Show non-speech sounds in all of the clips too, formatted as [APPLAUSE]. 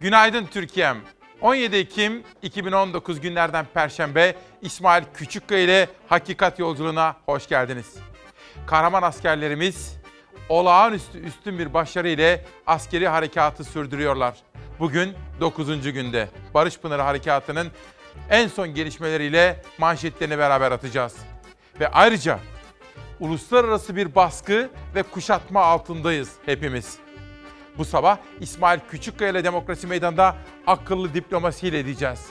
Günaydın Türkiye'm. 17 Ekim 2019 günlerden Perşembe İsmail Küçükkaya ile Hakikat Yolculuğuna hoş geldiniz. Kahraman askerlerimiz olağanüstü üstün bir başarı ile askeri harekatı sürdürüyorlar. Bugün 9. günde Barış Pınarı Harekatı'nın en son gelişmeleriyle manşetlerini beraber atacağız. Ve ayrıca uluslararası bir baskı ve kuşatma altındayız hepimiz. Bu sabah İsmail Küçükkaya ile Demokrasi Meydanı'nda akıllı diplomasiyle edeceğiz.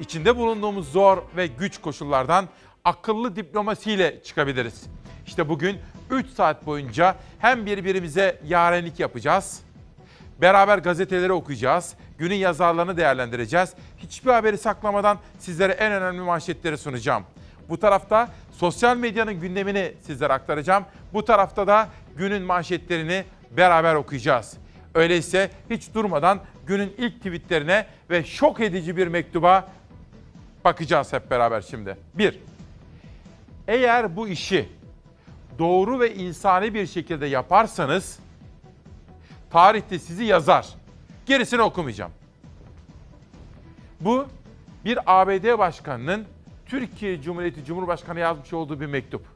İçinde bulunduğumuz zor ve güç koşullardan akıllı diplomasiyle çıkabiliriz. İşte bugün 3 saat boyunca hem birbirimize yarenlik yapacağız, beraber gazeteleri okuyacağız, günün yazarlarını değerlendireceğiz. Hiçbir haberi saklamadan sizlere en önemli manşetleri sunacağım. Bu tarafta sosyal medyanın gündemini sizlere aktaracağım. Bu tarafta da günün manşetlerini beraber okuyacağız. Öyleyse hiç durmadan günün ilk tweetlerine ve şok edici bir mektuba bakacağız hep beraber şimdi. Bir, eğer bu işi doğru ve insani bir şekilde yaparsanız tarihte sizi yazar. Gerisini okumayacağım. Bu bir ABD başkanının Türkiye Cumhuriyeti Cumhurbaşkanı yazmış olduğu bir mektup.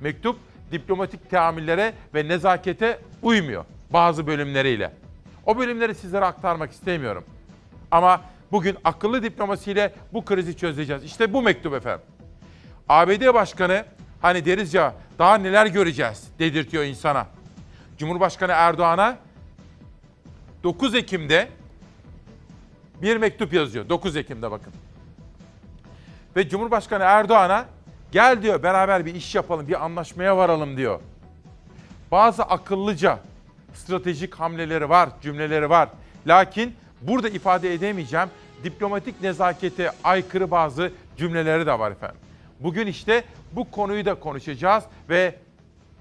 Mektup diplomatik teamüllere ve nezakete uymuyor bazı bölümleriyle. O bölümleri sizlere aktarmak istemiyorum. Ama bugün akıllı diplomasiyle bu krizi çözeceğiz. İşte bu mektup efendim. ABD Başkanı hani deriz ya daha neler göreceğiz dedirtiyor insana. Cumhurbaşkanı Erdoğan'a 9 Ekim'de bir mektup yazıyor. 9 Ekim'de bakın. Ve Cumhurbaşkanı Erdoğan'a gel diyor beraber bir iş yapalım, bir anlaşmaya varalım diyor. Bazı akıllıca stratejik hamleleri var, cümleleri var. Lakin burada ifade edemeyeceğim diplomatik nezakete aykırı bazı cümleleri de var efendim. Bugün işte bu konuyu da konuşacağız ve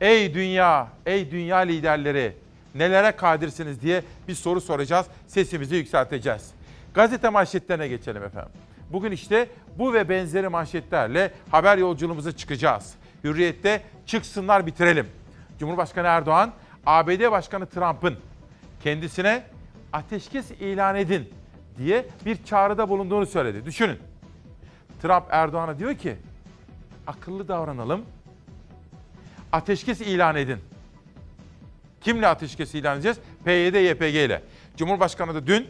ey dünya, ey dünya liderleri nelere kadirsiniz diye bir soru soracağız. Sesimizi yükselteceğiz. Gazete manşetlerine geçelim efendim. Bugün işte bu ve benzeri manşetlerle haber yolculuğumuza çıkacağız. Hürriyette çıksınlar bitirelim. Cumhurbaşkanı Erdoğan, ABD Başkanı Trump'ın kendisine ateşkes ilan edin diye bir çağrıda bulunduğunu söyledi. Düşünün. Trump Erdoğan'a diyor ki akıllı davranalım. Ateşkes ilan edin. Kimle ateşkes ilan edeceğiz? PYD, YPG ile. Cumhurbaşkanı da dün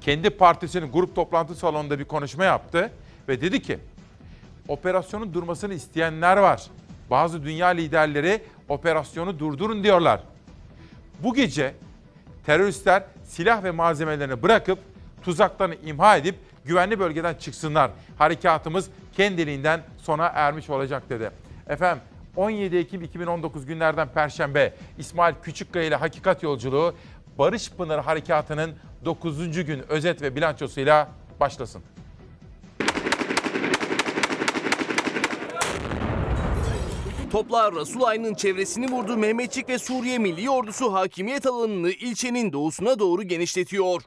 kendi partisinin grup toplantı salonunda bir konuşma yaptı ve dedi ki operasyonun durmasını isteyenler var. Bazı dünya liderleri operasyonu durdurun diyorlar. Bu gece teröristler silah ve malzemelerini bırakıp tuzaklarını imha edip güvenli bölgeden çıksınlar. Harekatımız kendiliğinden sona ermiş olacak dedi. Efendim 17 Ekim 2019 günlerden Perşembe İsmail Küçükkaya ile Hakikat Yolculuğu Barış Pınarı Harekatı'nın 9. gün özet ve bilançosuyla başlasın. Toplar Rasulayn'ın çevresini vurdu. Mehmetçik ve Suriye Milli Ordusu hakimiyet alanını ilçenin doğusuna doğru genişletiyor.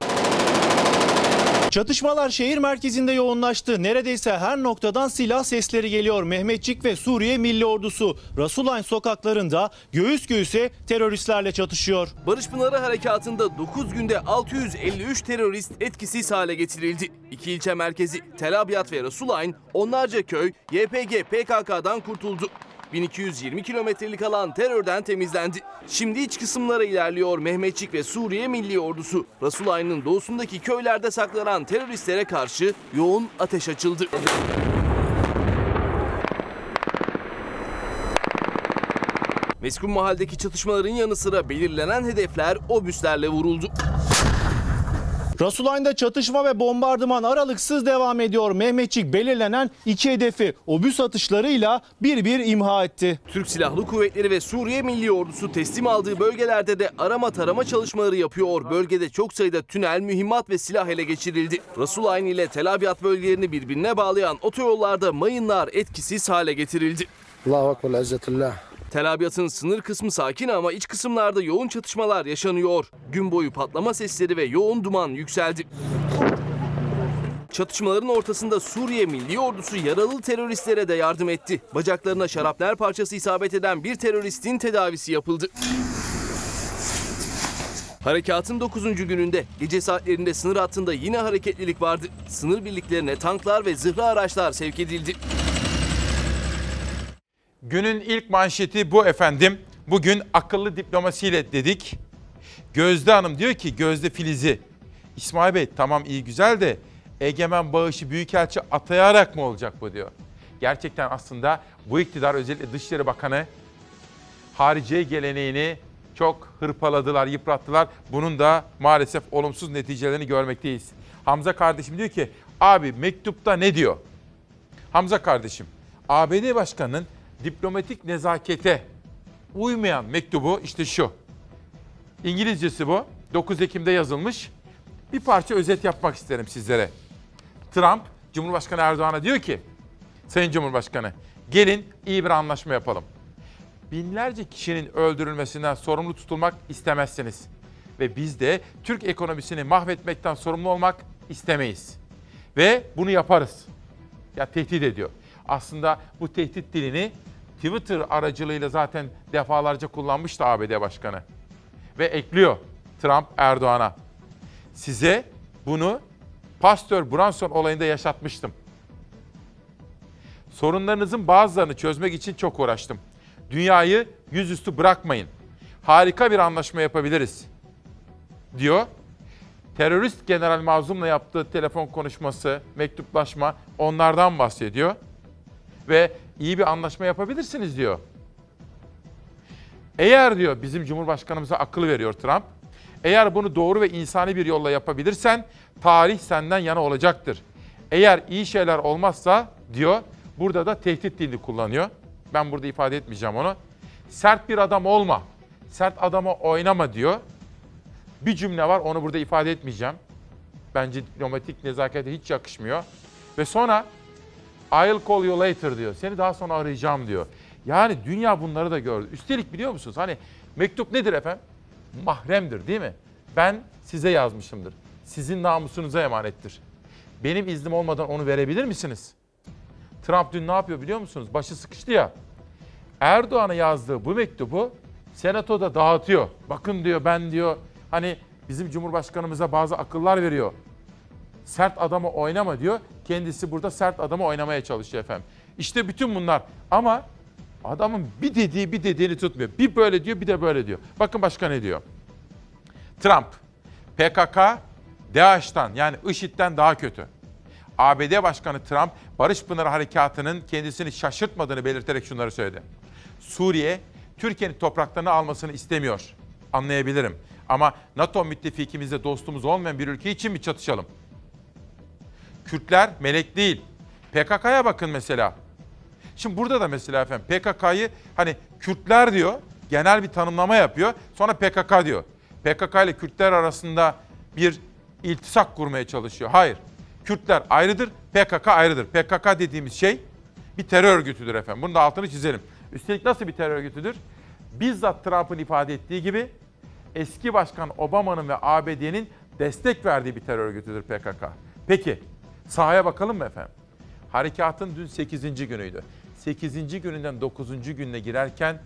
Çatışmalar şehir merkezinde yoğunlaştı. Neredeyse her noktadan silah sesleri geliyor. Mehmetçik ve Suriye Milli Ordusu Rasulayn sokaklarında göğüs göğüse teröristlerle çatışıyor. Barış Pınarı Harekatı'nda 9 günde 653 terörist etkisiz hale getirildi. İki ilçe merkezi Tel Abyad ve Rasulayn onlarca köy YPG PKK'dan kurtuldu. 1220 kilometrelik alan terörden temizlendi. Şimdi iç kısımlara ilerliyor Mehmetçik ve Suriye Milli Ordusu. Rasulayn'ın doğusundaki köylerde saklanan teröristlere karşı yoğun ateş açıldı. Meskun mahalledeki çatışmaların yanı sıra belirlenen hedefler obüslerle vuruldu. Rasulayn'da çatışma ve bombardıman aralıksız devam ediyor. Mehmetçik belirlenen iki hedefi obüs atışlarıyla bir bir imha etti. Türk Silahlı Kuvvetleri ve Suriye Milli Ordusu teslim aldığı bölgelerde de arama tarama çalışmaları yapıyor. Bölgede çok sayıda tünel, mühimmat ve silah ele geçirildi. Rasulayn ile Tel Abyad bölgelerini birbirine bağlayan otoyollarda mayınlar etkisiz hale getirildi. Allahu Ekber Telabiyatın sınır kısmı sakin ama iç kısımlarda yoğun çatışmalar yaşanıyor. Gün boyu patlama sesleri ve yoğun duman yükseldi. Çatışmaların ortasında Suriye Milli Ordusu yaralı teröristlere de yardım etti. Bacaklarına şarapnel parçası isabet eden bir teröristin tedavisi yapıldı. Harekatın 9. gününde gece saatlerinde sınır hattında yine hareketlilik vardı. Sınır birliklerine tanklar ve zırhlı araçlar sevk edildi. Günün ilk manşeti bu efendim. Bugün akıllı diplomasiyle dedik. Gözde Hanım diyor ki Gözde Filiz'i. İsmail Bey tamam iyi güzel de egemen bağışı büyükelçi atayarak mı olacak bu diyor. Gerçekten aslında bu iktidar özellikle Dışişleri Bakanı hariciye geleneğini çok hırpaladılar, yıprattılar. Bunun da maalesef olumsuz neticelerini görmekteyiz. Hamza kardeşim diyor ki abi mektupta ne diyor? Hamza kardeşim, ABD Başkanı'nın diplomatik nezakete uymayan mektubu işte şu. İngilizcesi bu. 9 Ekim'de yazılmış. Bir parça özet yapmak isterim sizlere. Trump, Cumhurbaşkanı Erdoğan'a diyor ki, Sayın Cumhurbaşkanı, gelin iyi bir anlaşma yapalım. Binlerce kişinin öldürülmesinden sorumlu tutulmak istemezsiniz. Ve biz de Türk ekonomisini mahvetmekten sorumlu olmak istemeyiz. Ve bunu yaparız ya tehdit ediyor. Aslında bu tehdit dilini Twitter aracılığıyla zaten defalarca kullanmıştı ABD Başkanı. Ve ekliyor Trump Erdoğan'a. Size bunu Pasteur Brunson olayında yaşatmıştım. Sorunlarınızın bazılarını çözmek için çok uğraştım. Dünyayı yüzüstü bırakmayın. Harika bir anlaşma yapabiliriz. Diyor terörist General Mazlum'la yaptığı telefon konuşması, mektuplaşma onlardan bahsediyor. Ve iyi bir anlaşma yapabilirsiniz diyor. Eğer diyor bizim Cumhurbaşkanımıza akıl veriyor Trump. Eğer bunu doğru ve insani bir yolla yapabilirsen tarih senden yana olacaktır. Eğer iyi şeyler olmazsa diyor burada da tehdit dilini kullanıyor. Ben burada ifade etmeyeceğim onu. Sert bir adam olma. Sert adama oynama diyor bir cümle var onu burada ifade etmeyeceğim. Bence diplomatik nezakete hiç yakışmıyor. Ve sonra I'll call you later diyor. Seni daha sonra arayacağım diyor. Yani dünya bunları da gördü. Üstelik biliyor musunuz? Hani mektup nedir efendim? Mahremdir değil mi? Ben size yazmışımdır. Sizin namusunuza emanettir. Benim iznim olmadan onu verebilir misiniz? Trump dün ne yapıyor biliyor musunuz? Başı sıkıştı ya. Erdoğan'a yazdığı bu mektubu senatoda dağıtıyor. Bakın diyor ben diyor Hani bizim Cumhurbaşkanımıza bazı akıllar veriyor. Sert adamı oynama diyor. Kendisi burada sert adamı oynamaya çalışıyor efendim. İşte bütün bunlar ama adamın bir dediği bir dediğini tutmuyor. Bir böyle diyor bir de böyle diyor. Bakın başka ne diyor. Trump, PKK, DAEŞ'tan yani IŞİD'den daha kötü. ABD Başkanı Trump, Barış Pınarı Harekatı'nın kendisini şaşırtmadığını belirterek şunları söyledi. Suriye, Türkiye'nin topraklarını almasını istemiyor. Anlayabilirim. Ama NATO müttefikimizde dostumuz olmayan bir ülke için mi çatışalım? Kürtler melek değil. PKK'ya bakın mesela. Şimdi burada da mesela efendim PKK'yı hani Kürtler diyor, genel bir tanımlama yapıyor. Sonra PKK diyor. PKK ile Kürtler arasında bir iltisak kurmaya çalışıyor. Hayır. Kürtler ayrıdır, PKK ayrıdır. PKK dediğimiz şey bir terör örgütüdür efendim. Bunun da altını çizelim. Üstelik nasıl bir terör örgütüdür? Bizzat Trump'ın ifade ettiği gibi eski başkan Obama'nın ve ABD'nin destek verdiği bir terör örgütüdür PKK. Peki sahaya bakalım mı efendim? Harekatın dün 8. günüydü. 8. gününden 9. gününe girerken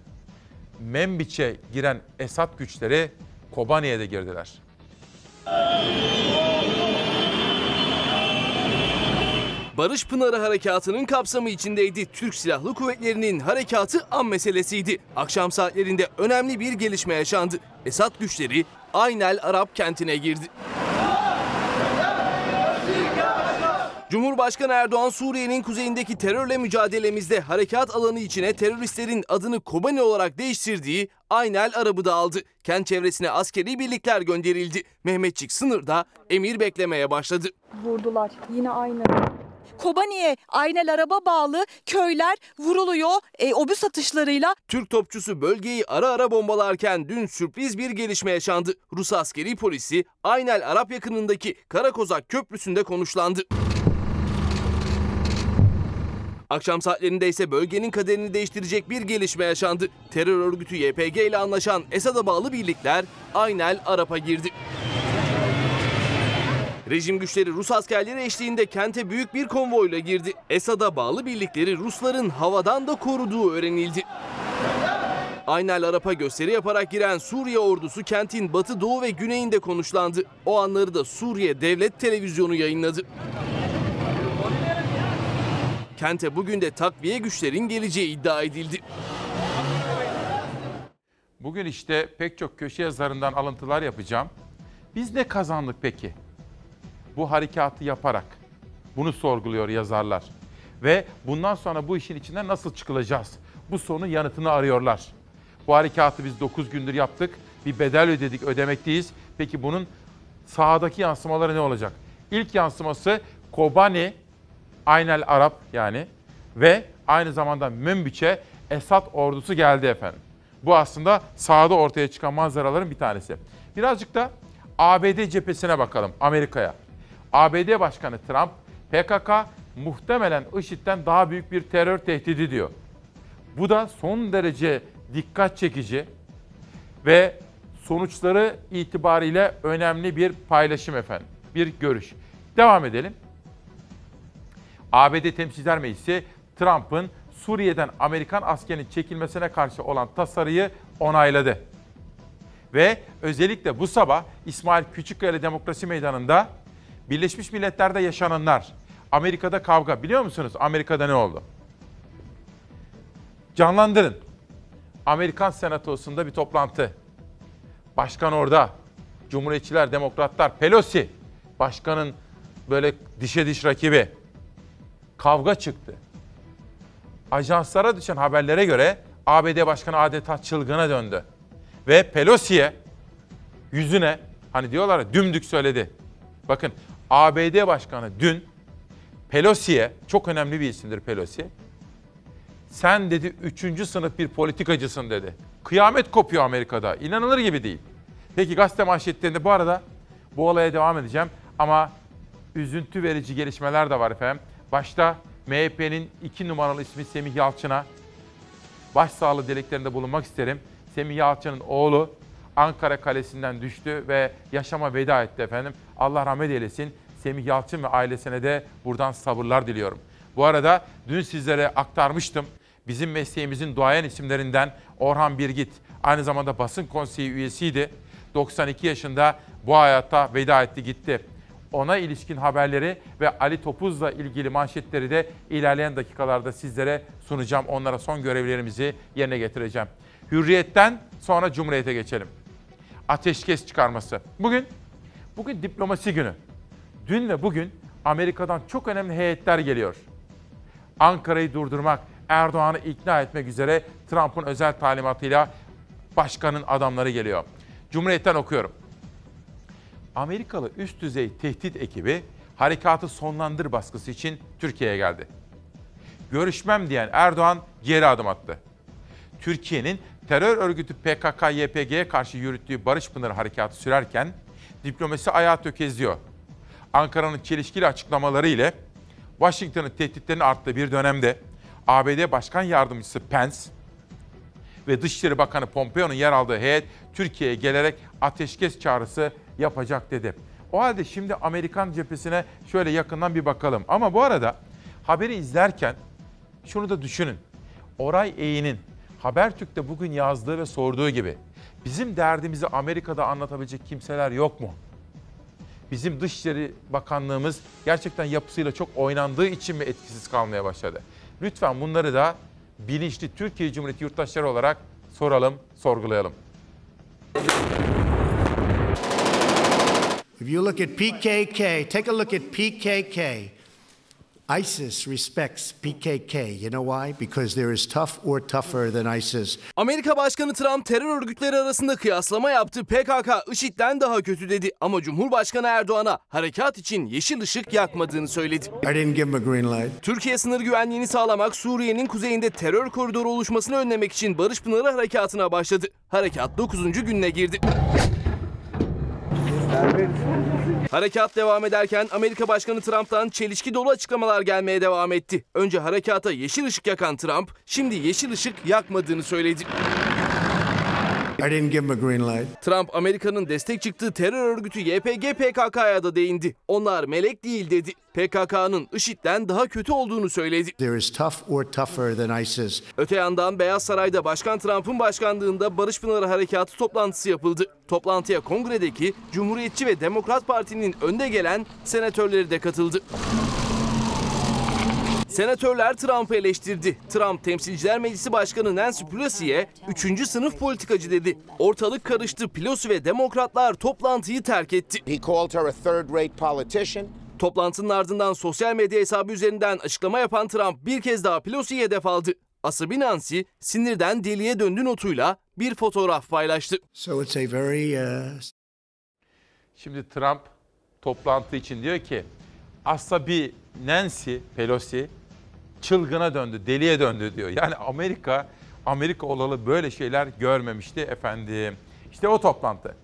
Membiç'e giren Esad güçleri Kobani'ye de girdiler. Barış Pınarı Harekatı'nın kapsamı içindeydi. Türk Silahlı Kuvvetleri'nin harekatı an meselesiydi. Akşam saatlerinde önemli bir gelişme yaşandı. Esad güçleri Aynel Arap kentine girdi. Cumhurbaşkanı Erdoğan Suriye'nin kuzeyindeki terörle mücadelemizde harekat alanı içine teröristlerin adını Kobani olarak değiştirdiği Aynel Arabı da aldı. Kent çevresine askeri birlikler gönderildi. Mehmetçik sınırda emir beklemeye başladı. Vurdular. Yine aynı. Kobani'ye Aynel araba bağlı köyler vuruluyor e, obüs atışlarıyla. Türk topçusu bölgeyi ara ara bombalarken dün sürpriz bir gelişme yaşandı. Rus askeri polisi Aynel Arap yakınındaki Karakozak Köprüsü'nde konuşlandı. Akşam saatlerinde ise bölgenin kaderini değiştirecek bir gelişme yaşandı. Terör örgütü YPG ile anlaşan Esad'a bağlı birlikler Aynel Arap'a girdi. Rejim güçleri Rus askerleri eşliğinde kente büyük bir konvoyla girdi. Esad'a bağlı birlikleri Rusların havadan da koruduğu öğrenildi. Aynel Arap'a gösteri yaparak giren Suriye ordusu kentin batı, doğu ve güneyinde konuşlandı. O anları da Suriye Devlet Televizyonu yayınladı. Kente bugün de takviye güçlerin geleceği iddia edildi. Bugün işte pek çok köşe yazarından alıntılar yapacağım. Biz ne kazandık peki? Bu harekatı yaparak. Bunu sorguluyor yazarlar. Ve bundan sonra bu işin içinden nasıl çıkılacağız? Bu sorunun yanıtını arıyorlar. Bu harekatı biz 9 gündür yaptık. Bir bedel ödedik, ödemekteyiz. Peki bunun sahadaki yansımaları ne olacak? İlk yansıması Kobani, Aynel Arap yani ve aynı zamanda Münbiç'e Esad ordusu geldi efendim. Bu aslında sahada ortaya çıkan manzaraların bir tanesi. Birazcık da ABD cephesine bakalım, Amerika'ya. ABD Başkanı Trump, PKK muhtemelen IŞİD'den daha büyük bir terör tehdidi diyor. Bu da son derece dikkat çekici ve sonuçları itibariyle önemli bir paylaşım efendim, bir görüş. Devam edelim. ABD Temsilciler Meclisi Trump'ın Suriye'den Amerikan askerinin çekilmesine karşı olan tasarıyı onayladı. Ve özellikle bu sabah İsmail Küçükkaya Demokrasi Meydanı'nda Birleşmiş Milletler'de yaşananlar, Amerika'da kavga biliyor musunuz? Amerika'da ne oldu? Canlandırın. Amerikan Senatosu'nda bir toplantı. Başkan orada. Cumhuriyetçiler, Demokratlar, Pelosi. Başkanın böyle dişe diş rakibi kavga çıktı. Ajanslara düşen haberlere göre ABD Başkanı adeta çılgına döndü. Ve Pelosi'ye yüzüne hani diyorlar ya dümdük söyledi. Bakın ABD Başkanı dün Pelosi'ye çok önemli bir isimdir Pelosi. Sen dedi üçüncü sınıf bir politikacısın dedi. Kıyamet kopuyor Amerika'da. İnanılır gibi değil. Peki gazete manşetlerinde bu arada bu olaya devam edeceğim. Ama üzüntü verici gelişmeler de var efendim. Başta MHP'nin iki numaralı ismi Semih Yalçın'a başsağlığı dileklerinde bulunmak isterim. Semih Yalçın'ın oğlu Ankara Kalesi'nden düştü ve yaşama veda etti efendim. Allah rahmet eylesin. Semih Yalçın ve ailesine de buradan sabırlar diliyorum. Bu arada dün sizlere aktarmıştım. Bizim mesleğimizin duayen isimlerinden Orhan Birgit aynı zamanda basın konseyi üyesiydi. 92 yaşında bu hayata veda etti gitti. Ona ilişkin haberleri ve Ali Topuz'la ilgili manşetleri de ilerleyen dakikalarda sizlere sunacağım. Onlara son görevlerimizi yerine getireceğim. Hürriyetten sonra Cumhuriyet'e geçelim. Ateşkes çıkarması. Bugün, bugün diplomasi günü. Dün ve bugün Amerika'dan çok önemli heyetler geliyor. Ankara'yı durdurmak, Erdoğan'ı ikna etmek üzere Trump'ın özel talimatıyla başkanın adamları geliyor. Cumhuriyet'ten okuyorum. Amerikalı üst düzey tehdit ekibi harekatı sonlandır baskısı için Türkiye'ye geldi. Görüşmem diyen Erdoğan geri adım attı. Türkiye'nin terör örgütü PKK-YPG'ye karşı yürüttüğü Barış Pınarı harekatı sürerken diplomasi ayağı tökezliyor. Ankara'nın çelişkili açıklamaları ile Washington'ın tehditlerinin arttığı bir dönemde ABD Başkan Yardımcısı Pence ve Dışişleri Bakanı Pompeo'nun yer aldığı heyet Türkiye'ye gelerek ateşkes çağrısı yapacak dedi. O halde şimdi Amerikan cephesine şöyle yakından bir bakalım. Ama bu arada haberi izlerken şunu da düşünün. Oray Eğin'in Habertürk'te bugün yazdığı ve sorduğu gibi bizim derdimizi Amerika'da anlatabilecek kimseler yok mu? Bizim Dışişleri Bakanlığımız gerçekten yapısıyla çok oynandığı için mi etkisiz kalmaya başladı? Lütfen bunları da bilinçli Türkiye Cumhuriyeti yurttaşları olarak soralım, sorgulayalım. If you look at PKK, take a look at PKK. ISIS respects PKK. You know why? Because they're as tough or tougher than ISIS. Amerika Başkanı Trump terör örgütleri arasında kıyaslama yaptı. PKK IŞİD'den daha kötü dedi ama Cumhurbaşkanı Erdoğan'a harekat için yeşil ışık yakmadığını söyledi. I didn't give him a green light. Türkiye sınır güvenliğini sağlamak, Suriye'nin kuzeyinde terör koridoru oluşmasını önlemek için Barış Pınarı Harekatı'na başladı. Harekat 9. gününe girdi. Harekat devam ederken Amerika Başkanı Trump'tan çelişki dolu açıklamalar gelmeye devam etti. Önce harekata yeşil ışık yakan Trump, şimdi yeşil ışık yakmadığını söyledi. I didn't give him a green light. Trump Amerika'nın destek çıktığı terör örgütü YPG PKK'ya da değindi. Onlar melek değil dedi. PKK'nın IŞİD'den daha kötü olduğunu söyledi. They're as tough or tougher than ISIS. Öte yandan Beyaz Saray'da Başkan Trump'ın başkanlığında Barış Pınarı Harekatı toplantısı yapıldı. Toplantıya kongredeki Cumhuriyetçi ve Demokrat Parti'nin önde gelen senatörleri de katıldı. Senatörler Trump'ı eleştirdi. Trump Temsilciler Meclisi Başkanı Nancy Pelosi'ye 3. sınıf politikacı dedi. Ortalık karıştı. Pelosi ve demokratlar toplantıyı terk etti. He called her a third rate politician. Toplantının ardından sosyal medya hesabı üzerinden açıklama yapan Trump bir kez daha Pelosi'ye hedef aldı. Asabi Nancy sinirden deliye döndü notuyla bir fotoğraf paylaştı. So it's a very uh, Şimdi Trump toplantı için diyor ki asabi Nancy Pelosi çılgına döndü, deliye döndü diyor. Yani Amerika, Amerika olalı böyle şeyler görmemişti efendim. İşte o toplantı.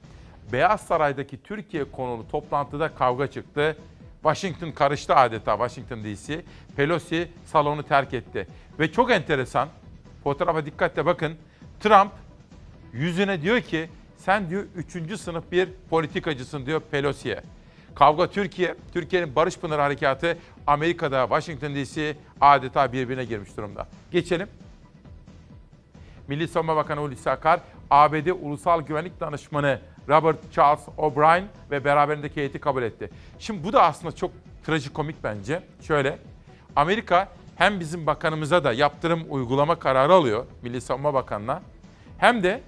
Beyaz Saray'daki Türkiye konulu toplantıda kavga çıktı. Washington karıştı adeta Washington DC. Pelosi salonu terk etti. Ve çok enteresan, fotoğrafa dikkatle bakın. Trump yüzüne diyor ki sen diyor üçüncü sınıf bir politikacısın diyor Pelosi'ye. Kavga Türkiye, Türkiye'nin Barış Pınarı Harekatı Amerika'da Washington DC adeta birbirine girmiş durumda. Geçelim. Milli Savunma Bakanı Hulusi Akar, ABD Ulusal Güvenlik Danışmanı Robert Charles O'Brien ve beraberindeki heyeti kabul etti. Şimdi bu da aslında çok trajikomik bence. Şöyle, Amerika hem bizim bakanımıza da yaptırım uygulama kararı alıyor Milli Savunma Bakanı'na hem de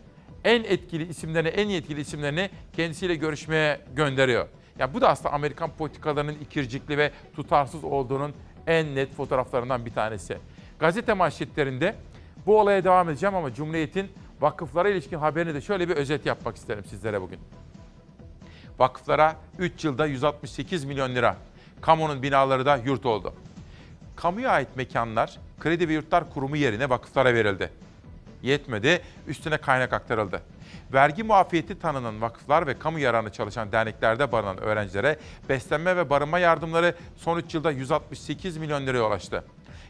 en etkili isimlerini, en yetkili isimlerini kendisiyle görüşmeye gönderiyor. Ya bu da aslında Amerikan politikalarının ikircikli ve tutarsız olduğunun en net fotoğraflarından bir tanesi. Gazete manşetlerinde bu olaya devam edeceğim ama Cumhuriyet'in vakıflara ilişkin haberini de şöyle bir özet yapmak isterim sizlere bugün. Vakıflara 3 yılda 168 milyon lira. Kamunun binaları da yurt oldu. Kamuya ait mekanlar Kredi ve Yurtlar Kurumu yerine vakıflara verildi yetmedi, üstüne kaynak aktarıldı. Vergi muafiyeti tanınan vakıflar ve kamu yararına çalışan derneklerde barınan öğrencilere beslenme ve barınma yardımları son 3 yılda 168 milyon liraya ulaştı.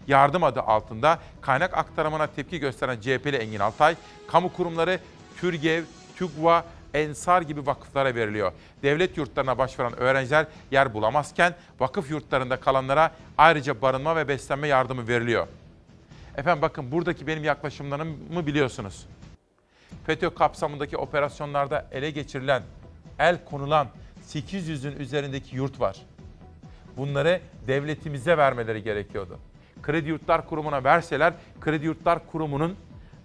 Yardım adı altında kaynak aktarımına tepki gösteren CHP'li Engin Altay, kamu kurumları Türgev, TÜGVA, Ensar gibi vakıflara veriliyor. Devlet yurtlarına başvuran öğrenciler yer bulamazken vakıf yurtlarında kalanlara ayrıca barınma ve beslenme yardımı veriliyor. Efendim bakın buradaki benim yaklaşımlarımı biliyorsunuz. FETÖ kapsamındaki operasyonlarda ele geçirilen, el konulan 800'ün üzerindeki yurt var. Bunları devletimize vermeleri gerekiyordu. Kredi Yurtlar Kurumu'na verseler, Kredi Yurtlar Kurumu'nun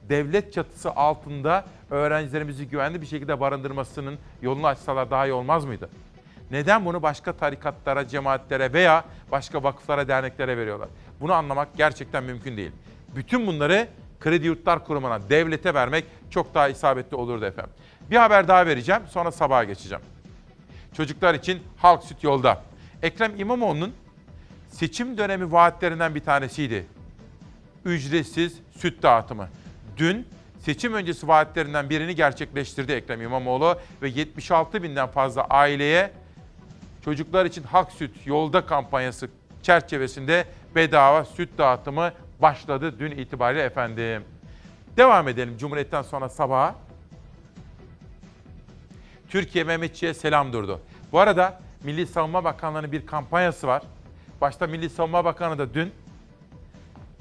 devlet çatısı altında öğrencilerimizi güvenli bir şekilde barındırmasının yolunu açsalar daha iyi olmaz mıydı? Neden bunu başka tarikatlara, cemaatlere veya başka vakıflara, derneklere veriyorlar? Bunu anlamak gerçekten mümkün değil. Bütün bunları Kredi Yurtlar Kurumu'na, devlete vermek çok daha isabetli olurdu efendim. Bir haber daha vereceğim, sonra sabaha geçeceğim. Çocuklar için halk süt yolda. Ekrem İmamoğlu'nun seçim dönemi vaatlerinden bir tanesiydi. Ücretsiz süt dağıtımı. Dün seçim öncesi vaatlerinden birini gerçekleştirdi Ekrem İmamoğlu ve 76 binden fazla aileye çocuklar için halk süt yolda kampanyası çerçevesinde bedava süt dağıtımı başladı dün itibariyle efendim. Devam edelim Cumhuriyet'ten sonra sabaha. Türkiye Mehmetçi'ye selam durdu. Bu arada Milli Savunma Bakanlığı'nın bir kampanyası var. Başta Milli Savunma Bakanı da dün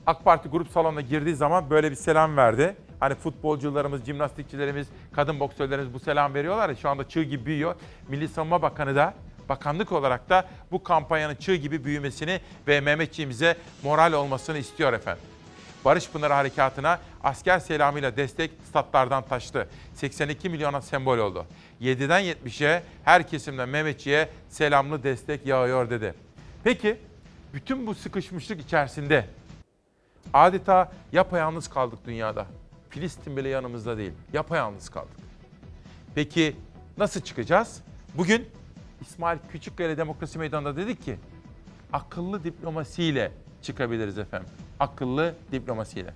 AK Parti grup salonuna girdiği zaman böyle bir selam verdi. Hani futbolcularımız, jimnastikçilerimiz, kadın boksörlerimiz bu selam veriyorlar ya şu anda çığ gibi büyüyor. Milli Savunma Bakanı da bakanlık olarak da bu kampanyanın çığ gibi büyümesini ve Mehmetçiğimize moral olmasını istiyor efendim. Barış Pınarı Harekatı'na asker selamıyla destek statlardan taştı. 82 milyona sembol oldu. 7'den 70'e her kesimden Mehmetçiğe selamlı destek yağıyor dedi. Peki bütün bu sıkışmışlık içerisinde adeta yapayalnız kaldık dünyada. Filistin bile yanımızda değil. Yapayalnız kaldık. Peki nasıl çıkacağız? Bugün İsmail Küçükkaya Demokrasi Meydanı'nda dedik ki akıllı diplomasiyle çıkabiliriz efendim. Akıllı diplomasiyle.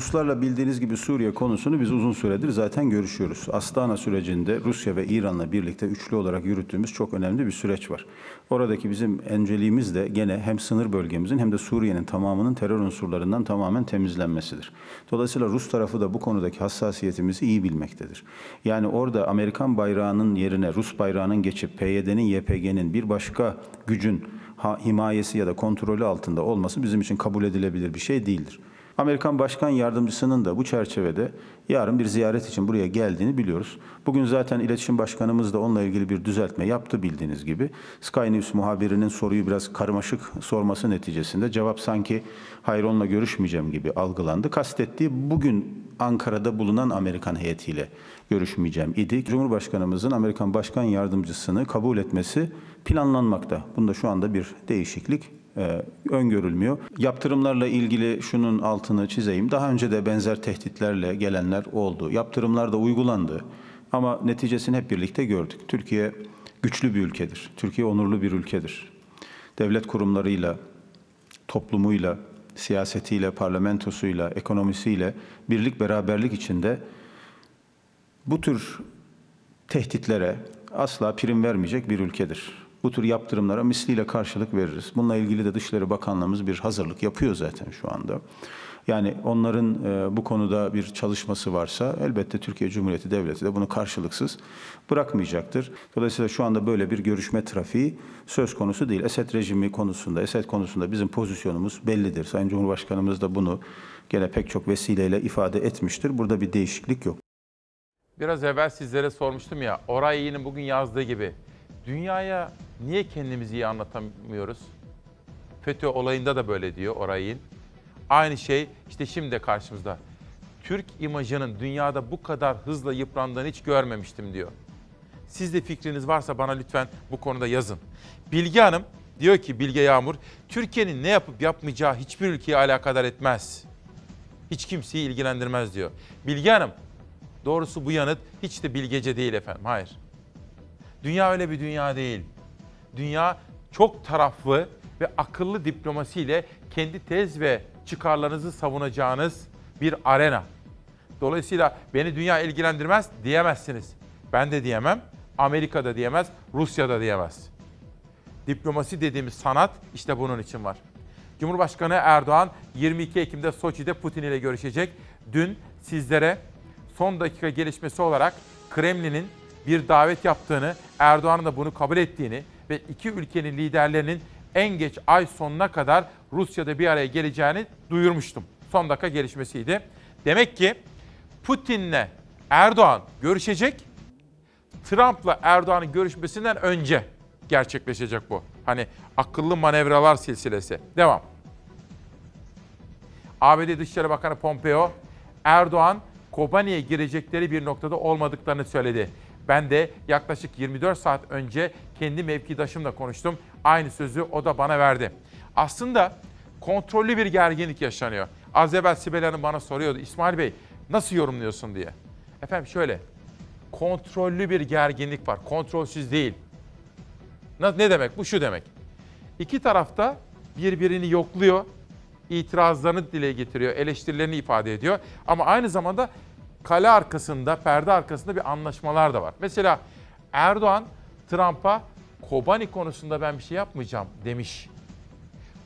Ruslarla bildiğiniz gibi Suriye konusunu biz uzun süredir zaten görüşüyoruz. Astana sürecinde Rusya ve İran'la birlikte üçlü olarak yürüttüğümüz çok önemli bir süreç var. Oradaki bizim önceliğimiz de gene hem sınır bölgemizin hem de Suriye'nin tamamının terör unsurlarından tamamen temizlenmesidir. Dolayısıyla Rus tarafı da bu konudaki hassasiyetimizi iyi bilmektedir. Yani orada Amerikan bayrağının yerine Rus bayrağının geçip PYD'nin, YPG'nin bir başka gücün himayesi ya da kontrolü altında olması bizim için kabul edilebilir bir şey değildir. Amerikan Başkan Yardımcısının da bu çerçevede yarın bir ziyaret için buraya geldiğini biliyoruz. Bugün zaten İletişim Başkanımız da onunla ilgili bir düzeltme yaptı bildiğiniz gibi. Sky News muhabirinin soruyu biraz karmaşık sorması neticesinde cevap sanki hayır onunla görüşmeyeceğim gibi algılandı. Kastettiği bugün Ankara'da bulunan Amerikan heyetiyle görüşmeyeceğim idi. Cumhurbaşkanımızın Amerikan Başkan Yardımcısını kabul etmesi planlanmakta. Bunda şu anda bir değişiklik e, öngörülmüyor. Yaptırımlarla ilgili şunun altını çizeyim. Daha önce de benzer tehditlerle gelenler oldu. Yaptırımlar da uygulandı. Ama neticesini hep birlikte gördük. Türkiye güçlü bir ülkedir. Türkiye onurlu bir ülkedir. Devlet kurumlarıyla, toplumuyla, siyasetiyle, parlamentosuyla, ekonomisiyle birlik beraberlik içinde bu tür tehditlere asla prim vermeyecek bir ülkedir. Bu tür yaptırımlara misliyle karşılık veririz. Bununla ilgili de Dışişleri Bakanlığımız bir hazırlık yapıyor zaten şu anda. Yani onların e, bu konuda bir çalışması varsa elbette Türkiye Cumhuriyeti Devleti de bunu karşılıksız bırakmayacaktır. Dolayısıyla şu anda böyle bir görüşme trafiği söz konusu değil. Esed rejimi konusunda, Esed konusunda bizim pozisyonumuz bellidir. Sayın Cumhurbaşkanımız da bunu gene pek çok vesileyle ifade etmiştir. Burada bir değişiklik yok. Biraz evvel sizlere sormuştum ya, Oray Yiğit'in bugün yazdığı gibi dünyaya niye kendimizi iyi anlatamıyoruz? FETÖ olayında da böyle diyor Oray Yiğit. Aynı şey işte şimdi karşımızda. Türk imajının dünyada bu kadar hızla yıprandığını hiç görmemiştim diyor. Siz de fikriniz varsa bana lütfen bu konuda yazın. Bilge Hanım diyor ki Bilge Yağmur, Türkiye'nin ne yapıp yapmayacağı hiçbir ülkeyi alakadar etmez. Hiç kimseyi ilgilendirmez diyor. Bilge Hanım, doğrusu bu yanıt hiç de bilgece değil efendim. Hayır. Dünya öyle bir dünya değil. Dünya çok taraflı ve akıllı diplomasiyle kendi tez ve çıkarlarınızı savunacağınız bir arena. Dolayısıyla beni dünya ilgilendirmez diyemezsiniz. Ben de diyemem, Amerika da diyemez, Rusya da diyemez. Diplomasi dediğimiz sanat işte bunun için var. Cumhurbaşkanı Erdoğan 22 Ekim'de Soçi'de Putin ile görüşecek. Dün sizlere son dakika gelişmesi olarak Kremlin'in bir davet yaptığını, Erdoğan'ın da bunu kabul ettiğini ve iki ülkenin liderlerinin en geç ay sonuna kadar Rusya'da bir araya geleceğini duyurmuştum. Son dakika gelişmesiydi. Demek ki Putin'le Erdoğan görüşecek. Trump'la Erdoğan'ın görüşmesinden önce gerçekleşecek bu. Hani akıllı manevralar silsilesi. Devam. ABD Dışişleri Bakanı Pompeo, Erdoğan, Kobani'ye girecekleri bir noktada olmadıklarını söyledi. Ben de yaklaşık 24 saat önce kendi mevkidaşımla konuştum. Aynı sözü o da bana verdi. Aslında kontrollü bir gerginlik yaşanıyor. Az evvel Sibel Hanım bana soruyordu. İsmail Bey nasıl yorumluyorsun diye. Efendim şöyle. Kontrollü bir gerginlik var. Kontrolsüz değil. Ne demek? Bu şu demek. İki tarafta birbirini yokluyor, itirazlarını dile getiriyor, eleştirilerini ifade ediyor. Ama aynı zamanda kale arkasında, perde arkasında bir anlaşmalar da var. Mesela Erdoğan Trump'a Kobani konusunda ben bir şey yapmayacağım demiş.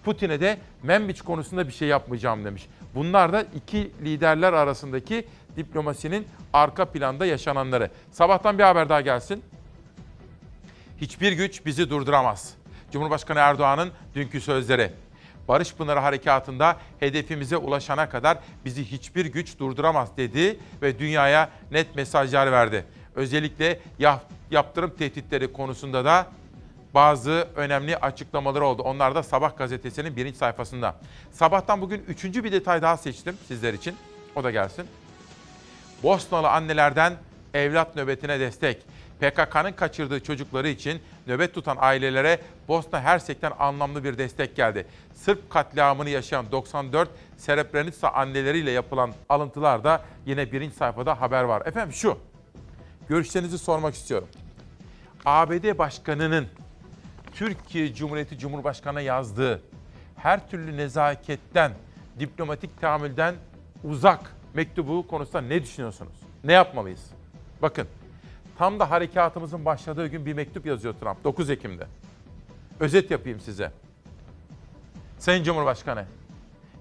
Putin'e de Membiç konusunda bir şey yapmayacağım demiş. Bunlar da iki liderler arasındaki diplomasinin arka planda yaşananları. Sabahtan bir haber daha gelsin. Hiçbir güç bizi durduramaz. Cumhurbaşkanı Erdoğan'ın dünkü sözleri. Barış Pınarı Harekatı'nda hedefimize ulaşana kadar bizi hiçbir güç durduramaz dedi ve dünyaya net mesajlar verdi. Özellikle yap- yaptırım tehditleri konusunda da bazı önemli açıklamaları oldu. Onlar da Sabah gazetesinin birinci sayfasında. Sabahtan bugün üçüncü bir detay daha seçtim sizler için. O da gelsin. Bosnalı annelerden evlat nöbetine destek. PKK'nın kaçırdığı çocukları için nöbet tutan ailelere Bosna Hersek'ten anlamlı bir destek geldi. Sırp katliamını yaşayan 94 Srebrenica anneleriyle yapılan alıntılar da yine birinci sayfada haber var. Efendim şu, görüşlerinizi sormak istiyorum. ABD Başkanı'nın Türkiye Cumhuriyeti Cumhurbaşkanı'na yazdığı her türlü nezaketten, diplomatik tahammülden uzak mektubu konusunda ne düşünüyorsunuz? Ne yapmalıyız? Bakın tam da harekatımızın başladığı gün bir mektup yazıyor Trump 9 Ekim'de. Özet yapayım size. Sayın Cumhurbaşkanı,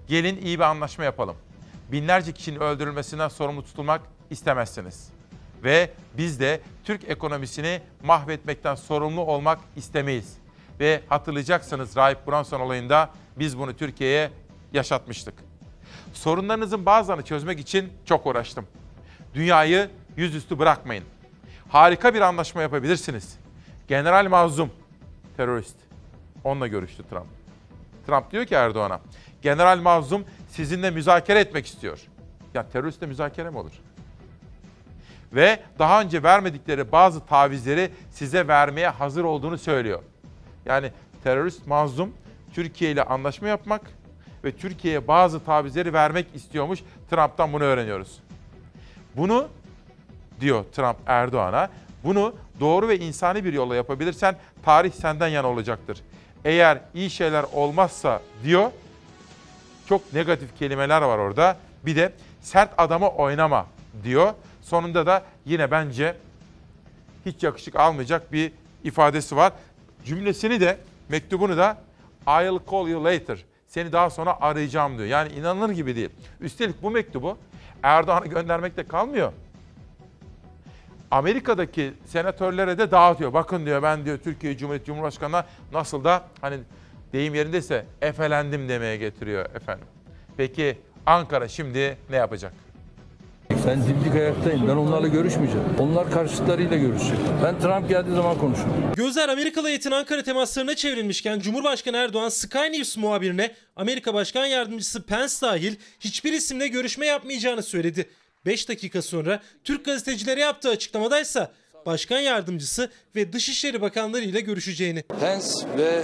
gelin iyi bir anlaşma yapalım. Binlerce kişinin öldürülmesinden sorumlu tutulmak istemezsiniz. Ve biz de Türk ekonomisini mahvetmekten sorumlu olmak istemeyiz. Ve hatırlayacaksınız Rahip Brunson olayında biz bunu Türkiye'ye yaşatmıştık. Sorunlarınızın bazılarını çözmek için çok uğraştım. Dünyayı yüzüstü bırakmayın. Harika bir anlaşma yapabilirsiniz. General Mazlum, terörist. Onunla görüştü Trump. Trump diyor ki Erdoğan'a, General Mazlum sizinle müzakere etmek istiyor. Ya teröristle müzakere mi olur? Ve daha önce vermedikleri bazı tavizleri size vermeye hazır olduğunu söylüyor. Yani terörist mazlum Türkiye ile anlaşma yapmak ve Türkiye'ye bazı tavizleri vermek istiyormuş. Trump'tan bunu öğreniyoruz. Bunu diyor Trump Erdoğan'a. Bunu doğru ve insani bir yolla yapabilirsen tarih senden yana olacaktır. Eğer iyi şeyler olmazsa diyor çok negatif kelimeler var orada. Bir de sert adama oynama diyor. Sonunda da yine bence hiç yakışık almayacak bir ifadesi var. Cümlesini de mektubunu da I'll call you later. Seni daha sonra arayacağım diyor. Yani inanılır gibi değil. Üstelik bu mektubu Erdoğan'a göndermekte kalmıyor. Amerika'daki senatörlere de dağıtıyor. Bakın diyor ben diyor Türkiye Cumhuriyeti Cumhurbaşkanı'na nasıl da hani deyim yerindeyse efelendim demeye getiriyor efendim. Peki Ankara şimdi ne yapacak? Ben dimdik ayaktayım. Ben onlarla görüşmeyeceğim. Onlar karşıtlarıyla görüşecek. Ben Trump geldiği zaman konuşurum. Gözler Amerikalı heyetin Ankara temaslarına çevrilmişken Cumhurbaşkanı Erdoğan Sky News muhabirine Amerika Başkan Yardımcısı Pence dahil hiçbir isimle görüşme yapmayacağını söyledi. 5 dakika sonra Türk gazetecilere yaptığı açıklamadaysa Başkan Yardımcısı ve Dışişleri Bakanları ile görüşeceğini. Pence ve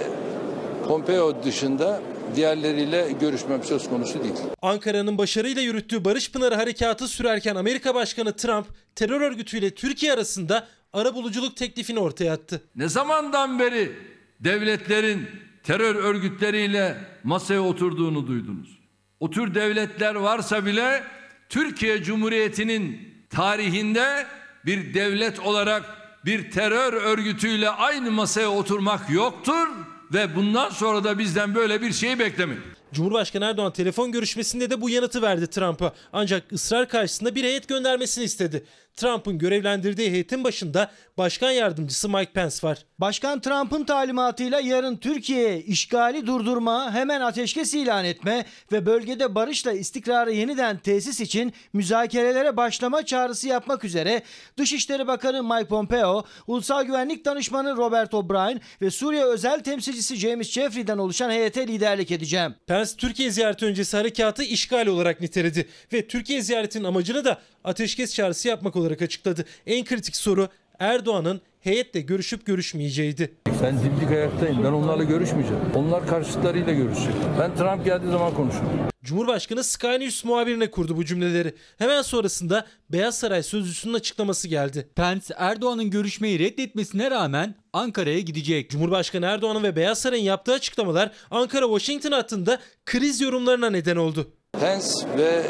Pompeo dışında diğerleriyle görüşmem söz konusu değil. Ankara'nın başarıyla yürüttüğü Barış Pınarı harekatı sürerken Amerika Başkanı Trump terör örgütüyle Türkiye arasında arabuluculuk teklifini ortaya attı. Ne zamandan beri devletlerin terör örgütleriyle masaya oturduğunu duydunuz? O tür devletler varsa bile Türkiye Cumhuriyeti'nin tarihinde bir devlet olarak bir terör örgütüyle aynı masaya oturmak yoktur ve bundan sonra da bizden böyle bir şey beklemeyin. Cumhurbaşkanı Erdoğan telefon görüşmesinde de bu yanıtı verdi Trump'a. Ancak ısrar karşısında bir heyet göndermesini istedi. Trump'ın görevlendirdiği heyetin başında Başkan Yardımcısı Mike Pence var. Başkan Trump'ın talimatıyla yarın Türkiye'ye işgali durdurma, hemen ateşkes ilan etme ve bölgede barışla istikrarı yeniden tesis için müzakerelere başlama çağrısı yapmak üzere Dışişleri Bakanı Mike Pompeo, Ulusal Güvenlik Danışmanı Robert O'Brien ve Suriye özel temsilcisi James Jeffrey'den oluşan heyete liderlik edeceğim. Pence Türkiye ziyareti öncesi harekatı işgal olarak niteledi ve Türkiye ziyaretinin amacını da ateşkes çağrısı yapmak olarak açıkladı. En kritik soru Erdoğan'ın heyetle görüşüp görüşmeyeceğiydi. Ben dimdik ayaktayım. Ben onlarla görüşmeyeceğim. Onlar karşıtlarıyla görüşecek. Ben Trump geldiği zaman konuşurum. Cumhurbaşkanı Sky News muhabirine kurdu bu cümleleri. Hemen sonrasında Beyaz Saray sözcüsünün açıklaması geldi. Pence Erdoğan'ın görüşmeyi reddetmesine rağmen Ankara'ya gidecek. Cumhurbaşkanı Erdoğan'ın ve Beyaz Saray'ın yaptığı açıklamalar Ankara-Washington hattında kriz yorumlarına neden oldu. Pence ve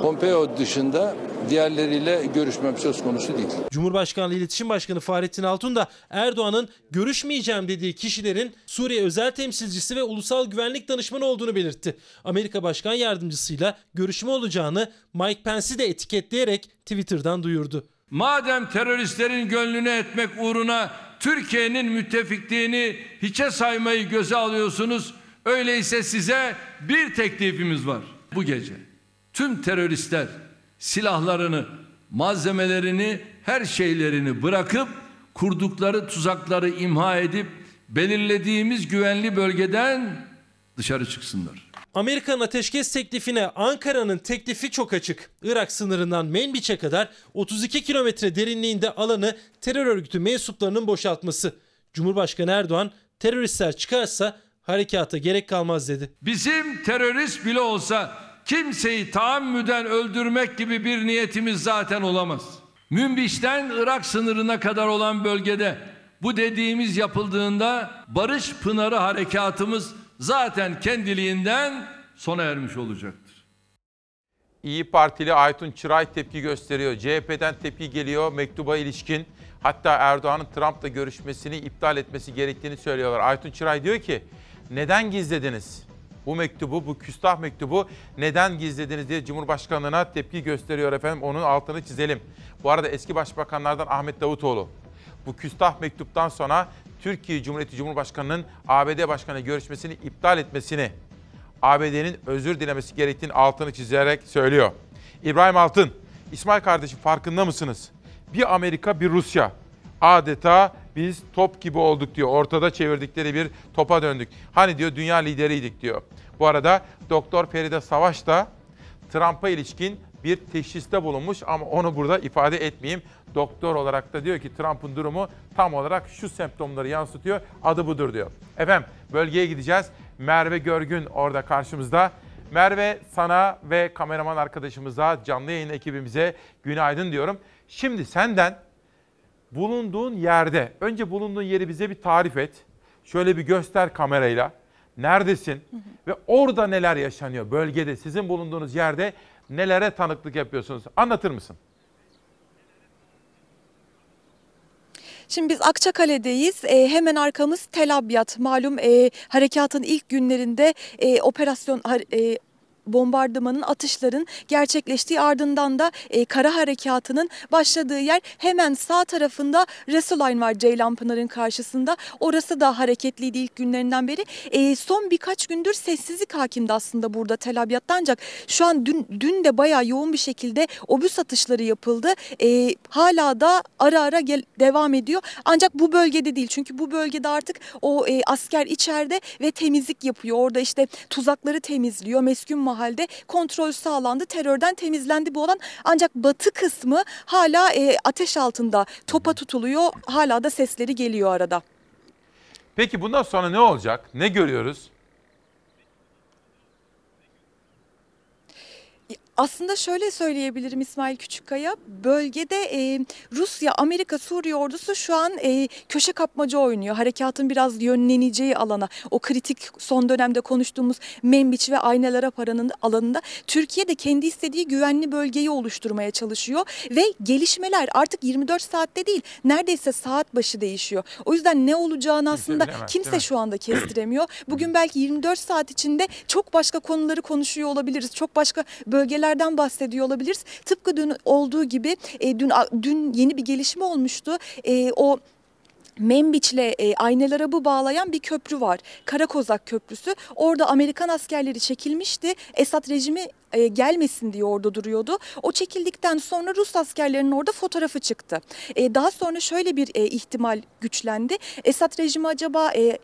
Pompeo dışında diğerleriyle görüşmem söz konusu değil. Cumhurbaşkanlığı İletişim Başkanı Fahrettin Altun da Erdoğan'ın görüşmeyeceğim dediği kişilerin Suriye özel temsilcisi ve ulusal güvenlik danışmanı olduğunu belirtti. Amerika Başkan Yardımcısıyla görüşme olacağını Mike Pence'i de etiketleyerek Twitter'dan duyurdu. Madem teröristlerin gönlünü etmek uğruna Türkiye'nin müttefikliğini hiçe saymayı göze alıyorsunuz, öyleyse size bir teklifimiz var bu gece. Tüm teröristler silahlarını, malzemelerini, her şeylerini bırakıp kurdukları tuzakları imha edip belirlediğimiz güvenli bölgeden dışarı çıksınlar. Amerika'nın ateşkes teklifine Ankara'nın teklifi çok açık. Irak sınırından Menbiç'e kadar 32 kilometre derinliğinde alanı terör örgütü mensuplarının boşaltması. Cumhurbaşkanı Erdoğan teröristler çıkarsa harekata gerek kalmaz dedi. Bizim terörist bile olsa kimseyi taammüden öldürmek gibi bir niyetimiz zaten olamaz. Münbiş'ten Irak sınırına kadar olan bölgede bu dediğimiz yapıldığında Barış Pınarı harekatımız zaten kendiliğinden sona ermiş olacaktır. İyi Partili Aytun Çıray tepki gösteriyor. CHP'den tepki geliyor mektuba ilişkin. Hatta Erdoğan'ın Trump'la görüşmesini iptal etmesi gerektiğini söylüyorlar. Aytun Çıray diyor ki neden gizlediniz? Bu mektubu, bu küstah mektubu neden gizlediniz diye Cumhurbaşkanlığına tepki gösteriyor efendim. Onun altını çizelim. Bu arada eski başbakanlardan Ahmet Davutoğlu. Bu küstah mektuptan sonra Türkiye Cumhuriyeti Cumhurbaşkanı'nın ABD Başkanı görüşmesini iptal etmesini, ABD'nin özür dilemesi gerektiğini altını çizerek söylüyor. İbrahim Altın, İsmail kardeşim farkında mısınız? Bir Amerika, bir Rusya. Adeta biz top gibi olduk diyor. Ortada çevirdikleri bir topa döndük. Hani diyor dünya lideriydik diyor. Bu arada Doktor Feride Savaş da Trump'a ilişkin bir teşhiste bulunmuş ama onu burada ifade etmeyeyim. Doktor olarak da diyor ki Trump'ın durumu tam olarak şu semptomları yansıtıyor. Adı budur diyor. Efendim bölgeye gideceğiz. Merve Görgün orada karşımızda. Merve sana ve kameraman arkadaşımıza, canlı yayın ekibimize günaydın diyorum. Şimdi senden bulunduğun yerde, önce bulunduğun yeri bize bir tarif et. Şöyle bir göster kamerayla. Neredesin ve orada neler yaşanıyor bölgede, sizin bulunduğunuz yerde nelere tanıklık yapıyorsunuz? Anlatır mısın? Şimdi biz Akçakale'deyiz. E, hemen arkamız Tel Abyad. Malum e, harekatın ilk günlerinde e, operasyon e, bombardımanın, atışların gerçekleştiği ardından da e, kara harekatının başladığı yer hemen sağ tarafında Resulayn var Ceylanpınar'ın karşısında. Orası da hareketliydi ilk günlerinden beri. E, son birkaç gündür sessizlik hakimdi aslında burada Tel Abyad'da ancak şu an dün, dün de bayağı yoğun bir şekilde obüs atışları yapıldı. E, hala da ara ara gel, devam ediyor. Ancak bu bölgede değil çünkü bu bölgede artık o e, asker içeride ve temizlik yapıyor. Orada işte tuzakları temizliyor. Meskun mahalde kontrol sağlandı. Terörden temizlendi bu alan. Ancak batı kısmı hala e, ateş altında topa tutuluyor. Hala da sesleri geliyor arada. Peki bundan sonra ne olacak? Ne görüyoruz? Aslında şöyle söyleyebilirim İsmail Küçükkaya. Bölgede e, Rusya, Amerika, Suriye ordusu şu an e, köşe kapmaca oynuyor. Harekatın biraz yönleneceği alana, o kritik son dönemde konuştuğumuz Membiç ve Aynalara paranın alanında Türkiye de kendi istediği güvenli bölgeyi oluşturmaya çalışıyor ve gelişmeler artık 24 saatte değil, neredeyse saat başı değişiyor. O yüzden ne olacağını aslında bilemez, kimse mi? şu anda kestiremiyor. [CLEARS THROAT] Bugün belki 24 saat içinde çok başka konuları konuşuyor olabiliriz. Çok başka bölgelerden bahsediyor olabiliriz. Tıpkı dün olduğu gibi e, dün dün yeni bir gelişme olmuştu. E, o Membiç'le e, Aynelarab'ı bağlayan bir köprü var. Karakozak Köprüsü. Orada Amerikan askerleri çekilmişti. Esad rejimi e, gelmesin diye orada duruyordu. O çekildikten sonra Rus askerlerinin orada fotoğrafı çıktı. E, daha sonra şöyle bir e, ihtimal güçlendi. Esad rejimi acaba e,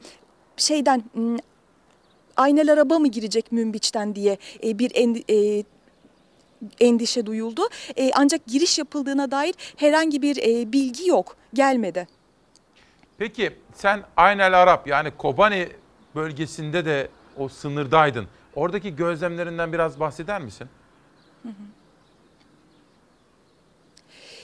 şeyden Aynel araba mı girecek Münbiç'ten diye e, bir e, endişe duyuldu. E, ancak giriş yapıldığına dair herhangi bir e, bilgi yok, gelmedi. Peki sen Aynel Arap yani Kobani bölgesinde de o sınırdaydın. Oradaki gözlemlerinden biraz bahseder misin?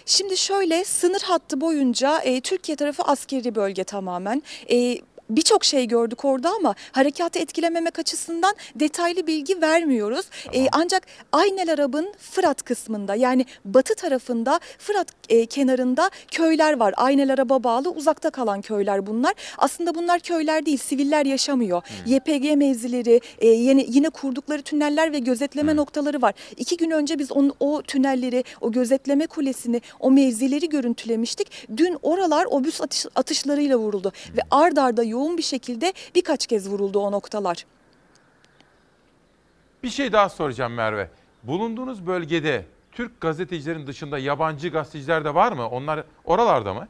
Şimdi şöyle sınır hattı boyunca e, Türkiye tarafı askeri bölge tamamen. E, Birçok şey gördük orada ama harekatı etkilememek açısından detaylı bilgi vermiyoruz. E, ancak Aynel Arab'ın Fırat kısmında yani batı tarafında Fırat e, kenarında köyler var. Aynel Arab'a bağlı uzakta kalan köyler bunlar. Aslında bunlar köyler değil siviller yaşamıyor. YPG mevzileri e, yine, yine kurdukları tüneller ve gözetleme noktaları var. İki gün önce biz onun, o tünelleri, o gözetleme kulesini, o mevzileri görüntülemiştik. Dün oralar obüs atış, atışlarıyla vuruldu ve ard arda yoğun bir şekilde birkaç kez vuruldu o noktalar. Bir şey daha soracağım Merve. Bulunduğunuz bölgede Türk gazetecilerin dışında yabancı gazeteciler de var mı? Onlar oralarda mı?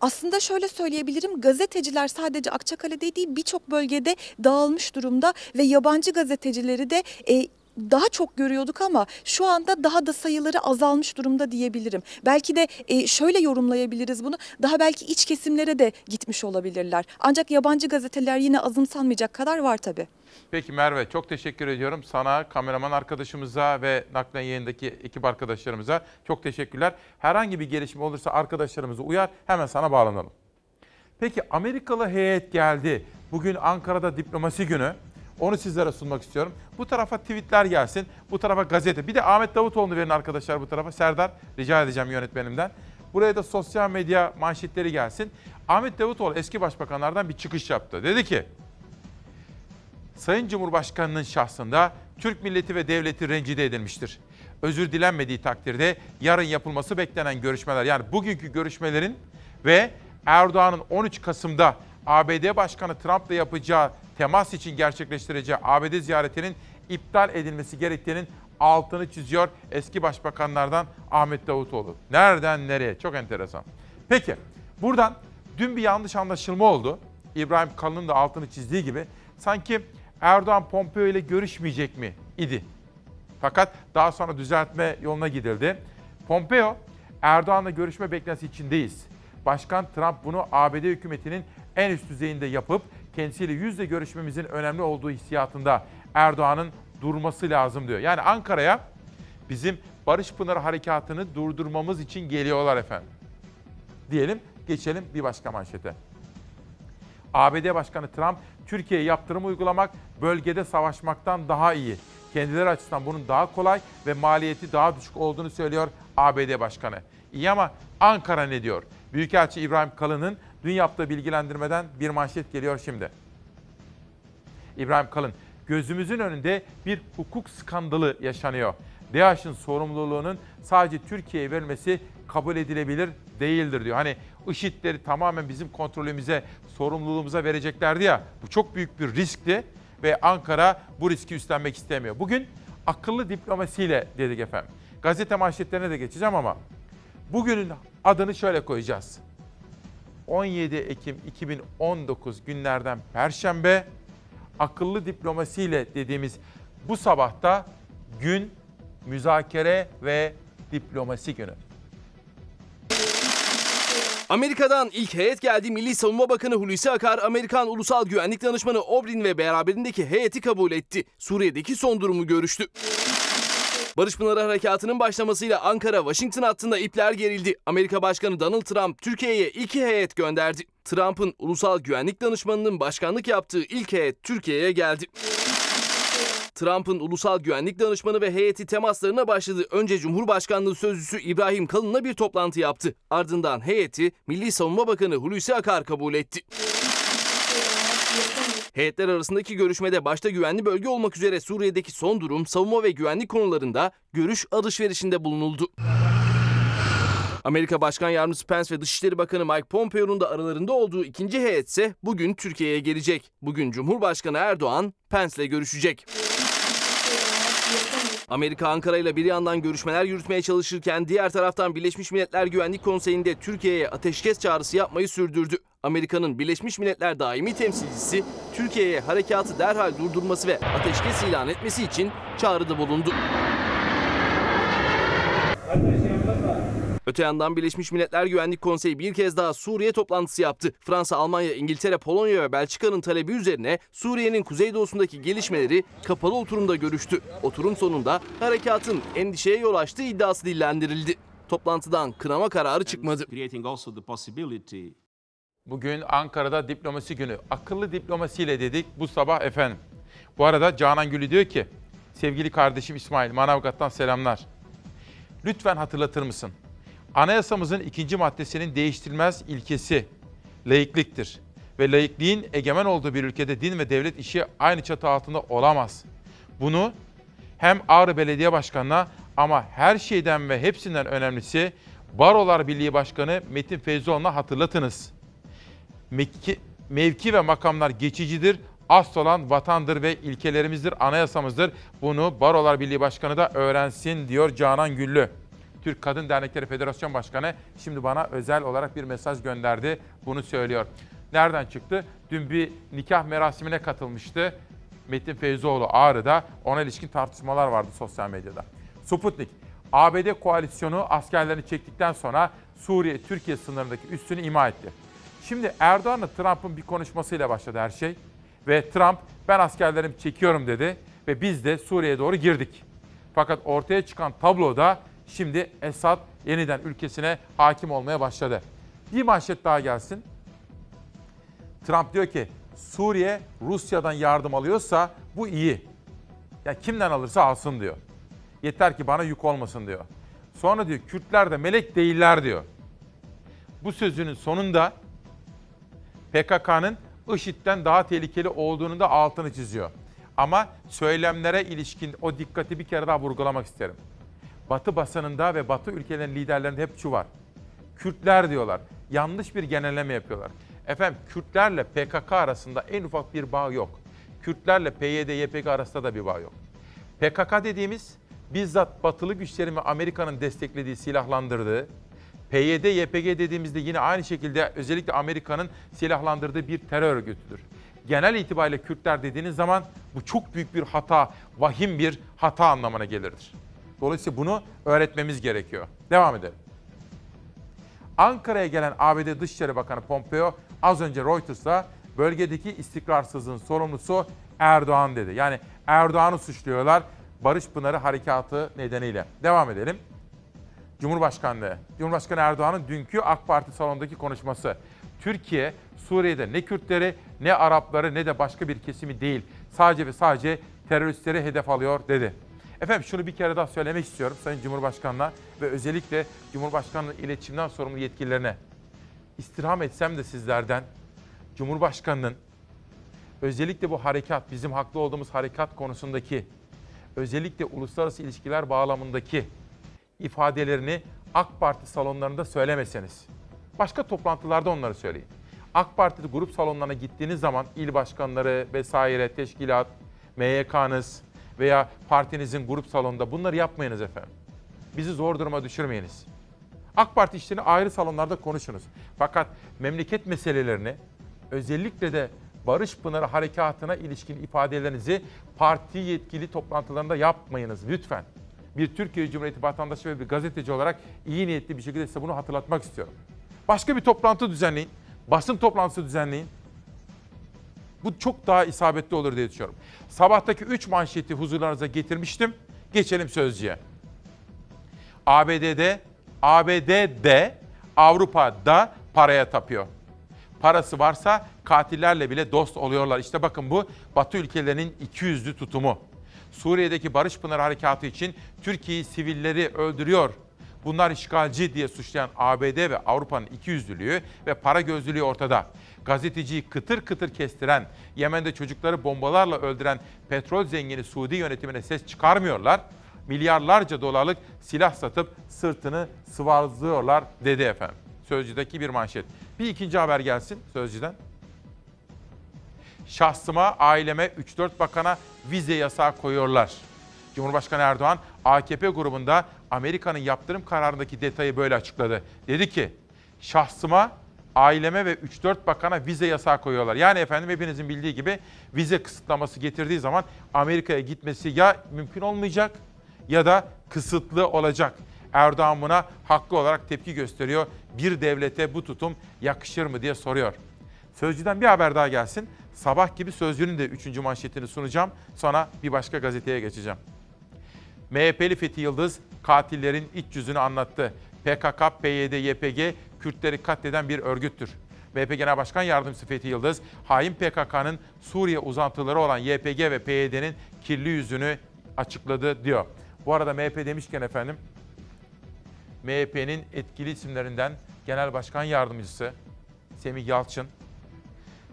Aslında şöyle söyleyebilirim gazeteciler sadece Akçakale'de değil birçok bölgede dağılmış durumda ve yabancı gazetecileri de e, daha çok görüyorduk ama şu anda daha da sayıları azalmış durumda diyebilirim. Belki de e, şöyle yorumlayabiliriz bunu. Daha belki iç kesimlere de gitmiş olabilirler. Ancak yabancı gazeteler yine azımsanmayacak kadar var tabii. Peki Merve çok teşekkür ediyorum. Sana, kameraman arkadaşımıza ve naklen yayındaki ekip arkadaşlarımıza çok teşekkürler. Herhangi bir gelişme olursa arkadaşlarımızı uyar hemen sana bağlanalım. Peki Amerikalı heyet geldi. Bugün Ankara'da diplomasi günü. Onu sizlere sunmak istiyorum. Bu tarafa tweetler gelsin, bu tarafa gazete. Bir de Ahmet Davutoğlu'nu verin arkadaşlar bu tarafa. Serdar rica edeceğim yönetmenimden. Buraya da sosyal medya manşetleri gelsin. Ahmet Davutoğlu eski başbakanlardan bir çıkış yaptı. Dedi ki, Sayın Cumhurbaşkanı'nın şahsında Türk milleti ve devleti rencide edilmiştir. Özür dilenmediği takdirde yarın yapılması beklenen görüşmeler yani bugünkü görüşmelerin ve Erdoğan'ın 13 Kasım'da ABD Başkanı Trump'la yapacağı temas için gerçekleştireceği ABD ziyaretinin iptal edilmesi gerektiğinin altını çiziyor eski başbakanlardan Ahmet Davutoğlu. Nereden nereye? Çok enteresan. Peki buradan dün bir yanlış anlaşılma oldu. İbrahim Kalın'ın da altını çizdiği gibi sanki Erdoğan Pompeo ile görüşmeyecek mi idi? Fakat daha sonra düzeltme yoluna gidildi. Pompeo, Erdoğan'la görüşme beklentisi içindeyiz. Başkan Trump bunu ABD hükümetinin en üst düzeyinde yapıp kendisiyle yüzle görüşmemizin önemli olduğu hissiyatında Erdoğan'ın durması lazım diyor. Yani Ankara'ya bizim Barış Pınarı harekatını durdurmamız için geliyorlar efendim. Diyelim geçelim bir başka manşete. ABD Başkanı Trump, Türkiye'ye yaptırım uygulamak bölgede savaşmaktan daha iyi. Kendileri açısından bunun daha kolay ve maliyeti daha düşük olduğunu söylüyor ABD Başkanı. İyi ama Ankara ne diyor? Büyükelçi İbrahim Kalın'ın dün yaptığı bilgilendirmeden bir manşet geliyor şimdi. İbrahim Kalın, gözümüzün önünde bir hukuk skandalı yaşanıyor. DAEŞ'in sorumluluğunun sadece Türkiye'ye verilmesi kabul edilebilir değildir diyor. Hani IŞİD'leri tamamen bizim kontrolümüze, sorumluluğumuza vereceklerdi ya. Bu çok büyük bir riskti ve Ankara bu riski üstlenmek istemiyor. Bugün akıllı diplomasiyle dedik efendim. Gazete manşetlerine de geçeceğim ama bugünün adını şöyle koyacağız. 17 Ekim 2019 günlerden Perşembe akıllı diplomasiyle dediğimiz bu sabahta gün müzakere ve diplomasi günü. Amerika'dan ilk heyet geldi. Milli Savunma Bakanı Hulusi Akar, Amerikan Ulusal Güvenlik Danışmanı Obrin ve beraberindeki heyeti kabul etti. Suriye'deki son durumu görüştü. Barış Pınarı Harekatı'nın başlamasıyla Ankara-Washington hattında ipler gerildi. Amerika Başkanı Donald Trump Türkiye'ye iki heyet gönderdi. Trump'ın Ulusal Güvenlik Danışmanı'nın başkanlık yaptığı ilk heyet Türkiye'ye geldi. Trump'ın ulusal güvenlik danışmanı ve heyeti temaslarına başladı. Önce Cumhurbaşkanlığı Sözcüsü İbrahim Kalın'la bir toplantı yaptı. Ardından heyeti Milli Savunma Bakanı Hulusi Akar kabul etti. Heyetler arasındaki görüşmede başta güvenli bölge olmak üzere Suriye'deki son durum, savunma ve güvenlik konularında görüş alışverişinde bulunuldu. Amerika Başkan Yardımcısı Pence ve Dışişleri Bakanı Mike Pompeo'nun da aralarında olduğu ikinci heyet ise bugün Türkiye'ye gelecek. Bugün Cumhurbaşkanı Erdoğan Pence'le görüşecek. Amerika Ankara ile bir yandan görüşmeler yürütmeye çalışırken diğer taraftan Birleşmiş Milletler Güvenlik Konseyi'nde Türkiye'ye ateşkes çağrısı yapmayı sürdürdü. Amerika'nın Birleşmiş Milletler daimi temsilcisi Türkiye'ye harekatı derhal durdurması ve ateşkes ilan etmesi için çağrıda bulundu. Öte yandan Birleşmiş Milletler Güvenlik Konseyi bir kez daha Suriye toplantısı yaptı. Fransa, Almanya, İngiltere, Polonya ve Belçika'nın talebi üzerine Suriye'nin kuzeydoğusundaki gelişmeleri kapalı oturumda görüştü. Oturum sonunda harekatın endişeye yol açtığı iddiası dillendirildi. Toplantıdan kınama kararı çıkmadı. Bugün Ankara'da diplomasi günü. Akıllı diplomasiyle dedik bu sabah efendim. Bu arada Canan Gülü diyor ki, sevgili kardeşim İsmail Manavgat'tan selamlar. Lütfen hatırlatır mısın? Anayasamızın ikinci maddesinin değiştirilmez ilkesi laikliktir. Ve laikliğin egemen olduğu bir ülkede din ve devlet işi aynı çatı altında olamaz. Bunu hem Ağrı Belediye Başkanı'na ama her şeyden ve hepsinden önemlisi Barolar Birliği Başkanı Metin Feyzoğlu'na hatırlatınız. Mevki, mevki ve makamlar geçicidir. Asıl olan vatandır ve ilkelerimizdir, anayasamızdır. Bunu Barolar Birliği Başkanı da öğrensin diyor Canan Güllü. Türk Kadın Dernekleri Federasyon Başkanı şimdi bana özel olarak bir mesaj gönderdi. Bunu söylüyor. Nereden çıktı? Dün bir nikah merasimine katılmıştı. Metin Feyzoğlu Ağrı'da ona ilişkin tartışmalar vardı sosyal medyada. Sputnik, ABD koalisyonu askerlerini çektikten sonra Suriye-Türkiye sınırındaki üssünü ima etti. Şimdi Erdoğan'la Trump'ın bir konuşmasıyla başladı her şey. Ve Trump ben askerlerimi çekiyorum dedi ve biz de Suriye'ye doğru girdik. Fakat ortaya çıkan tabloda şimdi Esad yeniden ülkesine hakim olmaya başladı. Bir manşet daha gelsin. Trump diyor ki Suriye Rusya'dan yardım alıyorsa Bu iyi. Ya kimden alırsa alsın diyor. Yeter ki bana yük olmasın diyor. Sonra diyor Kürtler de melek değiller diyor. Bu sözünün sonunda PKK'nın IŞİD'den daha tehlikeli olduğunu da altını çiziyor. Ama söylemlere ilişkin o dikkati bir kere daha vurgulamak isterim. Batı basınında ve Batı ülkelerin liderlerinde hep şu var. Kürtler diyorlar. Yanlış bir genelleme yapıyorlar. Efendim Kürtlerle PKK arasında en ufak bir bağ yok. Kürtlerle PYD, YPG arasında da bir bağ yok. PKK dediğimiz bizzat batılı güçlerin ve Amerika'nın desteklediği, silahlandırdığı, PYD, YPG dediğimizde yine aynı şekilde özellikle Amerika'nın silahlandırdığı bir terör örgütüdür. Genel itibariyle Kürtler dediğiniz zaman bu çok büyük bir hata, vahim bir hata anlamına gelirdir. Dolayısıyla bunu öğretmemiz gerekiyor. Devam edelim. Ankara'ya gelen ABD Dışişleri Bakanı Pompeo az önce Reuters'a bölgedeki istikrarsızlığın sorumlusu Erdoğan dedi. Yani Erdoğan'ı suçluyorlar Barış Pınarı Harekatı nedeniyle. Devam edelim. Cumhurbaşkanlığı. Cumhurbaşkanı Erdoğan'ın dünkü AK Parti salonundaki konuşması. Türkiye Suriye'de ne Kürtleri ne Arapları ne de başka bir kesimi değil. Sadece ve sadece teröristleri hedef alıyor dedi. Efendim şunu bir kere daha söylemek istiyorum Sayın Cumhurbaşkanı'na ve özellikle Cumhurbaşkanlığı iletişimden sorumlu yetkililerine. İstirham etsem de sizlerden Cumhurbaşkanı'nın özellikle bu harekat, bizim haklı olduğumuz harekat konusundaki özellikle uluslararası ilişkiler bağlamındaki ifadelerini AK Parti salonlarında söylemeseniz. Başka toplantılarda onları söyleyin. AK Parti grup salonlarına gittiğiniz zaman il başkanları vesaire, teşkilat, MYK'nız veya partinizin grup salonunda bunları yapmayınız efendim. Bizi zor duruma düşürmeyiniz. AK Parti işlerini ayrı salonlarda konuşunuz. Fakat memleket meselelerini özellikle de Barış Pınarı Harekatı'na ilişkin ifadelerinizi parti yetkili toplantılarında yapmayınız lütfen. Bir Türkiye Cumhuriyeti vatandaşı ve bir gazeteci olarak iyi niyetli bir şekilde size bunu hatırlatmak istiyorum. Başka bir toplantı düzenleyin. Basın toplantısı düzenleyin. Bu çok daha isabetli olur diye düşünüyorum. Sabahtaki 3 manşeti huzurlarınıza getirmiştim. Geçelim sözcüye. ABD'de, ABD'de, Avrupa'da paraya tapıyor. Parası varsa katillerle bile dost oluyorlar. İşte bakın bu Batı ülkelerinin iki yüzlü tutumu. Suriye'deki Barış Pınarı Harekatı için Türkiye'yi sivilleri öldürüyor. Bunlar işgalci diye suçlayan ABD ve Avrupa'nın ikiyüzlülüğü ve para gözlülüğü ortada. Gazeteciyi kıtır kıtır kestiren, Yemen'de çocukları bombalarla öldüren petrol zengini Suudi yönetimine ses çıkarmıyorlar. Milyarlarca dolarlık silah satıp sırtını sıvazlıyorlar dedi efendim. Sözcüdeki bir manşet. Bir ikinci haber gelsin Sözcü'den. Şahsıma, aileme 3-4 bakana vize yasağı koyuyorlar. Cumhurbaşkanı Erdoğan AKP grubunda Amerika'nın yaptırım kararındaki detayı böyle açıkladı. Dedi ki şahsıma, aileme ve 3-4 bakana vize yasağı koyuyorlar. Yani efendim hepinizin bildiği gibi vize kısıtlaması getirdiği zaman Amerika'ya gitmesi ya mümkün olmayacak ya da kısıtlı olacak. Erdoğan buna haklı olarak tepki gösteriyor. Bir devlete bu tutum yakışır mı diye soruyor. Sözcüden bir haber daha gelsin. Sabah gibi Sözcü'nün de 3. manşetini sunacağım. Sonra bir başka gazeteye geçeceğim. MHP'li Fethi Yıldız katillerin iç yüzünü anlattı. PKK, PYD, YPG Kürtleri katleden bir örgüttür. MHP Genel Başkan Yardımcısı Fethi Yıldız, hain PKK'nın Suriye uzantıları olan YPG ve PYD'nin kirli yüzünü açıkladı diyor. Bu arada MHP demişken efendim, MHP'nin etkili isimlerinden Genel Başkan Yardımcısı Semih Yalçın.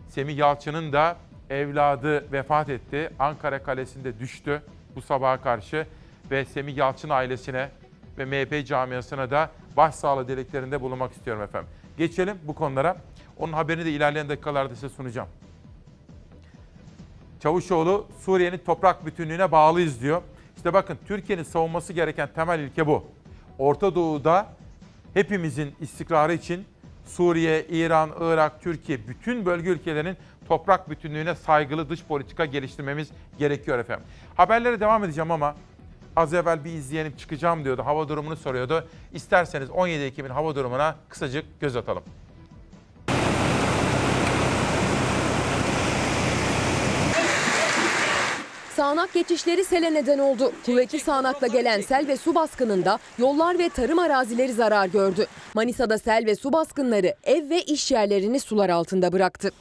Semih Yalçın'ın da evladı vefat etti. Ankara Kalesi'nde düştü bu sabaha karşı ve Semih Yalçın ailesine ve MHP camiasına da başsağlığı dileklerinde bulunmak istiyorum efendim. Geçelim bu konulara. Onun haberini de ilerleyen dakikalarda size sunacağım. Çavuşoğlu Suriye'nin toprak bütünlüğüne bağlıyız diyor. İşte bakın Türkiye'nin savunması gereken temel ilke bu. Orta Doğu'da hepimizin istikrarı için Suriye, İran, Irak, Türkiye bütün bölge ülkelerinin toprak bütünlüğüne saygılı dış politika geliştirmemiz gerekiyor efendim. Haberlere devam edeceğim ama az evvel bir izleyenim çıkacağım diyordu. Hava durumunu soruyordu. İsterseniz 17 Ekim'in hava durumuna kısacık göz atalım. Sağanak geçişleri sele neden oldu. Kuvvetli sağanakla gelen sel ve su baskınında yollar ve tarım arazileri zarar gördü. Manisa'da sel ve su baskınları ev ve iş yerlerini sular altında bıraktı.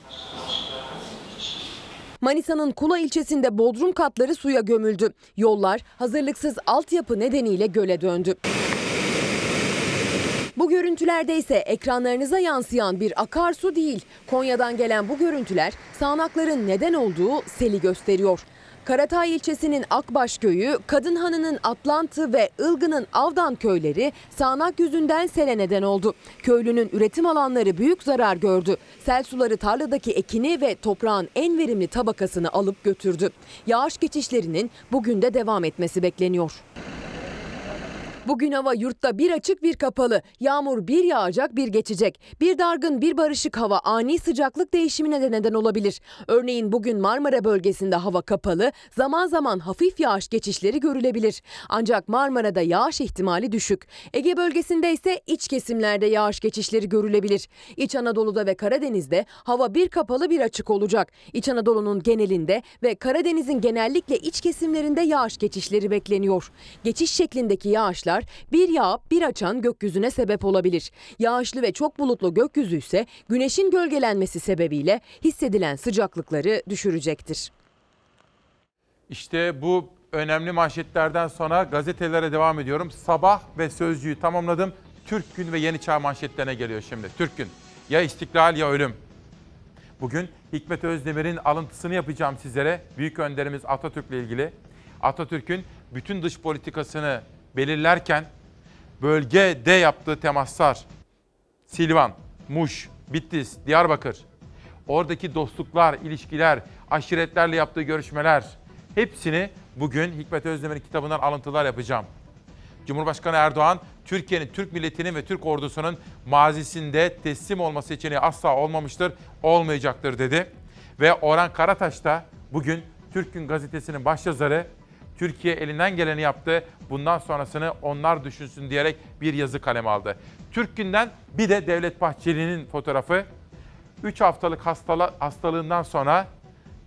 Manisa'nın Kula ilçesinde bodrum katları suya gömüldü. Yollar hazırlıksız altyapı nedeniyle göle döndü. Bu görüntülerde ise ekranlarınıza yansıyan bir akarsu değil. Konya'dan gelen bu görüntüler sağanakların neden olduğu seli gösteriyor. Karatay ilçesinin Akbaş köyü, Kadınhanı'nın Atlantı ve Ilgın'ın Avdan köyleri sağanak yüzünden sele neden oldu. Köylünün üretim alanları büyük zarar gördü. Sel suları tarladaki ekini ve toprağın en verimli tabakasını alıp götürdü. Yağış geçişlerinin bugün de devam etmesi bekleniyor. Bugün hava yurtta bir açık bir kapalı. Yağmur bir yağacak bir geçecek. Bir dargın bir barışık hava ani sıcaklık değişimine de neden olabilir. Örneğin bugün Marmara bölgesinde hava kapalı. Zaman zaman hafif yağış geçişleri görülebilir. Ancak Marmara'da yağış ihtimali düşük. Ege bölgesinde ise iç kesimlerde yağış geçişleri görülebilir. İç Anadolu'da ve Karadeniz'de hava bir kapalı bir açık olacak. İç Anadolu'nun genelinde ve Karadeniz'in genellikle iç kesimlerinde yağış geçişleri bekleniyor. Geçiş şeklindeki yağışlar bir yağıp bir açan gökyüzüne sebep olabilir. Yağışlı ve çok bulutlu gökyüzü ise güneşin gölgelenmesi sebebiyle hissedilen sıcaklıkları düşürecektir. İşte bu önemli manşetlerden sonra gazetelere devam ediyorum. Sabah ve Sözcü'yü tamamladım. Türk Gün ve Yeni Çağ manşetlerine geliyor şimdi. Türk Gün. Ya istiklal ya ölüm. Bugün Hikmet Özdemir'in alıntısını yapacağım sizlere. Büyük önderimiz Atatürk'le ilgili. Atatürk'ün bütün dış politikasını belirlerken bölgede yaptığı temaslar, Silvan, Muş, Bitlis, Diyarbakır, oradaki dostluklar, ilişkiler, aşiretlerle yaptığı görüşmeler hepsini bugün Hikmet Özdemir'in kitabından alıntılar yapacağım. Cumhurbaşkanı Erdoğan, Türkiye'nin, Türk milletinin ve Türk ordusunun mazisinde teslim olma seçeneği asla olmamıştır, olmayacaktır dedi. Ve Orhan Karataş da bugün Türk Gün Gazetesi'nin başyazarı Türkiye elinden geleni yaptı. Bundan sonrasını onlar düşünsün diyerek bir yazı kaleme aldı. Türk Gün'den bir de Devlet Bahçeli'nin fotoğrafı. 3 haftalık hastala, hastalığından sonra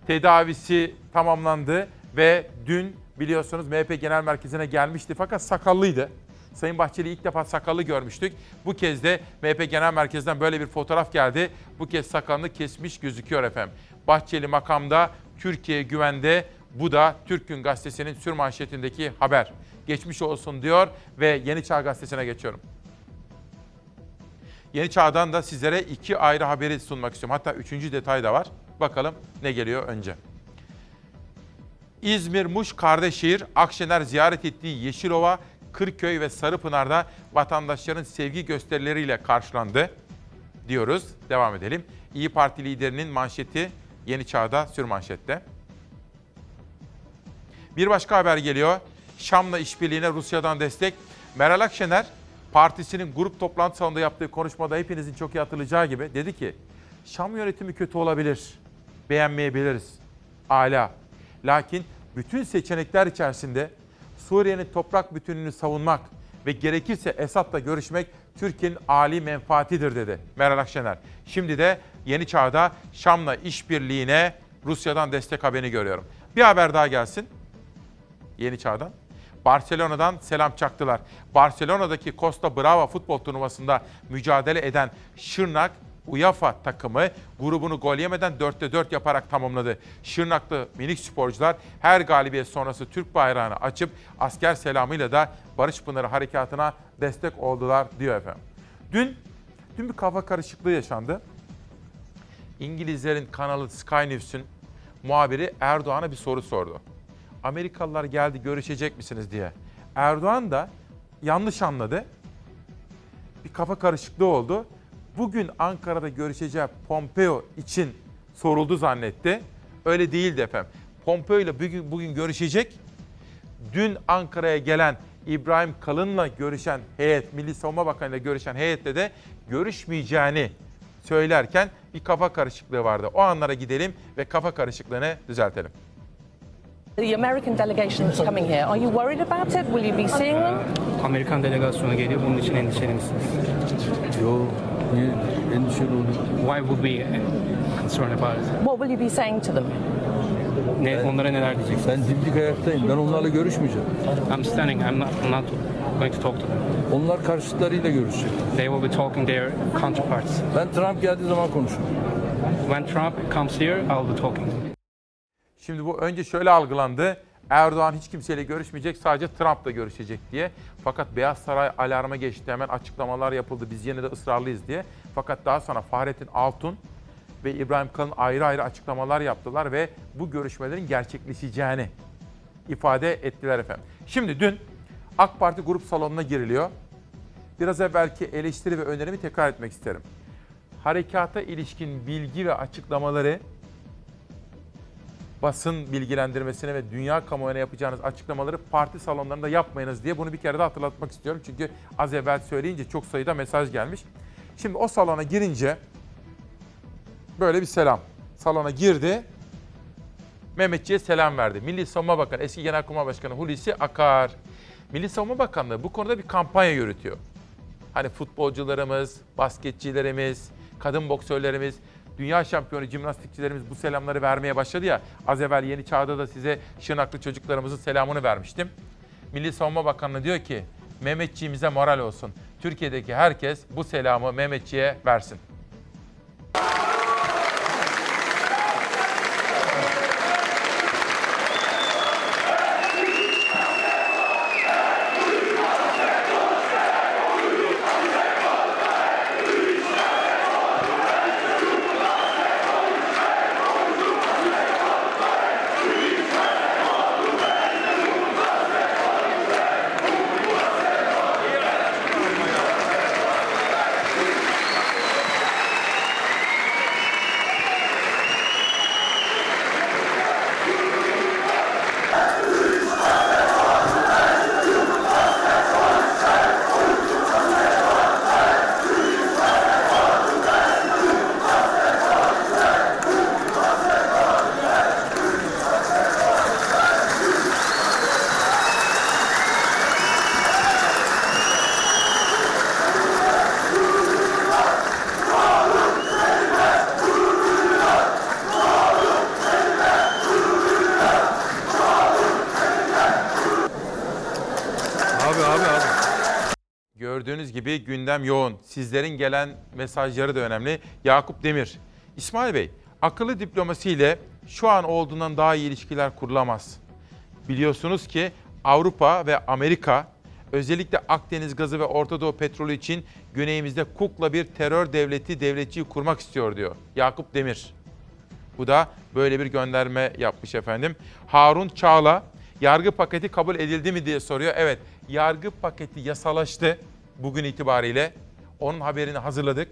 tedavisi tamamlandı ve dün biliyorsunuz MHP Genel Merkezi'ne gelmişti fakat sakallıydı. Sayın Bahçeli ilk defa sakallı görmüştük. Bu kez de MHP Genel Merkezi'nden böyle bir fotoğraf geldi. Bu kez sakalını kesmiş gözüküyor efendim. Bahçeli makamda Türkiye güvende bu da Türk Gün Gazetesi'nin sürmanşetindeki haber. Geçmiş olsun diyor ve Yeni Çağ Gazetesi'ne geçiyorum. Yeni Çağ'dan da sizlere iki ayrı haberi sunmak istiyorum. Hatta üçüncü detay da var. Bakalım ne geliyor önce. İzmir, Muş, Kardeşehir, Akşener ziyaret ettiği Yeşilova, Kırköy ve Sarıpınar'da vatandaşların sevgi gösterileriyle karşılandı diyoruz. Devam edelim. İyi Parti liderinin manşeti Yeni Çağ'da sürmanşette. Bir başka haber geliyor. Şam'la işbirliğine Rusya'dan destek. Meral Akşener partisinin grup toplantı salonunda yaptığı konuşmada hepinizin çok iyi hatırlayacağı gibi dedi ki Şam yönetimi kötü olabilir. Beğenmeyebiliriz. Ala. Lakin bütün seçenekler içerisinde Suriye'nin toprak bütünlüğünü savunmak ve gerekirse Esad'la görüşmek Türkiye'nin âli menfaatidir dedi Meral Akşener. Şimdi de Yeni Çağ'da Şam'la işbirliğine Rusya'dan destek haberini görüyorum. Bir haber daha gelsin. Yeni Çağ'dan. Barcelona'dan selam çaktılar. Barcelona'daki Costa Brava futbol turnuvasında mücadele eden Şırnak UEFA takımı grubunu gol yemeden 4'te 4 yaparak tamamladı. Şırnaklı minik sporcular her galibiyet sonrası Türk bayrağını açıp asker selamıyla da Barış Pınarı harekatına destek oldular diyor efendim. Dün dün bir kafa karışıklığı yaşandı. İngilizlerin kanalı Sky News'un muhabiri Erdoğan'a bir soru sordu. Amerikalılar geldi görüşecek misiniz diye. Erdoğan da yanlış anladı. Bir kafa karışıklığı oldu. Bugün Ankara'da görüşeceği Pompeo için soruldu zannetti. Öyle değildi efendim. Pompeo ile bugün, bugün görüşecek. Dün Ankara'ya gelen İbrahim Kalın'la görüşen heyet, Milli Savunma Bakanı ile görüşen heyetle de görüşmeyeceğini söylerken bir kafa karışıklığı vardı. O anlara gidelim ve kafa karışıklığını düzeltelim. The American delegation that's coming here, are you worried about it? Will you be seeing them? Amerikan delegasyonu geliyor. Bunun için endişeli misiniz? Yok. Niye endişeli oluyor? Why would we concerned about it? What will you be saying to them? Ne, onlara neler diyeceksiniz? Ben dimdik ayaktayım. Ben onlarla görüşmeyeceğim. I'm standing. I'm not, I'm not going to talk to them. Onlar karşıtlarıyla görüşecek. They will be talking their counterparts. Ben Trump geldiği zaman konuşurum. When Trump comes here, I'll be talking. Şimdi bu önce şöyle algılandı. Erdoğan hiç kimseyle görüşmeyecek, sadece Trump'la görüşecek diye. Fakat Beyaz Saray alarma geçti. Hemen açıklamalar yapıldı. Biz yine de ısrarlıyız diye. Fakat daha sonra Fahrettin Altun ve İbrahim Kalın ayrı ayrı açıklamalar yaptılar ve bu görüşmelerin gerçekleşeceğini ifade ettiler efendim. Şimdi dün AK Parti grup salonuna giriliyor. Biraz evvelki eleştiri ve önerimi tekrar etmek isterim. Harekata ilişkin bilgi ve açıklamaları basın bilgilendirmesine ve dünya kamuoyuna yapacağınız açıklamaları parti salonlarında yapmayınız diye bunu bir kere de hatırlatmak istiyorum. Çünkü az evvel söyleyince çok sayıda mesaj gelmiş. Şimdi o salona girince böyle bir selam. Salona girdi. Mehmetçiğe selam verdi. Milli Savunma Bakanı, eski Genelkurmay Başkanı Hulusi Akar. Milli Savunma Bakanlığı bu konuda bir kampanya yürütüyor. Hani futbolcularımız, basketçilerimiz, kadın boksörlerimiz, dünya şampiyonu jimnastikçilerimiz bu selamları vermeye başladı ya. Az evvel Yeni Çağ'da da size Şırnaklı çocuklarımızın selamını vermiştim. Milli Savunma Bakanlığı diyor ki Mehmetçiğimize moral olsun. Türkiye'deki herkes bu selamı Mehmetçiğe versin. Abi abi abi. Gördüğünüz gibi gündem yoğun. Sizlerin gelen mesajları da önemli. Yakup Demir. İsmail Bey, akıllı diplomasiyle şu an olduğundan daha iyi ilişkiler kurulamaz. Biliyorsunuz ki Avrupa ve Amerika özellikle Akdeniz gazı ve Orta Doğu petrolü için güneyimizde kukla bir terör devleti devletçiyi kurmak istiyor diyor Yakup Demir. Bu da böyle bir gönderme yapmış efendim. Harun Çağla, yargı paketi kabul edildi mi diye soruyor. Evet, yargı paketi yasalaştı bugün itibariyle. Onun haberini hazırladık.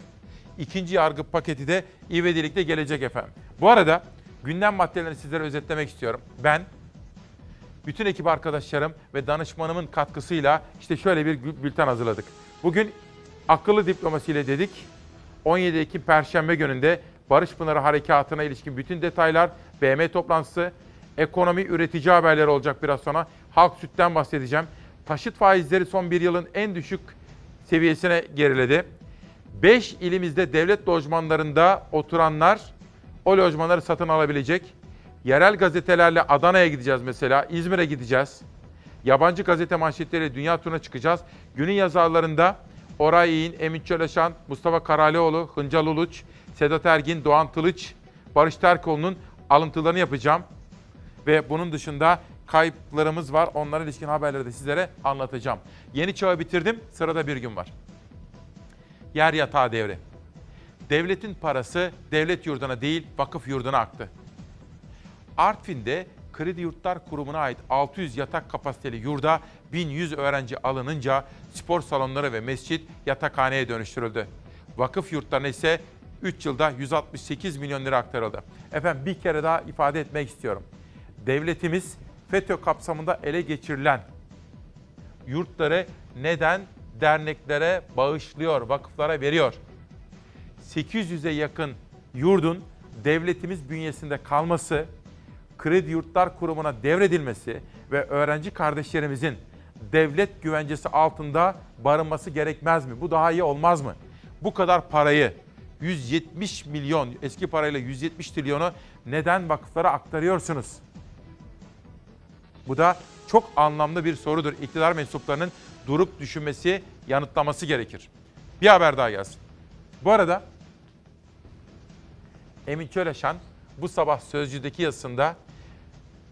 İkinci yargı paketi de ivedilikle gelecek efendim. Bu arada gündem maddelerini sizlere özetlemek istiyorum. Ben bütün ekip arkadaşlarım ve danışmanımın katkısıyla işte şöyle bir bülten hazırladık. Bugün akıllı diplomasiyle dedik. 17 Ekim Perşembe gününde Barış Pınarı Harekatı'na ilişkin bütün detaylar, BM toplantısı, ekonomi üretici haberleri olacak biraz sonra. Halk sütten bahsedeceğim. Taşıt faizleri son bir yılın en düşük seviyesine geriledi. 5 ilimizde devlet lojmanlarında oturanlar o lojmanları satın alabilecek. Yerel gazetelerle Adana'ya gideceğiz mesela, İzmir'e gideceğiz. Yabancı gazete manşetleriyle dünya turuna çıkacağız. Günün yazarlarında Oray İğin, Emin Çöleşan, Mustafa Karalioğlu, Hıncal Uluç, Sedat Ergin, Doğan Tılıç, Barış Terkoğlu'nun alıntılarını yapacağım. Ve bunun dışında kayıplarımız var. Onlara ilişkin haberleri de sizlere anlatacağım. Yeni çağı bitirdim. Sırada bir gün var. Yer yatağı devri. Devletin parası devlet yurduna değil vakıf yurduna aktı. Artvin'de Kredi Yurtlar Kurumu'na ait 600 yatak kapasiteli yurda 1100 öğrenci alınınca spor salonları ve mescit yatakhaneye dönüştürüldü. Vakıf yurtlarına ise 3 yılda 168 milyon lira aktarıldı. Efendim bir kere daha ifade etmek istiyorum. Devletimiz FETÖ kapsamında ele geçirilen yurtları neden derneklere bağışlıyor, vakıflara veriyor? 800'e yakın yurdun devletimiz bünyesinde kalması, Kredi Yurtlar Kurumu'na devredilmesi ve öğrenci kardeşlerimizin devlet güvencesi altında barınması gerekmez mi? Bu daha iyi olmaz mı? Bu kadar parayı 170 milyon eski parayla 170 trilyonu neden vakıflara aktarıyorsunuz? Bu da çok anlamlı bir sorudur. İktidar mensuplarının durup düşünmesi, yanıtlaması gerekir. Bir haber daha gelsin. Bu arada Emin Çöleşan bu sabah Sözcü'deki yazısında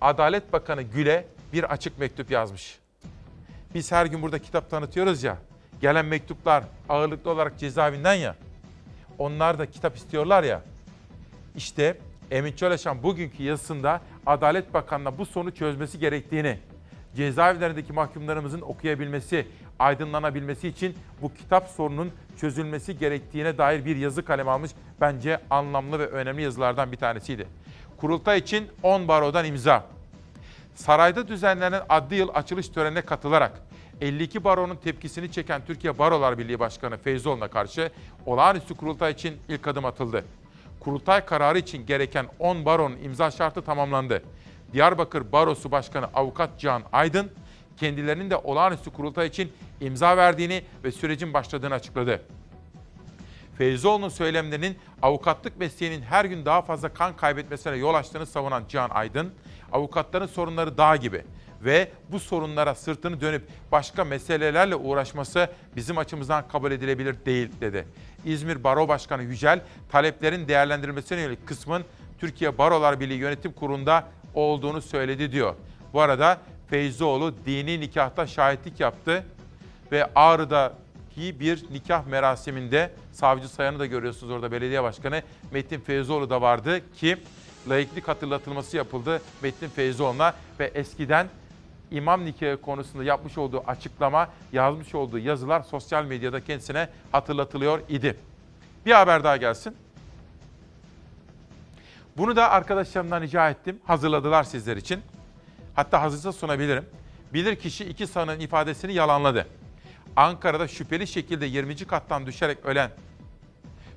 Adalet Bakanı Gül'e bir açık mektup yazmış. Biz her gün burada kitap tanıtıyoruz ya. Gelen mektuplar ağırlıklı olarak cezaevinden ya. Onlar da kitap istiyorlar ya. İşte Emin Çöleşan bugünkü yazısında Adalet Bakanı'na bu sorunu çözmesi gerektiğini, cezaevlerindeki mahkumlarımızın okuyabilmesi, aydınlanabilmesi için bu kitap sorunun çözülmesi gerektiğine dair bir yazı kalem almış. Bence anlamlı ve önemli yazılardan bir tanesiydi. Kurultay için 10 barodan imza. Sarayda düzenlenen adli yıl açılış törenine katılarak 52 baronun tepkisini çeken Türkiye Barolar Birliği Başkanı Feyzoğlu'na karşı olağanüstü kurultay için ilk adım atıldı. Kurultay kararı için gereken 10 baronun imza şartı tamamlandı. Diyarbakır Barosu Başkanı Avukat Can Aydın, kendilerinin de olağanüstü kurultay için imza verdiğini ve sürecin başladığını açıkladı. Feyzoğlu'nun söylemlerinin avukatlık mesleğinin her gün daha fazla kan kaybetmesine yol açtığını savunan Cihan Aydın, avukatların sorunları dağ gibi ve bu sorunlara sırtını dönüp başka meselelerle uğraşması bizim açımızdan kabul edilebilir değil dedi. İzmir Baro Başkanı Yücel, taleplerin değerlendirilmesine yönelik kısmın Türkiye Barolar Birliği Yönetim Kurulu'nda olduğunu söyledi diyor. Bu arada Feyzoğlu dini nikahta şahitlik yaptı ve Ağrı'daki bir nikah merasiminde savcı Sayan'ı da görüyorsunuz orada belediye başkanı Metin Feyzoğlu da vardı ki laiklik hatırlatılması yapıldı Metin Feyzoğlu'na ve eskiden imam nikahı konusunda yapmış olduğu açıklama, yazmış olduğu yazılar sosyal medyada kendisine hatırlatılıyor idi. Bir haber daha gelsin. Bunu da arkadaşlarımdan rica ettim. Hazırladılar sizler için. Hatta hazırsa sunabilirim. Bilirkişi iki sanığın ifadesini yalanladı. Ankara'da şüpheli şekilde 20. kattan düşerek ölen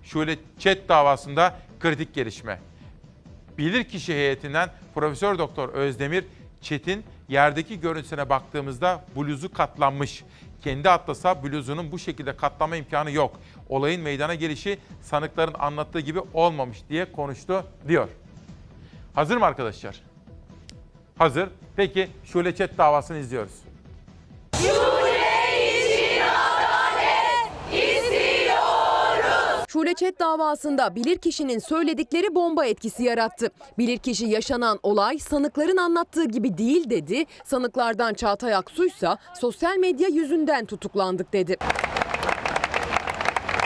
Şule Çet davasında kritik gelişme. Bilirkişi heyetinden Profesör Doktor Özdemir Çetin yerdeki görüntüsüne baktığımızda bluzu katlanmış. Kendi atlasa bluzunun bu şekilde katlanma imkanı yok. Olayın meydana gelişi sanıkların anlattığı gibi olmamış diye konuştu diyor. Hazır mı arkadaşlar? Hazır. Peki Şule Çet davasını izliyoruz. Şule Çet davasında bilirkişinin söyledikleri bomba etkisi yarattı. Bilirkişi yaşanan olay sanıkların anlattığı gibi değil dedi. Sanıklardan Çağatay Aksu'ysa sosyal medya yüzünden tutuklandık dedi.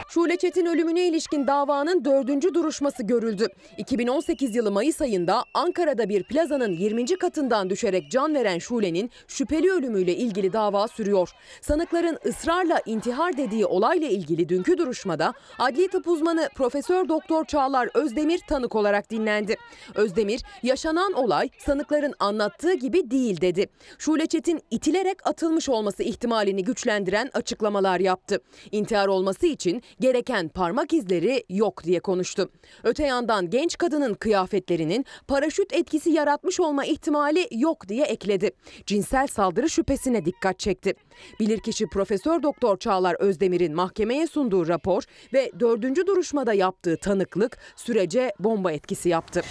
Şule Çet'in ölümüne ilişkin davanın dördüncü duruşması görüldü. 2018 yılı Mayıs ayında Ankara'da bir plazanın 20. katından düşerek can veren Şule'nin şüpheli ölümüyle ilgili dava sürüyor. Sanıkların ısrarla intihar dediği olayla ilgili dünkü duruşmada adli tıp uzmanı Profesör Doktor Çağlar Özdemir tanık olarak dinlendi. Özdemir, yaşanan olay sanıkların anlattığı gibi değil dedi. Şule Çet'in itilerek atılmış olması ihtimalini güçlendiren açıklamalar yaptı. İntihar olması için gereken parmak izleri yok diye konuştu. Öte yandan genç kadının kıyafetlerinin paraşüt etkisi yaratmış olma ihtimali yok diye ekledi. Cinsel saldırı şüphesine dikkat çekti. Bilirkişi Profesör Doktor Çağlar Özdemir'in mahkemeye sunduğu rapor ve dördüncü duruşmada yaptığı tanıklık sürece bomba etkisi yaptı.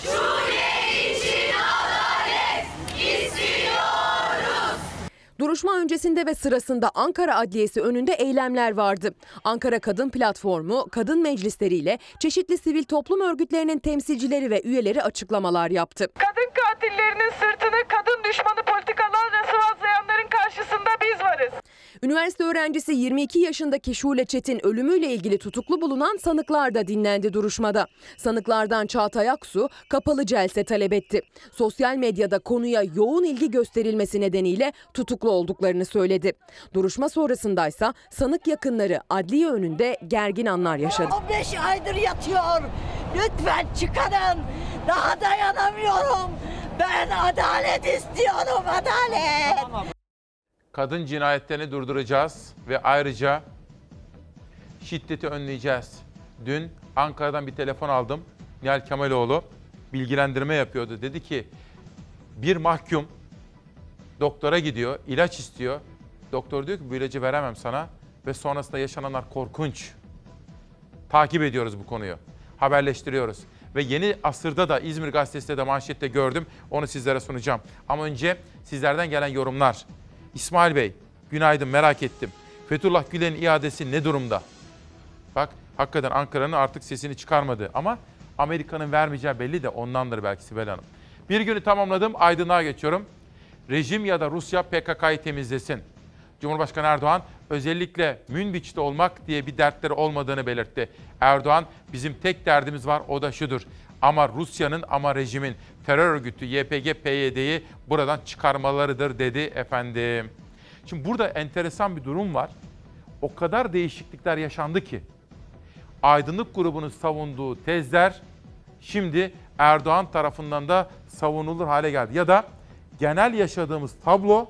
Duruşma öncesinde ve sırasında Ankara Adliyesi önünde eylemler vardı. Ankara Kadın Platformu, kadın meclisleriyle çeşitli sivil toplum örgütlerinin temsilcileri ve üyeleri açıklamalar yaptı. Kadın katillerinin sırtını kadın düşmanı politikalarla sıvazlayanların karşısında biz varız. Üniversite öğrencisi 22 yaşındaki Şule Çetin ölümüyle ilgili tutuklu bulunan sanıklar da dinlendi duruşmada. Sanıklardan Çağatay Aksu kapalı celse talep etti. Sosyal medyada konuya yoğun ilgi gösterilmesi nedeniyle tutuklu olduklarını söyledi. Duruşma sonrasındaysa sanık yakınları adliye önünde gergin anlar yaşadı. 15 aydır yatıyor. Lütfen çıkarın. Daha dayanamıyorum. Ben adalet istiyorum, adalet. Kadın cinayetlerini durduracağız ve ayrıca şiddeti önleyeceğiz. Dün Ankara'dan bir telefon aldım. Nihal Kemaloğlu bilgilendirme yapıyordu. Dedi ki bir mahkum doktora gidiyor, ilaç istiyor. Doktor diyor ki bu ilacı veremem sana ve sonrasında yaşananlar korkunç. Takip ediyoruz bu konuyu. Haberleştiriyoruz. Ve yeni asırda da İzmir Gazetesi'nde de manşette gördüm. Onu sizlere sunacağım. Ama önce sizlerden gelen yorumlar. İsmail Bey, günaydın merak ettim. Fethullah Gülen'in iadesi ne durumda? Bak hakikaten Ankara'nın artık sesini çıkarmadı ama Amerika'nın vermeyeceği belli de ondandır belki Sibel Hanım. Bir günü tamamladım, aydınlığa geçiyorum. Rejim ya da Rusya PKK'yı temizlesin. Cumhurbaşkanı Erdoğan özellikle Münbiç'te olmak diye bir dertleri olmadığını belirtti. Erdoğan bizim tek derdimiz var o da şudur. Ama Rusya'nın ama rejimin terör örgütü YPG PYD'yi buradan çıkarmalarıdır dedi efendim. Şimdi burada enteresan bir durum var. O kadar değişiklikler yaşandı ki aydınlık grubunun savunduğu tezler şimdi Erdoğan tarafından da savunulur hale geldi. Ya da genel yaşadığımız tablo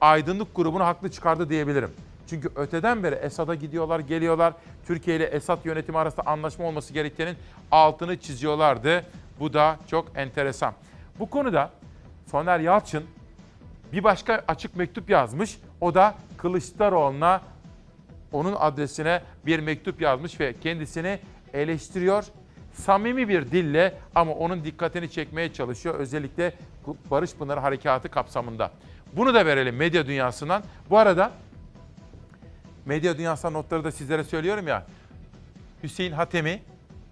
aydınlık grubunu haklı çıkardı diyebilirim. Çünkü öteden beri Esad'a gidiyorlar, geliyorlar. Türkiye ile Esad yönetimi arasında anlaşma olması gerektiğinin altını çiziyorlardı. Bu da çok enteresan. Bu konuda Soner Yalçın bir başka açık mektup yazmış. O da Kılıçdaroğlu'na onun adresine bir mektup yazmış ve kendisini eleştiriyor. Samimi bir dille ama onun dikkatini çekmeye çalışıyor. Özellikle Barış Pınarı Harekatı kapsamında. Bunu da verelim medya dünyasından. Bu arada medya dünyasından notları da sizlere söylüyorum ya. Hüseyin Hatemi,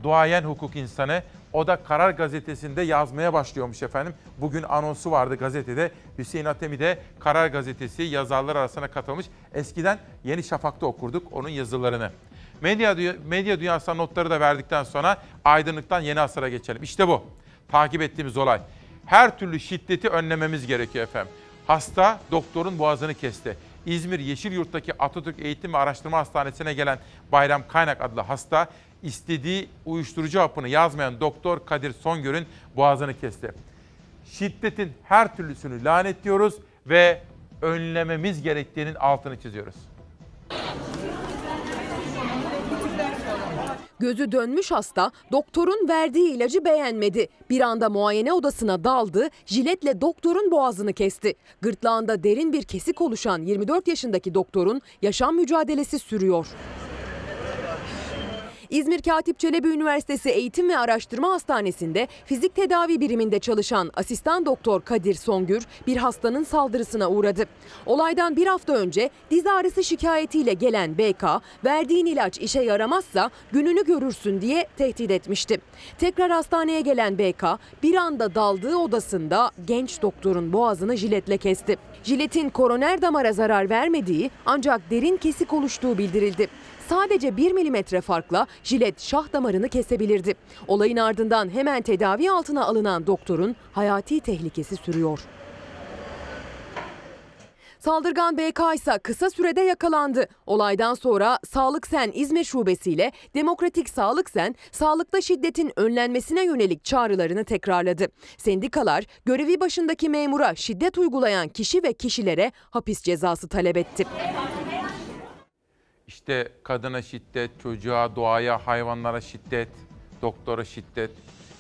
duayen hukuk insanı. O da Karar Gazetesi'nde yazmaya başlıyormuş efendim. Bugün anonsu vardı gazetede. Hüseyin Hatemi de Karar Gazetesi yazarlar arasına katılmış. Eskiden Yeni Şafak'ta okurduk onun yazılarını. Medya, medya dünyasına notları da verdikten sonra aydınlıktan yeni asıra geçelim. İşte bu. Takip ettiğimiz olay. Her türlü şiddeti önlememiz gerekiyor efendim. Hasta doktorun boğazını kesti. İzmir Yeşilyurt'taki Atatürk Eğitim ve Araştırma Hastanesi'ne gelen Bayram Kaynak adlı hasta istediği uyuşturucu hapını yazmayan doktor Kadir Songör'ün boğazını kesti. Şiddetin her türlüsünü lanetliyoruz ve önlememiz gerektiğinin altını çiziyoruz. Gözü dönmüş hasta doktorun verdiği ilacı beğenmedi. Bir anda muayene odasına daldı, jiletle doktorun boğazını kesti. Gırtlağında derin bir kesik oluşan 24 yaşındaki doktorun yaşam mücadelesi sürüyor. İzmir Katip Çelebi Üniversitesi Eğitim ve Araştırma Hastanesi'nde fizik tedavi biriminde çalışan asistan doktor Kadir Songür bir hastanın saldırısına uğradı. Olaydan bir hafta önce diz ağrısı şikayetiyle gelen BK verdiğin ilaç işe yaramazsa gününü görürsün diye tehdit etmişti. Tekrar hastaneye gelen BK bir anda daldığı odasında genç doktorun boğazını jiletle kesti. Jiletin koroner damara zarar vermediği ancak derin kesik oluştuğu bildirildi. Sadece 1 milimetre farkla jilet şah damarını kesebilirdi. Olayın ardından hemen tedavi altına alınan doktorun hayati tehlikesi sürüyor. Saldırgan BK ise kısa sürede yakalandı. Olaydan sonra Sağlık Sen İzmir Şubesiyle Demokratik Sağlık Sen sağlıkta şiddetin önlenmesine yönelik çağrılarını tekrarladı. Sendikalar görevi başındaki memura şiddet uygulayan kişi ve kişilere hapis cezası talep etti. İşte kadına şiddet, çocuğa, doğaya, hayvanlara şiddet, doktora şiddet.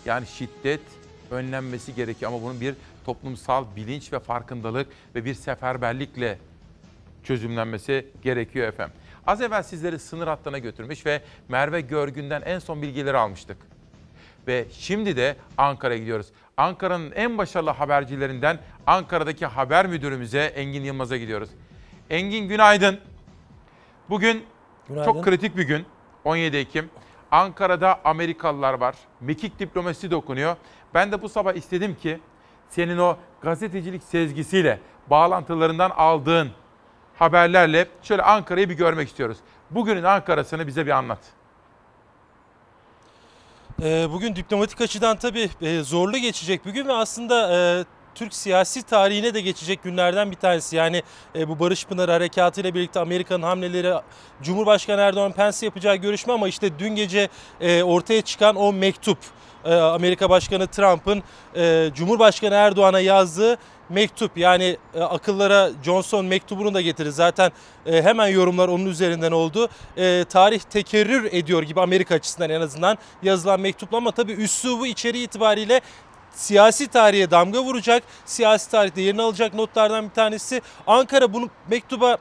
Yani şiddet önlenmesi gerekiyor ama bunun bir toplumsal bilinç ve farkındalık ve bir seferberlikle çözümlenmesi gerekiyor efendim. Az evvel sizleri sınır hattına götürmüş ve Merve Görgün'den en son bilgileri almıştık. Ve şimdi de Ankara'ya gidiyoruz. Ankara'nın en başarılı habercilerinden Ankara'daki haber müdürümüze Engin Yılmaz'a gidiyoruz. Engin günaydın. Bugün Günaydın. çok kritik bir gün. 17 Ekim. Ankara'da Amerikalılar var. Mekik diplomasi dokunuyor. Ben de bu sabah istedim ki senin o gazetecilik sezgisiyle, bağlantılarından aldığın haberlerle şöyle Ankara'yı bir görmek istiyoruz. Bugünün Ankara'sını bize bir anlat. Ee, Bugün diplomatik açıdan tabii e, zorlu geçecek bir gün ve aslında e, Türk siyasi tarihine de geçecek günlerden bir tanesi. Yani e, bu Barış Pınar Harekatı ile birlikte Amerika'nın hamleleri, Cumhurbaşkanı Erdoğan Pence yapacağı görüşme ama işte dün gece e, ortaya çıkan o mektup. e, Amerika Başkanı Trump'ın e, Cumhurbaşkanı Erdoğan'a yazdığı mektup yani e, akıllara Johnson mektubunu da getirir. Zaten e, hemen yorumlar onun üzerinden oldu. E, tarih tekerrür ediyor gibi Amerika açısından en azından yazılan mektupla ama tabii üslubu içeriği itibariyle siyasi tarihe damga vuracak. Siyasi tarihte yerini alacak notlardan bir tanesi. Ankara bunu mektuba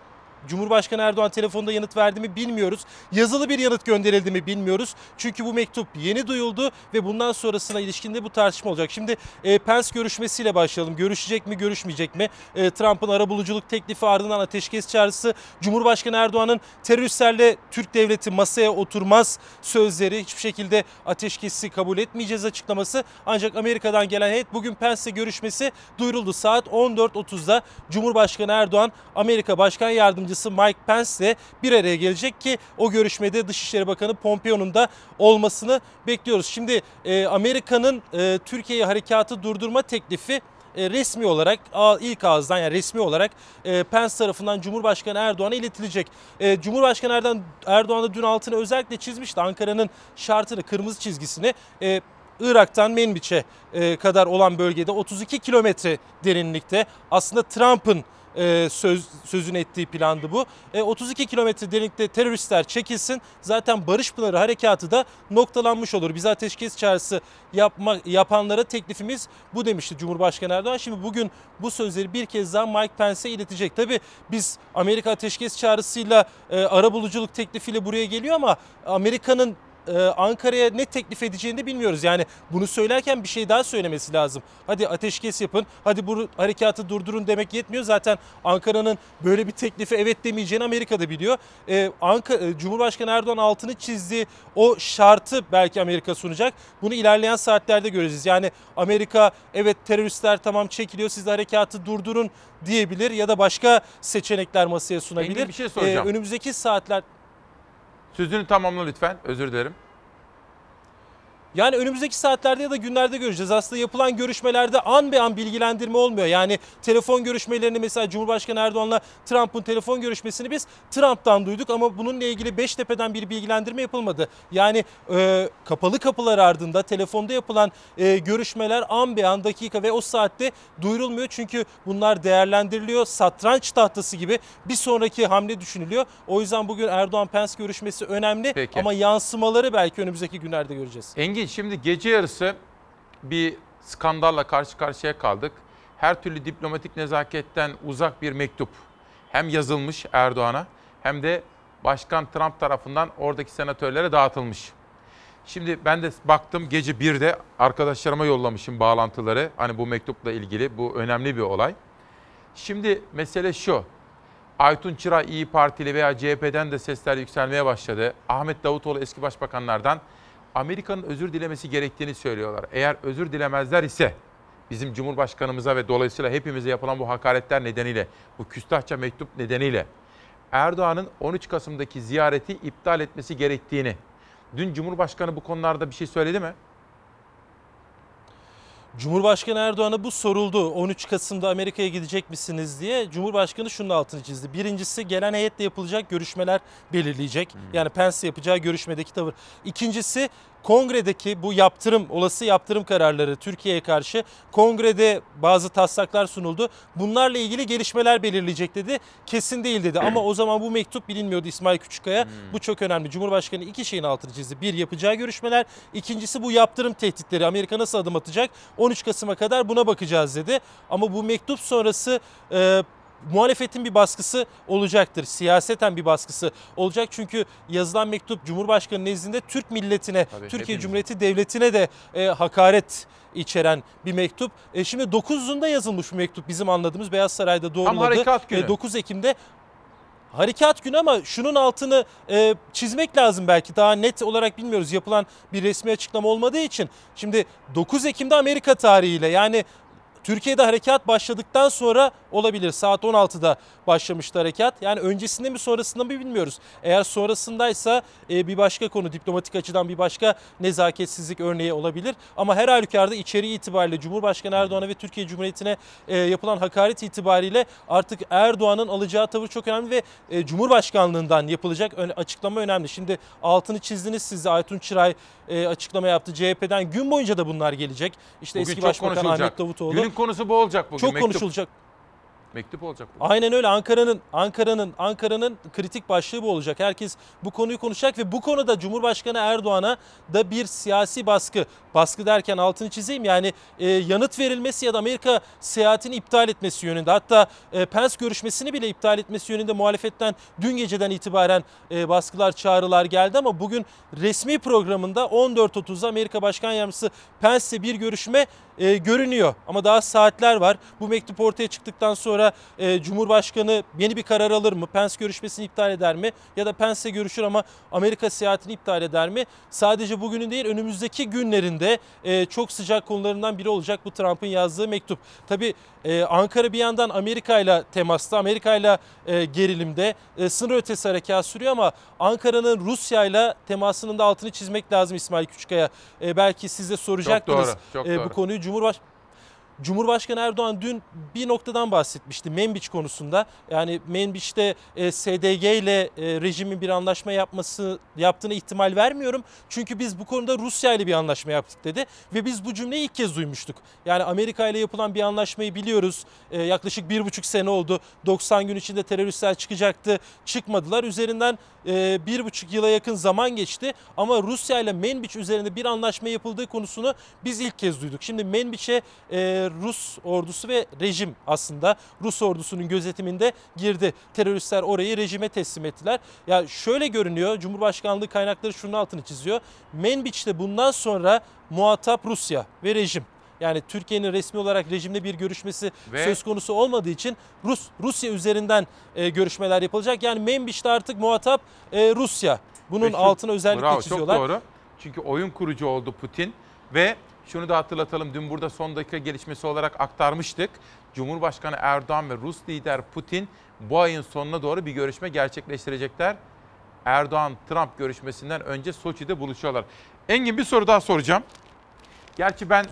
Cumhurbaşkanı Erdoğan telefonda yanıt verdi mi bilmiyoruz. Yazılı bir yanıt gönderildi mi bilmiyoruz. Çünkü bu mektup yeni duyuldu ve bundan sonrasına ilişkinde bu tartışma olacak. Şimdi e, Pence görüşmesiyle başlayalım. Görüşecek mi, görüşmeyecek mi? E, Trump'ın arabuluculuk teklifi ardından ateşkes çağrısı, Cumhurbaşkanı Erdoğan'ın teröristlerle Türk devleti masaya oturmaz sözleri, hiçbir şekilde ateşkesi kabul etmeyeceğiz açıklaması. Ancak Amerika'dan gelen heyet bugün Pence'le görüşmesi duyuruldu. Saat 14.30'da Cumhurbaşkanı Erdoğan Amerika Başkan Yardımcısı Mike Pence ile bir araya gelecek ki o görüşmede Dışişleri Bakanı Pompeo'nun da olmasını bekliyoruz. Şimdi e, Amerika'nın e, Türkiye'ye harekatı durdurma teklifi e, resmi olarak ilk ağızdan yani resmi olarak e, Pence tarafından Cumhurbaşkanı Erdoğan'a iletilecek. E, Cumhurbaşkanı Erdoğan, da dün altını özellikle çizmişti Ankara'nın şartını, kırmızı çizgisini. Irak'tan Menbiç'e kadar olan bölgede 32 kilometre derinlikte aslında Trump'ın e, söz, sözünü ettiği plandı bu. E, 32 kilometre derinlikte teröristler çekilsin. Zaten Barış Pınarı harekatı da noktalanmış olur. Biz ateşkes çağrısı yapma, yapanlara teklifimiz bu demişti Cumhurbaşkanı Erdoğan. Şimdi bugün bu sözleri bir kez daha Mike Pence'e iletecek. Tabii biz Amerika ateşkes çağrısıyla e, arabuluculuk teklifiyle buraya geliyor ama Amerika'nın e, Ankara'ya ne teklif edeceğini de bilmiyoruz. Yani bunu söylerken bir şey daha söylemesi lazım. Hadi ateşkes yapın, hadi bu harekatı durdurun demek yetmiyor. Zaten Ankara'nın böyle bir teklife evet demeyeceğini Amerika da biliyor. E, Ankara, e, Cumhurbaşkanı Erdoğan altını çizdiği o şartı belki Amerika sunacak. Bunu ilerleyen saatlerde göreceğiz. Yani Amerika evet teröristler tamam çekiliyor siz de harekatı durdurun diyebilir ya da başka seçenekler masaya sunabilir. Engin, bir şey soracağım. E, önümüzdeki saatler Sözünü tamamla lütfen. Özür dilerim. Yani önümüzdeki saatlerde ya da günlerde göreceğiz. Aslında yapılan görüşmelerde an be an bilgilendirme olmuyor. Yani telefon görüşmelerini mesela Cumhurbaşkanı Erdoğan'la Trump'ın telefon görüşmesini biz Trump'tan duyduk ama bununla ilgili Beştepe'den bir bilgilendirme yapılmadı. Yani e, kapalı kapılar ardında telefonda yapılan e, görüşmeler an be an dakika ve o saatte duyurulmuyor. Çünkü bunlar değerlendiriliyor. Satranç tahtası gibi bir sonraki hamle düşünülüyor. O yüzden bugün Erdoğan-Pence görüşmesi önemli Peki. ama yansımaları belki önümüzdeki günlerde göreceğiz. Engin şimdi gece yarısı bir skandalla karşı karşıya kaldık. Her türlü diplomatik nezaketten uzak bir mektup hem yazılmış Erdoğan'a hem de Başkan Trump tarafından oradaki senatörlere dağıtılmış. Şimdi ben de baktım gece 1'de arkadaşlarıma yollamışım bağlantıları. Hani bu mektupla ilgili bu önemli bir olay. Şimdi mesele şu. Aytun Çıra İyi Partili veya CHP'den de sesler yükselmeye başladı. Ahmet Davutoğlu eski başbakanlardan Amerika'nın özür dilemesi gerektiğini söylüyorlar. Eğer özür dilemezler ise bizim Cumhurbaşkanımıza ve dolayısıyla hepimize yapılan bu hakaretler nedeniyle, bu küstahça mektup nedeniyle Erdoğan'ın 13 Kasım'daki ziyareti iptal etmesi gerektiğini. Dün Cumhurbaşkanı bu konularda bir şey söyledi mi? Cumhurbaşkanı Erdoğan'a bu soruldu. 13 Kasım'da Amerika'ya gidecek misiniz diye. Cumhurbaşkanı şunun altını çizdi. Birincisi gelen heyetle yapılacak görüşmeler belirleyecek. Yani Pence yapacağı görüşmedeki tavır. İkincisi kongredeki bu yaptırım, olası yaptırım kararları Türkiye'ye karşı kongrede bazı taslaklar sunuldu. Bunlarla ilgili gelişmeler belirleyecek dedi. Kesin değil dedi ama o zaman bu mektup bilinmiyordu İsmail Küçükkaya. Bu çok önemli. Cumhurbaşkanı iki şeyin altını çizdi. Bir yapacağı görüşmeler. İkincisi bu yaptırım tehditleri. Amerika nasıl adım atacak? 13 Kasım'a kadar buna bakacağız dedi. Ama bu mektup sonrası e, muhalefetin bir baskısı olacaktır. Siyaseten bir baskısı olacak. Çünkü yazılan mektup Cumhurbaşkanı nezdinde Türk milletine, Tabii, Türkiye hepimiz. Cumhuriyeti Devleti'ne de e, hakaret içeren bir mektup. E, şimdi 9'unda yazılmış bu mektup bizim anladığımız Beyaz Saray'da doğruladı. günü. E, 9 Ekim'de Harekat günü ama şunun altını e, çizmek lazım belki daha net olarak bilmiyoruz yapılan bir resmi açıklama olmadığı için. Şimdi 9 Ekim'de Amerika tarihiyle yani Türkiye'de harekat başladıktan sonra olabilir. Saat 16'da başlamıştı harekat. Yani öncesinde mi sonrasında mı bilmiyoruz. Eğer sonrasındaysa e, bir başka konu diplomatik açıdan bir başka nezaketsizlik örneği olabilir. Ama her halükarda içeriği itibariyle Cumhurbaşkanı Erdoğan'a ve Türkiye Cumhuriyeti'ne e, yapılan hakaret itibariyle artık Erdoğan'ın alacağı tavır çok önemli ve e, Cumhurbaşkanlığından yapılacak açıklama önemli. Şimdi altını çizdiniz siz de Aytun Çıray e, açıklama yaptı. CHP'den gün boyunca da bunlar gelecek. İşte Bugün eski Başbakan. Ahmet Davutoğlu. Günün konusu bu olacak bugün Çok mektup. konuşulacak. Mektup olacak. bu. Aynen öyle Ankara'nın Ankara'nın Ankara'nın kritik başlığı bu olacak. Herkes bu konuyu konuşacak ve bu konuda Cumhurbaşkanı Erdoğan'a da bir siyasi baskı. Baskı derken altını çizeyim yani e, yanıt verilmesi ya da Amerika seyahatini iptal etmesi yönünde. Hatta e, Pence görüşmesini bile iptal etmesi yönünde muhalefetten dün geceden itibaren e, baskılar, çağrılar geldi ama bugün resmi programında 14.30'da Amerika Başkan Yardımcısı Pence'le bir görüşme e, görünüyor. Ama daha saatler var. Bu mektup ortaya çıktıktan sonra e, Cumhurbaşkanı yeni bir karar alır mı? Pence görüşmesini iptal eder mi? Ya da Pence'le görüşür ama Amerika seyahatini iptal eder mi? Sadece bugünün değil önümüzdeki günlerinde e, çok sıcak konularından biri olacak bu Trump'ın yazdığı mektup. Tabii e, Ankara bir yandan Amerika ile temasta, Amerika ile e, gerilimde e, sınır ötesi harekat sürüyor ama Ankara'nın Rusya ile temasının da altını çizmek lazım İsmail Küçükkaya. E, belki siz de soracaktınız doğru, çok e, doğru. bu konuyu. Cumhurbaş Cumhurbaşkanı Erdoğan dün bir noktadan bahsetmişti Menbiç konusunda. Yani Menbiç'te e, SDG ile e, rejimin bir anlaşma yapması yaptığını ihtimal vermiyorum. Çünkü biz bu konuda Rusya ile bir anlaşma yaptık dedi ve biz bu cümleyi ilk kez duymuştuk. Yani Amerika ile yapılan bir anlaşmayı biliyoruz. E, yaklaşık bir buçuk sene oldu. 90 gün içinde teröristler çıkacaktı. Çıkmadılar. Üzerinden e, bir buçuk yıla yakın zaman geçti. Ama Rusya ile Menbiç üzerinde bir anlaşma yapıldığı konusunu biz ilk kez duyduk. Şimdi Menbiç'e e, Rus ordusu ve rejim aslında Rus ordusunun gözetiminde girdi. Teröristler orayı rejime teslim ettiler. Ya şöyle görünüyor Cumhurbaşkanlığı kaynakları şunun altını çiziyor. Menbiç'te bundan sonra muhatap Rusya ve rejim. Yani Türkiye'nin resmi olarak rejimle bir görüşmesi Ve- söz konusu olmadığı için Rus Rusya üzerinden e, görüşmeler yapılacak. Yani Menbiç'te artık muhatap e, Rusya. Bunun Ve şu- altını özellikle Bravo, çiziyorlar. Çok doğru. Çünkü oyun kurucu oldu Putin ve şunu da hatırlatalım. Dün burada son dakika gelişmesi olarak aktarmıştık. Cumhurbaşkanı Erdoğan ve Rus lider Putin bu ayın sonuna doğru bir görüşme gerçekleştirecekler. Erdoğan-Trump görüşmesinden önce Soçi'de buluşuyorlar. Engin bir soru daha soracağım. Gerçi ben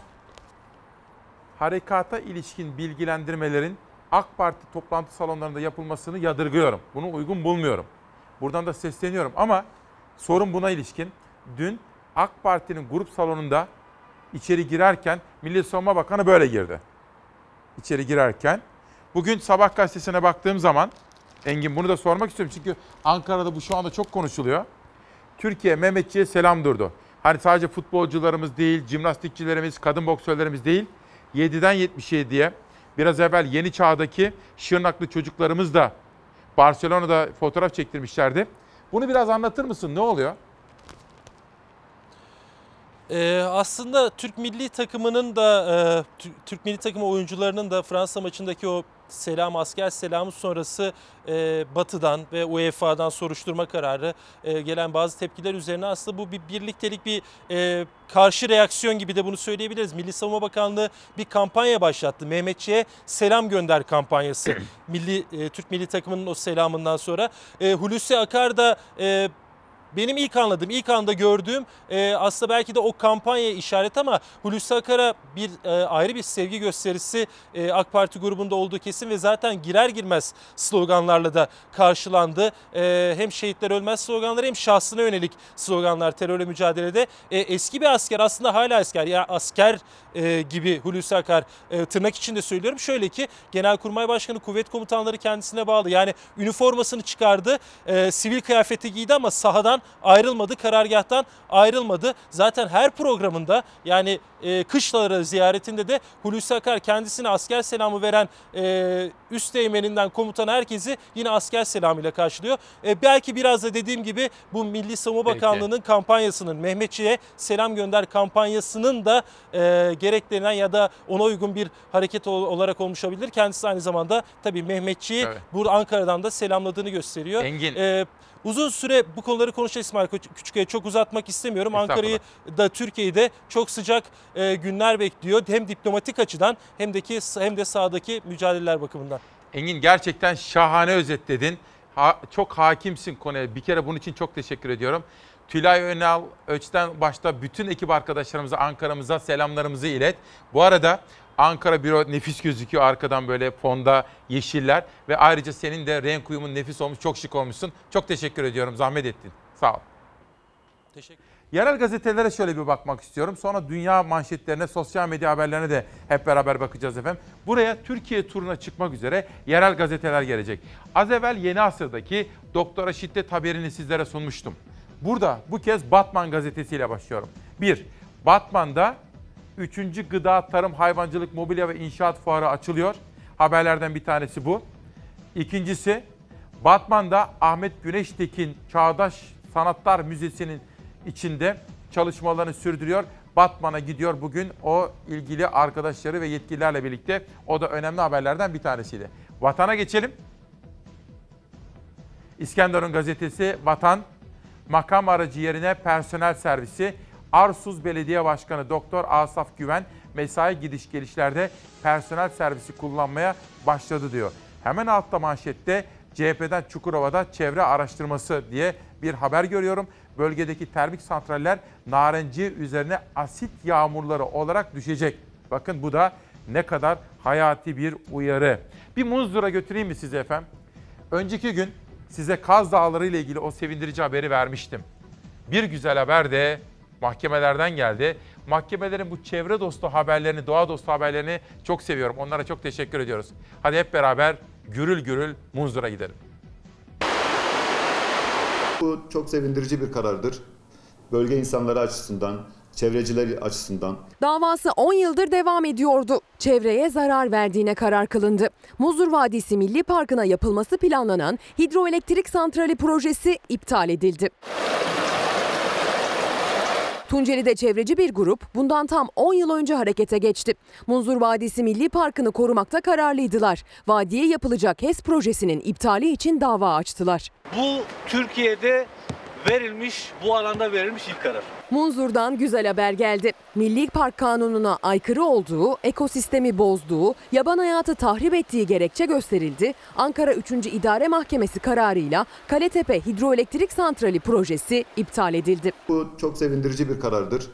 harekata ilişkin bilgilendirmelerin AK Parti toplantı salonlarında yapılmasını yadırgıyorum. Bunu uygun bulmuyorum. Buradan da sesleniyorum ama sorun buna ilişkin. Dün AK Parti'nin grup salonunda içeri girerken Milli Savunma Bakanı böyle girdi. İçeri girerken. Bugün Sabah gazetesine baktığım zaman Engin bunu da sormak istiyorum çünkü Ankara'da bu şu anda çok konuşuluyor. Türkiye Mehmetçi'ye selam durdu. Hani sadece futbolcularımız değil, jimnastikçilerimiz, kadın boksörlerimiz değil. 7'den 77'ye biraz evvel yeni çağdaki Şırnaklı çocuklarımız da Barcelona'da fotoğraf çektirmişlerdi. Bunu biraz anlatır mısın? Ne oluyor? Ee, aslında Türk milli takımının da e, Tü- Türk milli takımı oyuncularının da Fransa maçındaki o selam asker selamı sonrası e, Batı'dan ve UEFA'dan soruşturma kararı e, gelen bazı tepkiler üzerine aslında bu bir birliktelik bir e, karşı reaksiyon gibi de bunu söyleyebiliriz. Milli Savunma Bakanlığı bir kampanya başlattı. Mehmetçiğe selam gönder kampanyası. [CLEARS THROAT] milli e, Türk milli takımının o selamından sonra e, Hulusi Akar da e, benim ilk anladığım, ilk anda gördüğüm e, aslında belki de o kampanya işaret ama Hulusi Akar'a bir e, ayrı bir sevgi gösterisi e, AK Parti grubunda olduğu kesin ve zaten girer girmez sloganlarla da karşılandı. E, hem şehitler ölmez sloganları hem şahsına yönelik sloganlar terörle mücadelede. E, eski bir asker aslında hala asker. Ya asker e, gibi Hulusi Akar e, tırnak içinde söylüyorum. Şöyle ki Genelkurmay Başkanı kuvvet komutanları kendisine bağlı. Yani üniformasını çıkardı, e, sivil kıyafeti giydi ama sahadan ayrılmadı, karargahtan ayrılmadı. Zaten her programında yani e, kışlaları ziyaretinde de Hulusi Akar kendisine asker selamı veren e, üst teğmeninden komutan herkesi yine asker selamıyla karşılıyor. E, belki biraz da dediğim gibi bu Milli Savunma Peki. Bakanlığı'nın kampanyasının Mehmetçiğe selam gönder kampanyasının da e, gereklenen ya da ona uygun bir hareket ol- olarak olmuş olabilir. Kendisi aynı zamanda tabii Mehmetçiği Tabii. burada Ankara'dan da selamladığını gösteriyor. Engin. E, uzun süre bu konuları konuşacağız İsmail Küç- Küçükaya çok uzatmak istemiyorum. Ankara'yı da Türkiye'yi de çok sıcak e, günler bekliyor. Hem diplomatik açıdan hem de ki hem de sahadaki mücadeleler bakımından. Engin gerçekten şahane özetledin. Ha- çok hakimsin konuya. Bir kere bunun için çok teşekkür ediyorum. Tülay Önal, Öç'ten başta bütün ekip arkadaşlarımıza, Ankara'mıza selamlarımızı ilet. Bu arada Ankara Büro nefis gözüküyor arkadan böyle fonda yeşiller. Ve ayrıca senin de renk uyumun nefis olmuş, çok şık olmuşsun. Çok teşekkür ediyorum, zahmet ettin. Sağ ol. Teşekkür Yerel gazetelere şöyle bir bakmak istiyorum. Sonra dünya manşetlerine, sosyal medya haberlerine de hep beraber bakacağız efendim. Buraya Türkiye turuna çıkmak üzere yerel gazeteler gelecek. Az evvel Yeni Asır'daki doktora şiddet haberini sizlere sunmuştum. Burada bu kez Batman gazetesiyle başlıyorum. 1. Batman'da 3. Gıda, Tarım, Hayvancılık, Mobilya ve İnşaat Fuarı açılıyor. Haberlerden bir tanesi bu. İkincisi Batman'da Ahmet Güneştekin Çağdaş Sanatlar Müzesi'nin içinde çalışmalarını sürdürüyor. Batman'a gidiyor bugün o ilgili arkadaşları ve yetkililerle birlikte. O da önemli haberlerden bir tanesiydi. Vatana geçelim. İskenderun gazetesi Vatan makam aracı yerine personel servisi Arsuz Belediye Başkanı Doktor Asaf Güven mesai gidiş gelişlerde personel servisi kullanmaya başladı diyor. Hemen altta manşette CHP'den Çukurova'da çevre araştırması diye bir haber görüyorum. Bölgedeki termik santraller narenci üzerine asit yağmurları olarak düşecek. Bakın bu da ne kadar hayati bir uyarı. Bir Muzur'a götüreyim mi size efendim? Önceki gün size Kaz Dağları ile ilgili o sevindirici haberi vermiştim. Bir güzel haber de mahkemelerden geldi. Mahkemelerin bu çevre dostu haberlerini, doğa dostu haberlerini çok seviyorum. Onlara çok teşekkür ediyoruz. Hadi hep beraber gürül gürül Muzur'a gidelim. Bu çok sevindirici bir karardır. Bölge insanları açısından, çevreciler açısından. Davası 10 yıldır devam ediyordu. Çevreye zarar verdiğine karar kılındı. Muzur Vadisi Milli Parkı'na yapılması planlanan hidroelektrik santrali projesi iptal edildi. Tunceli'de çevreci bir grup bundan tam 10 yıl önce harekete geçti. Munzur Vadisi Milli Parkı'nı korumakta kararlıydılar. Vadiye yapılacak HES projesinin iptali için dava açtılar. Bu Türkiye'de verilmiş, bu alanda verilmiş ilk karar. Munzur'dan güzel haber geldi. Milli Park Kanunu'na aykırı olduğu, ekosistemi bozduğu, yaban hayatı tahrip ettiği gerekçe gösterildi. Ankara 3. İdare Mahkemesi kararıyla Kaletepe Hidroelektrik Santrali projesi iptal edildi. Bu çok sevindirici bir karardır.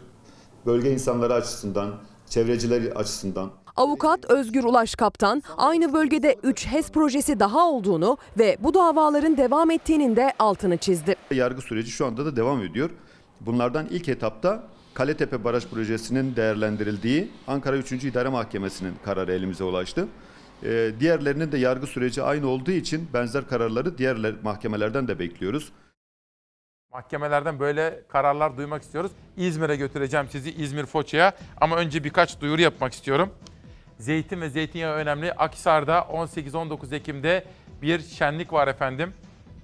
Bölge insanları açısından, çevreciler açısından. Avukat Özgür Ulaş Kaptan aynı bölgede 3 HES projesi daha olduğunu ve bu davaların devam ettiğinin de altını çizdi. Yargı süreci şu anda da devam ediyor. Bunlardan ilk etapta Kaletepe Baraj Projesi'nin değerlendirildiği Ankara 3. İdare Mahkemesi'nin kararı elimize ulaştı. Ee, diğerlerinin de yargı süreci aynı olduğu için benzer kararları diğer mahkemelerden de bekliyoruz. Mahkemelerden böyle kararlar duymak istiyoruz. İzmir'e götüreceğim sizi İzmir Foça'ya ama önce birkaç duyuru yapmak istiyorum. Zeytin ve zeytinyağı önemli. Akhisar'da 18-19 Ekim'de bir şenlik var efendim.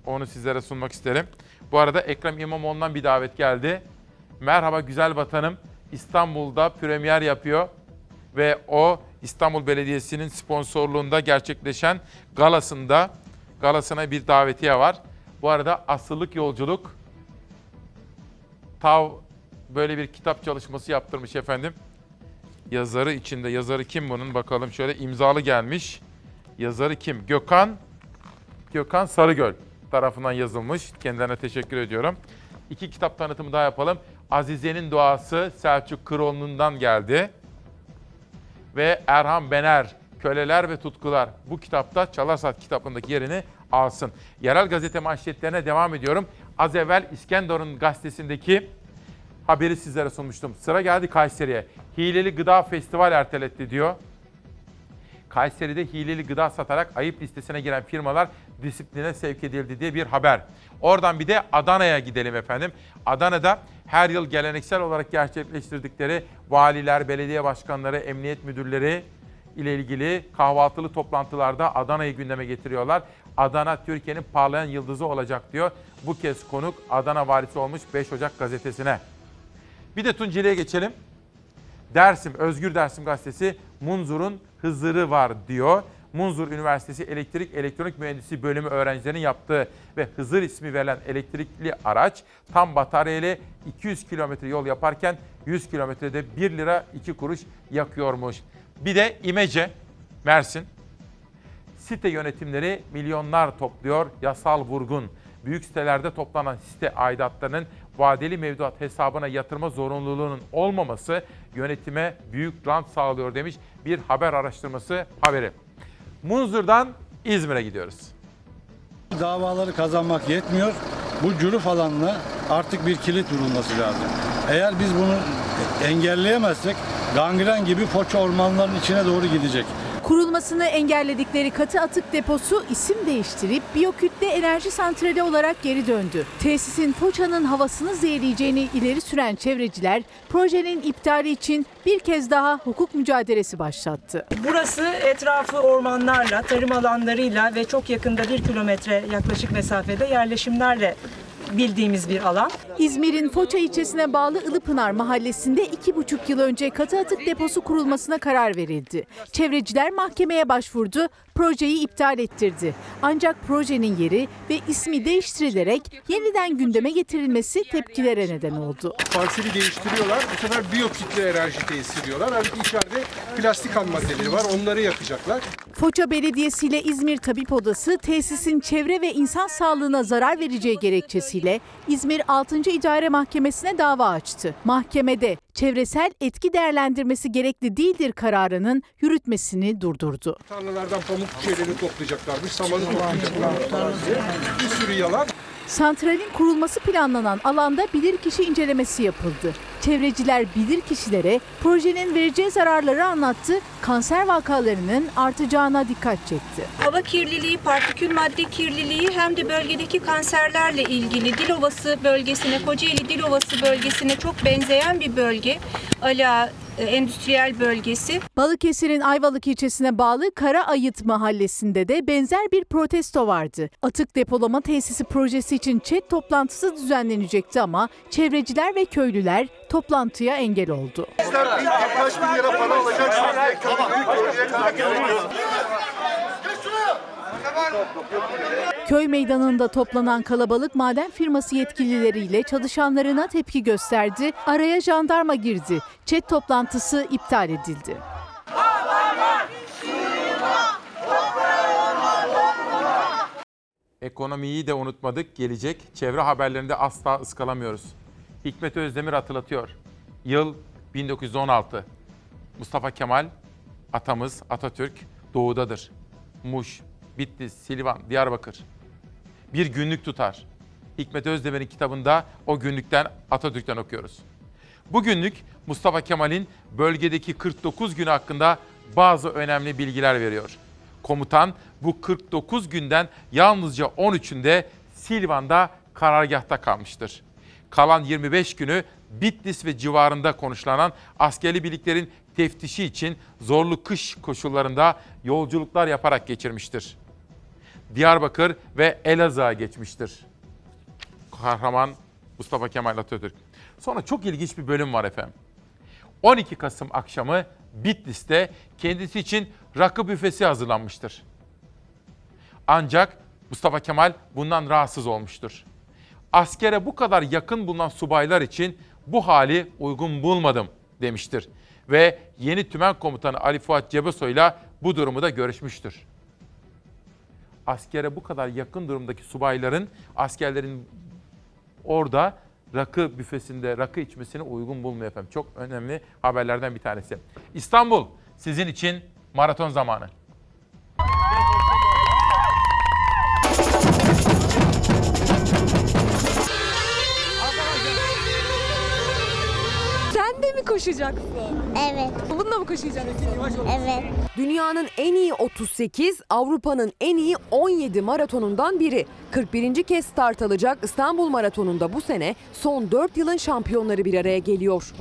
Onu sizlere sunmak isterim. Bu arada Ekrem İmamoğlu'ndan bir davet geldi. Merhaba güzel vatanım. İstanbul'da premier yapıyor ve o İstanbul Belediyesi'nin sponsorluğunda gerçekleşen galasında galasına bir davetiye var. Bu arada asıllık yolculuk Tav böyle bir kitap çalışması yaptırmış efendim. Yazarı içinde. Yazarı kim bunun? Bakalım şöyle imzalı gelmiş. Yazarı kim? Gökhan Gökhan Sarıgöl tarafından yazılmış. Kendilerine teşekkür ediyorum. İki kitap tanıtımı daha yapalım. Azize'nin Duası Selçuk Kıroğlu'ndan geldi. Ve Erhan Bener Köleler ve Tutkular bu kitapta Çalarsat kitabındaki yerini alsın. Yerel gazete manşetlerine devam ediyorum. Az evvel İskenderun gazetesindeki haberi sizlere sunmuştum. Sıra geldi Kayseri'ye. Hileli Gıda Festival erteletti diyor. Kayseri'de hileli gıda satarak ayıp listesine giren firmalar disipline sevk edildi diye bir haber. Oradan bir de Adana'ya gidelim efendim. Adana'da her yıl geleneksel olarak gerçekleştirdikleri valiler, belediye başkanları, emniyet müdürleri ile ilgili kahvaltılı toplantılarda Adana'yı gündeme getiriyorlar. Adana Türkiye'nin parlayan yıldızı olacak diyor. Bu kez konuk Adana valisi olmuş 5 Ocak gazetesine. Bir de Tunceli'ye geçelim. Dersim, Özgür Dersim gazetesi Munzur'un Hızır'ı var diyor. Munzur Üniversitesi Elektrik Elektronik Mühendisi bölümü öğrencilerinin yaptığı ve Hızır ismi verilen elektrikli araç tam batarya ile 200 kilometre yol yaparken 100 kilometrede 1 lira 2 kuruş yakıyormuş. Bir de İmece, Mersin. Site yönetimleri milyonlar topluyor, yasal vurgun. Büyük sitelerde toplanan site aidatlarının vadeli mevduat hesabına yatırma zorunluluğunun olmaması yönetime büyük rant sağlıyor demiş bir haber araştırması haberi. Munzur'dan İzmir'e gidiyoruz. Davaları kazanmak yetmiyor. bu cüruf alanına artık bir kilit vurulması lazım. Eğer biz bunu engelleyemezsek gangren gibi Foça ormanlarının içine doğru gidecek. Kurulmasını engelledikleri katı atık deposu isim değiştirip biyokütle enerji santrali olarak geri döndü. Tesisin Foça'nın havasını zehirleyeceğini ileri süren çevreciler projenin iptali için bir kez daha hukuk mücadelesi başlattı. Burası etrafı ormanlarla, tarım alanlarıyla ve çok yakında bir kilometre yaklaşık mesafede yerleşimlerle bildiğimiz bir alan. İzmir'in Foça ilçesine bağlı Ilıpınar mahallesinde iki buçuk yıl önce katı atık deposu kurulmasına karar verildi. Çevreciler mahkemeye başvurdu, projeyi iptal ettirdi. Ancak projenin yeri ve ismi değiştirilerek yeniden gündeme getirilmesi tepkilere neden oldu. Parseli değiştiriyorlar. Bu sefer biyokütle enerji tesis ediyorlar. Halbuki içeride plastik ham maddeleri var. Onları yakacaklar. Foça Belediyesi ile İzmir Tabip Odası tesisin çevre ve insan sağlığına zarar vereceği gerekçesiyle İzmir 6. İdare Mahkemesi'ne dava açtı. Mahkemede çevresel etki değerlendirmesi gerekli değildir kararının yürütmesini durdurdu. Tarlalardan pamuk şeyleri toplayacaklarmış. Samanı toplayacaklarmış. Bir sürü yalan. Santralin kurulması planlanan alanda bilirkişi incelemesi yapıldı. Çevreciler bilirkişilere projenin vereceği zararları anlattı, kanser vakalarının artacağına dikkat çekti. Hava kirliliği, partikül madde kirliliği hem de bölgedeki kanserlerle ilgili Dilovası bölgesine, Kocaeli Dilovası bölgesine çok benzeyen bir bölge. Ala endüstriyel bölgesi. Balıkesir'in Ayvalık ilçesine bağlı Karaayıt mahallesinde de benzer bir protesto vardı. Atık depolama tesisi projesi için chat toplantısı düzenlenecekti ama çevreciler ve köylüler toplantıya engel oldu. Tamam. Köy meydanında toplanan kalabalık maden firması yetkilileriyle çalışanlarına tepki gösterdi. Araya jandarma girdi. Çet toplantısı iptal edildi. Ekonomiyi de unutmadık. Gelecek çevre haberlerinde asla ıskalamıyoruz. Hikmet Özdemir hatırlatıyor. Yıl 1916. Mustafa Kemal, atamız Atatürk doğudadır. Muş, Bitlis, Silvan, Diyarbakır. Bir günlük tutar. Hikmet Özdemir'in kitabında o günlükten Atatürk'ten okuyoruz. Bu günlük Mustafa Kemal'in bölgedeki 49 gün hakkında bazı önemli bilgiler veriyor. Komutan bu 49 günden yalnızca 13'ünde Silvan'da karargahta kalmıştır. Kalan 25 günü Bitlis ve civarında konuşlanan askeri birliklerin teftişi için zorlu kış koşullarında yolculuklar yaparak geçirmiştir. Diyarbakır ve Elazığ'a geçmiştir. Kahraman Mustafa Kemal Atatürk. Sonra çok ilginç bir bölüm var efendim. 12 Kasım akşamı Bitlis'te kendisi için rakı büfesi hazırlanmıştır. Ancak Mustafa Kemal bundan rahatsız olmuştur. Askere bu kadar yakın bulunan subaylar için bu hali uygun bulmadım demiştir. Ve yeni tümen komutanı Ali Fuat Cebesoy ile bu durumu da görüşmüştür. Askere bu kadar yakın durumdaki subayların askerlerin orada rakı büfesinde rakı içmesini uygun bulmuyor efendim. Çok önemli haberlerden bir tanesi. İstanbul sizin için maraton zamanı. Koşacaksın? Evet. Bununla mı koşacaksın? Evet. Dünyanın en iyi 38, Avrupa'nın en iyi 17 maratonundan biri. 41. kez start alacak İstanbul Maratonu'nda bu sene son 4 yılın şampiyonları bir araya geliyor.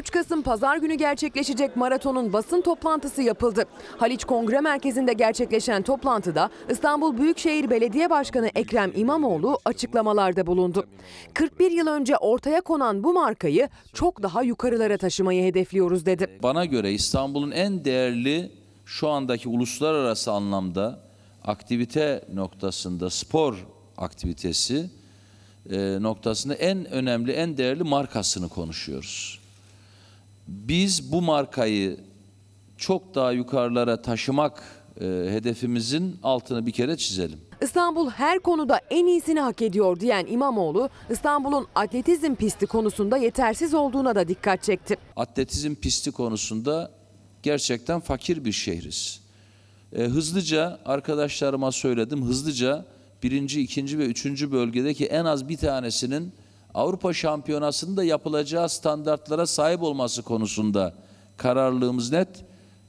3 Kasım Pazar günü gerçekleşecek maratonun basın toplantısı yapıldı. Haliç Kongre Merkezi'nde gerçekleşen toplantıda İstanbul Büyükşehir Belediye Başkanı Ekrem İmamoğlu açıklamalarda bulundu. 41 yıl önce ortaya konan bu markayı çok daha yukarılara taşımayı hedefliyoruz dedi. Bana göre İstanbul'un en değerli şu andaki uluslararası anlamda aktivite noktasında spor aktivitesi e, noktasında en önemli, en değerli markasını konuşuyoruz. Biz bu markayı çok daha yukarılara taşımak e, hedefimizin altını bir kere çizelim. İstanbul her konuda en iyisini hak ediyor diyen İmamoğlu, İstanbul'un atletizm pisti konusunda yetersiz olduğuna da dikkat çekti. Atletizm pisti konusunda gerçekten fakir bir şehriz. E, hızlıca arkadaşlarıma söyledim, hızlıca birinci, ikinci ve üçüncü bölgedeki en az bir tanesinin Avrupa Şampiyonası'nda yapılacağı standartlara sahip olması konusunda kararlılığımız net.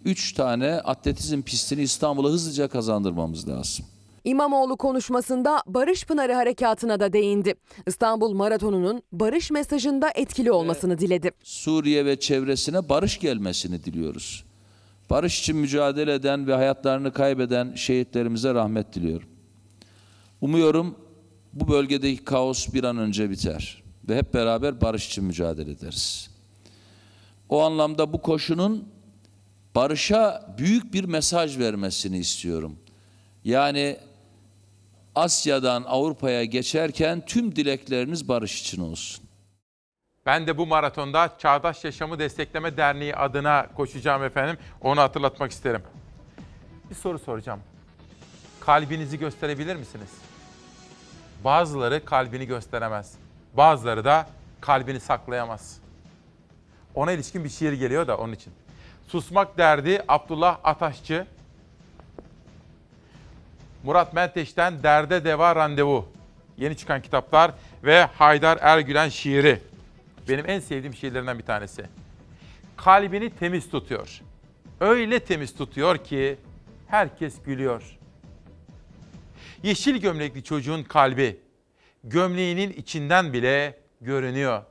Üç tane atletizm pistini İstanbul'a hızlıca kazandırmamız lazım. İmamoğlu konuşmasında Barış Pınarı Harekatı'na da değindi. İstanbul Maratonu'nun barış mesajında etkili olmasını diledi. Suriye ve çevresine barış gelmesini diliyoruz. Barış için mücadele eden ve hayatlarını kaybeden şehitlerimize rahmet diliyorum. Umuyorum bu bölgedeki kaos bir an önce biter ve hep beraber barış için mücadele ederiz. O anlamda bu koşunun barışa büyük bir mesaj vermesini istiyorum. Yani Asya'dan Avrupa'ya geçerken tüm dilekleriniz barış için olsun. Ben de bu maratonda Çağdaş Yaşamı Destekleme Derneği adına koşacağım efendim. Onu hatırlatmak isterim. Bir soru soracağım. Kalbinizi gösterebilir misiniz? Bazıları kalbini gösteremez. Bazıları da kalbini saklayamaz. Ona ilişkin bir şiir geliyor da onun için. Susmak derdi Abdullah Ataşçı. Murat Menteş'ten Derde Deva Randevu. Yeni çıkan kitaplar ve Haydar Ergülen şiiri. Benim en sevdiğim şiirlerinden bir tanesi. Kalbini temiz tutuyor. Öyle temiz tutuyor ki herkes gülüyor. Yeşil gömlekli çocuğun kalbi gömleğinin içinden bile görünüyor.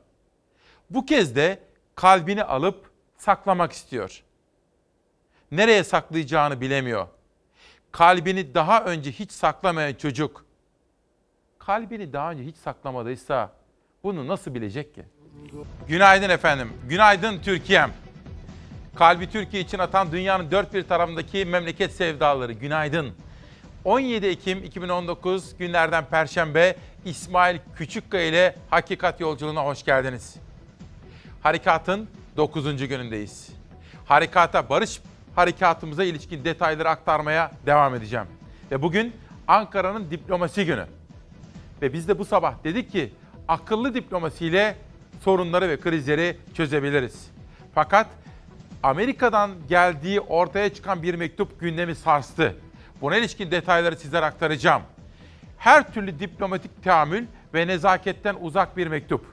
Bu kez de kalbini alıp saklamak istiyor. Nereye saklayacağını bilemiyor. Kalbini daha önce hiç saklamayan çocuk kalbini daha önce hiç saklamadıysa bunu nasıl bilecek ki? Günaydın efendim. Günaydın Türkiye'm. Kalbi Türkiye için atan dünyanın dört bir tarafındaki memleket sevdaları. Günaydın. 17 Ekim 2019 günlerden Perşembe İsmail Küçükkaya ile Hakikat Yolculuğuna hoş geldiniz. Harekatın 9. günündeyiz. Harekata barış harekatımıza ilişkin detayları aktarmaya devam edeceğim. Ve bugün Ankara'nın diplomasi günü. Ve biz de bu sabah dedik ki akıllı diplomasiyle sorunları ve krizleri çözebiliriz. Fakat Amerika'dan geldiği ortaya çıkan bir mektup gündemi sarstı. Buna ilişkin detayları sizlere aktaracağım. Her türlü diplomatik teamül ve nezaketten uzak bir mektup.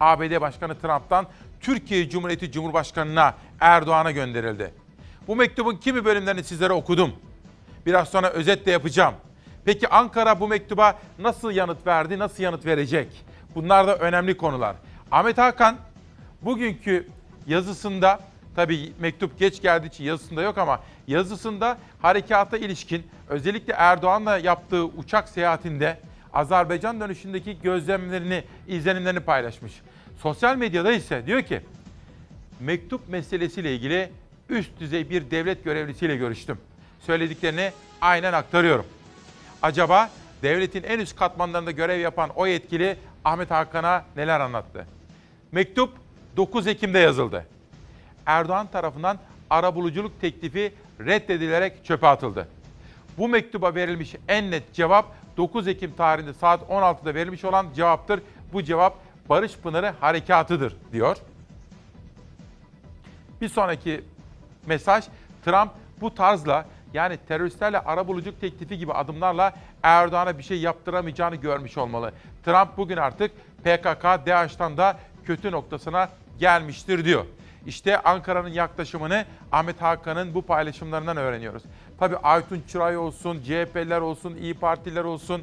ABD Başkanı Trump'tan Türkiye Cumhuriyeti Cumhurbaşkanı'na Erdoğan'a gönderildi. Bu mektubun kimi bölümlerini sizlere okudum. Biraz sonra özet de yapacağım. Peki Ankara bu mektuba nasıl yanıt verdi, nasıl yanıt verecek? Bunlar da önemli konular. Ahmet Hakan bugünkü yazısında, tabii mektup geç geldiği için yazısında yok ama yazısında harekata ilişkin özellikle Erdoğan'la yaptığı uçak seyahatinde Azerbaycan dönüşündeki gözlemlerini, izlenimlerini paylaşmış. Sosyal medyada ise diyor ki, mektup meselesiyle ilgili üst düzey bir devlet görevlisiyle görüştüm. Söylediklerini aynen aktarıyorum. Acaba devletin en üst katmanlarında görev yapan o yetkili Ahmet Hakan'a neler anlattı? Mektup 9 Ekim'de yazıldı. Erdoğan tarafından arabuluculuk teklifi reddedilerek çöpe atıldı. Bu mektuba verilmiş en net cevap 9 Ekim tarihinde saat 16'da verilmiş olan cevaptır. Bu cevap Barış Pınarı Harekatı'dır diyor. Bir sonraki mesaj Trump bu tarzla yani teröristlerle arabuluculuk teklifi gibi adımlarla Erdoğan'a bir şey yaptıramayacağını görmüş olmalı. Trump bugün artık PKK, DAEŞ'tan da kötü noktasına gelmiştir diyor. İşte Ankara'nın yaklaşımını Ahmet Hakan'ın bu paylaşımlarından öğreniyoruz. Tabii Aytun Çıray olsun, CHP'ler olsun, İyi Partiler olsun,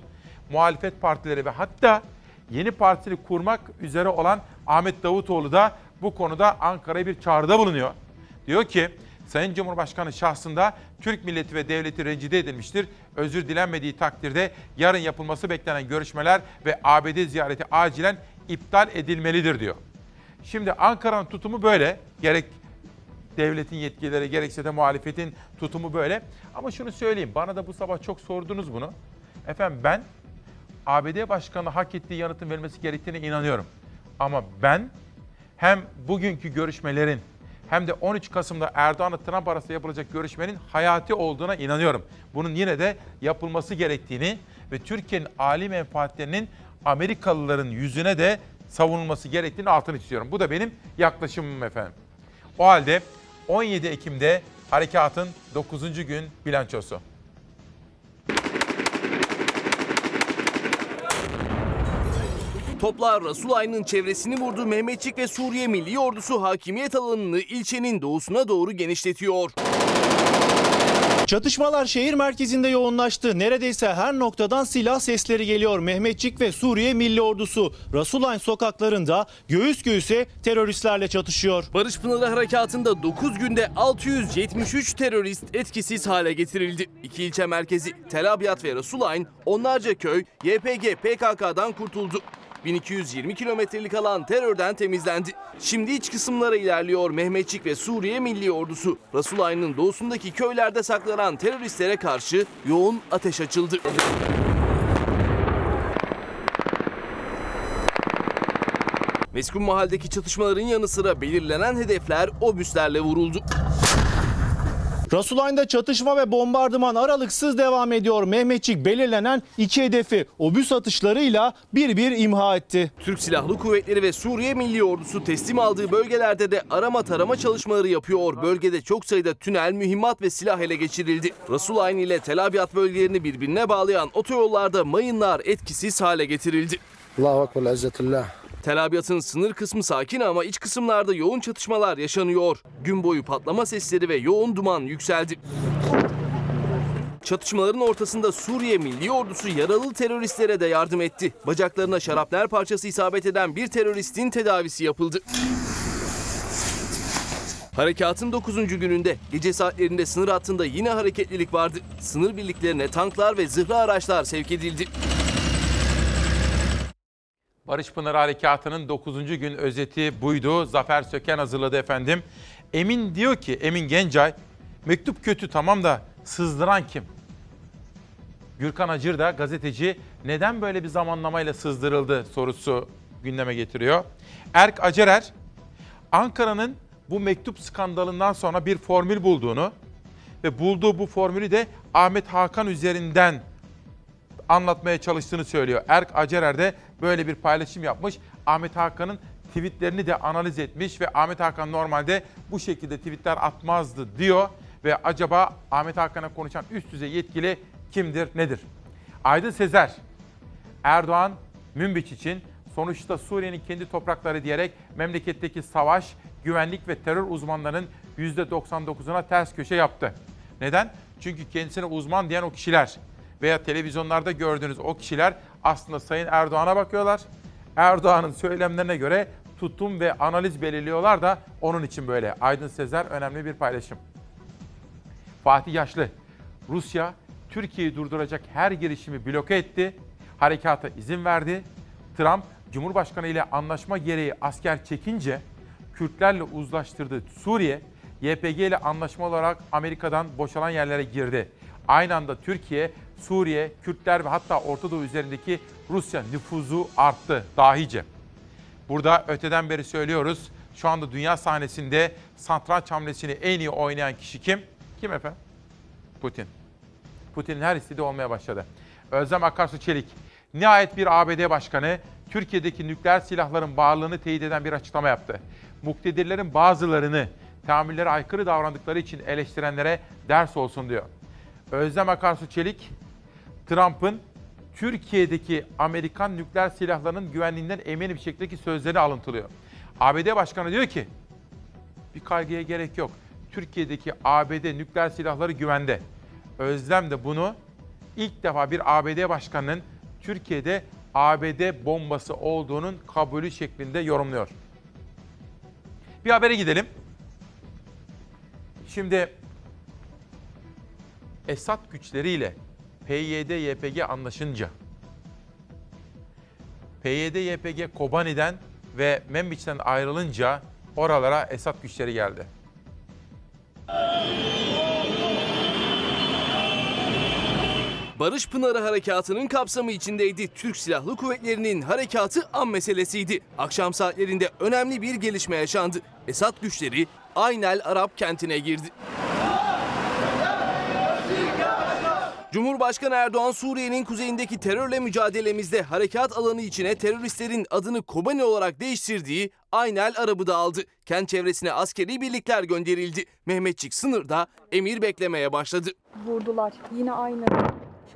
muhalefet partileri ve hatta yeni partili kurmak üzere olan Ahmet Davutoğlu da bu konuda Ankara'ya bir çağrıda bulunuyor. Diyor ki Sayın Cumhurbaşkanı şahsında Türk milleti ve devleti rencide edilmiştir. Özür dilenmediği takdirde yarın yapılması beklenen görüşmeler ve ABD ziyareti acilen iptal edilmelidir diyor. Şimdi Ankara'nın tutumu böyle. Gerek devletin yetkilileri gerekse de muhalefetin tutumu böyle. Ama şunu söyleyeyim. Bana da bu sabah çok sordunuz bunu. Efendim ben ABD Başkanı hak ettiği yanıtın verilmesi gerektiğine inanıyorum. Ama ben hem bugünkü görüşmelerin hem de 13 Kasım'da Erdoğan'la Trump arasında yapılacak görüşmenin hayati olduğuna inanıyorum. Bunun yine de yapılması gerektiğini ve Türkiye'nin âli menfaatlerinin Amerikalıların yüzüne de savunulması gerektiğini altını çiziyorum. Bu da benim yaklaşımım efendim. O halde 17 Ekim'de harekatın 9. gün bilançosu. Toplar Rasulay'ın çevresini vurduğu Mehmetçik ve Suriye Milli Ordusu hakimiyet alanını ilçenin doğusuna doğru genişletiyor. Çatışmalar şehir merkezinde yoğunlaştı. Neredeyse her noktadan silah sesleri geliyor. Mehmetçik ve Suriye Milli Ordusu Rasulayn sokaklarında göğüs göğüse teröristlerle çatışıyor. Barış Pınarı Harekatı'nda 9 günde 673 terörist etkisiz hale getirildi. İki ilçe merkezi Tel Abyad ve Rasulayn, onlarca köy YPG PKK'dan kurtuldu. 1220 kilometrelik alan terörden temizlendi. Şimdi iç kısımlara ilerliyor Mehmetçik ve Suriye Milli Ordusu. Rasulayn'ın doğusundaki köylerde saklanan teröristlere karşı yoğun ateş açıldı. Meskun mahalledeki çatışmaların yanı sıra belirlenen hedefler obüslerle vuruldu. Rasulayn'da çatışma ve bombardıman aralıksız devam ediyor. Mehmetçik belirlenen iki hedefi obüs atışlarıyla bir bir imha etti. Türk Silahlı Kuvvetleri ve Suriye Milli Ordusu teslim aldığı bölgelerde de arama tarama çalışmaları yapıyor. Bölgede çok sayıda tünel, mühimmat ve silah ele geçirildi. Rasulayn ile Tel Abyad bölgelerini birbirine bağlayan otoyollarda mayınlar etkisiz hale getirildi. Allahu Ekber izzetullah. Tel Abyad'ın sınır kısmı sakin ama iç kısımlarda yoğun çatışmalar yaşanıyor. Gün boyu patlama sesleri ve yoğun duman yükseldi. Çatışmaların ortasında Suriye Milli Ordusu yaralı teröristlere de yardım etti. Bacaklarına şarapnel parçası isabet eden bir teröristin tedavisi yapıldı. Harekatın 9. gününde gece saatlerinde sınır hattında yine hareketlilik vardı. Sınır birliklerine tanklar ve zırhlı araçlar sevk edildi. Barış Pınarı Harekatı'nın 9. gün özeti buydu. Zafer Söken hazırladı efendim. Emin diyor ki, Emin Gencay, mektup kötü tamam da sızdıran kim? Gürkan Acır da gazeteci neden böyle bir zamanlamayla sızdırıldı sorusu gündeme getiriyor. Erk Acerer, Ankara'nın bu mektup skandalından sonra bir formül bulduğunu ve bulduğu bu formülü de Ahmet Hakan üzerinden anlatmaya çalıştığını söylüyor. Erk Acerer de böyle bir paylaşım yapmış. Ahmet Hakan'ın tweetlerini de analiz etmiş ve Ahmet Hakan normalde bu şekilde tweetler atmazdı diyor. Ve acaba Ahmet Hakan'a konuşan üst düzey yetkili kimdir, nedir? Aydın Sezer, Erdoğan, Münbiç için sonuçta Suriye'nin kendi toprakları diyerek memleketteki savaş, güvenlik ve terör uzmanlarının %99'una ters köşe yaptı. Neden? Çünkü kendisine uzman diyen o kişiler veya televizyonlarda gördüğünüz o kişiler aslında Sayın Erdoğan'a bakıyorlar. Erdoğan'ın söylemlerine göre tutum ve analiz belirliyorlar da onun için böyle. Aydın Sezer önemli bir paylaşım. Fatih Yaşlı, Rusya Türkiye'yi durduracak her girişimi bloke etti, harekata izin verdi. Trump, Cumhurbaşkanı ile anlaşma gereği asker çekince Kürtlerle uzlaştırdığı Suriye, YPG ile anlaşma olarak Amerika'dan boşalan yerlere girdi. Aynı anda Türkiye, Suriye, Kürtler ve hatta Orta Doğu üzerindeki Rusya nüfuzu arttı dahice. Burada öteden beri söylüyoruz. Şu anda dünya sahnesinde satranç hamlesini en iyi oynayan kişi kim? Kim efendim? Putin. Putin'in her istediği olmaya başladı. Özlem Akarsu Çelik, nihayet bir ABD başkanı Türkiye'deki nükleer silahların bağlılığını teyit eden bir açıklama yaptı. Muktedirlerin bazılarını tahammüllere aykırı davrandıkları için eleştirenlere ders olsun diyor. Özlem Akarsu Çelik, Trump'ın Türkiye'deki Amerikan nükleer silahlarının güvenliğinden emin bir şekildeki sözlerini alıntılıyor. ABD Başkanı diyor ki, bir kaygıya gerek yok. Türkiye'deki ABD nükleer silahları güvende. Özlem de bunu ilk defa bir ABD başkanının Türkiye'de ABD bombası olduğunun kabulü şeklinde yorumluyor. Bir habere gidelim. Şimdi Esad güçleriyle PYD-YPG anlaşınca PYD-YPG Kobani'den ve Membiç'ten ayrılınca oralara Esad güçleri geldi. Barış Pınarı Harekatı'nın kapsamı içindeydi. Türk Silahlı Kuvvetleri'nin harekatı an meselesiydi. Akşam saatlerinde önemli bir gelişme yaşandı. Esad güçleri Aynel Arap kentine girdi. Cumhurbaşkanı Erdoğan Suriye'nin kuzeyindeki terörle mücadelemizde harekat alanı içine teröristlerin adını Kobani olarak değiştirdiği Aynel Arabı da aldı. Kent çevresine askeri birlikler gönderildi. Mehmetçik sınırda emir beklemeye başladı. Vurdular. Yine aynı.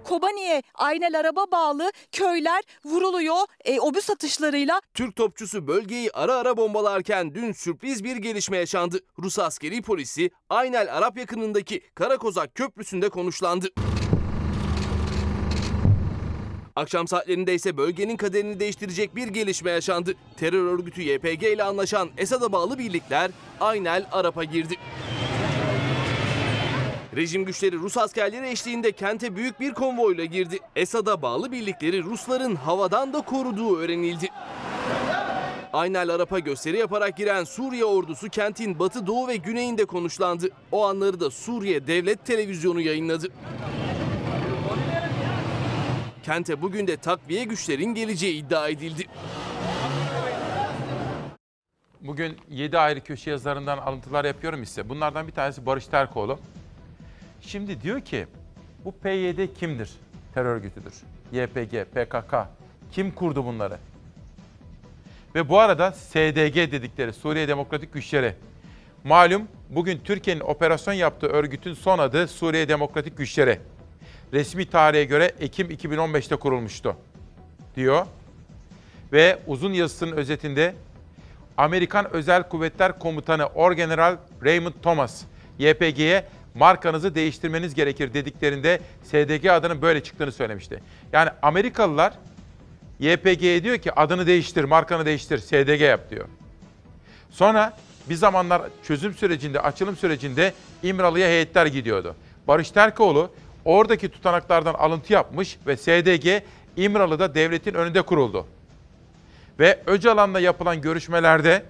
Kobani'ye Aynel Araba bağlı köyler vuruluyor e, obüs atışlarıyla. Türk topçusu bölgeyi ara ara bombalarken dün sürpriz bir gelişme yaşandı. Rus askeri polisi Aynel Arap yakınındaki Karakozak Köprüsü'nde konuşlandı. Akşam saatlerinde ise bölgenin kaderini değiştirecek bir gelişme yaşandı. Terör örgütü YPG ile anlaşan Esad'a bağlı birlikler Aynel Arap'a girdi. Rejim güçleri Rus askerleri eşliğinde kente büyük bir konvoyla girdi. Esad'a bağlı birlikleri Rusların havadan da koruduğu öğrenildi. Aynel Arap'a gösteri yaparak giren Suriye ordusu kentin batı, doğu ve güneyinde konuşlandı. O anları da Suriye Devlet Televizyonu yayınladı. Kente bugün de takviye güçlerin geleceği iddia edildi. Bugün 7 ayrı köşe yazarından alıntılar yapıyorum size. Bunlardan bir tanesi Barış Terkoğlu. Şimdi diyor ki bu PYD kimdir? Terör örgütüdür. YPG, PKK. Kim kurdu bunları? Ve bu arada SDG dedikleri Suriye Demokratik Güçleri. Malum bugün Türkiye'nin operasyon yaptığı örgütün son adı Suriye Demokratik Güçleri. Resmi tarihe göre Ekim 2015'te kurulmuştu diyor. Ve uzun yazısının özetinde Amerikan Özel Kuvvetler Komutanı Orgeneral Raymond Thomas, YPG'ye markanızı değiştirmeniz gerekir dediklerinde SDG adının böyle çıktığını söylemişti. Yani Amerikalılar YPG'ye diyor ki adını değiştir, markanı değiştir, SDG yap diyor. Sonra bir zamanlar çözüm sürecinde, açılım sürecinde İmralı'ya heyetler gidiyordu. Barış Terkoğlu oradaki tutanaklardan alıntı yapmış ve SDG İmralı'da devletin önünde kuruldu. Ve Öcalan'la yapılan görüşmelerde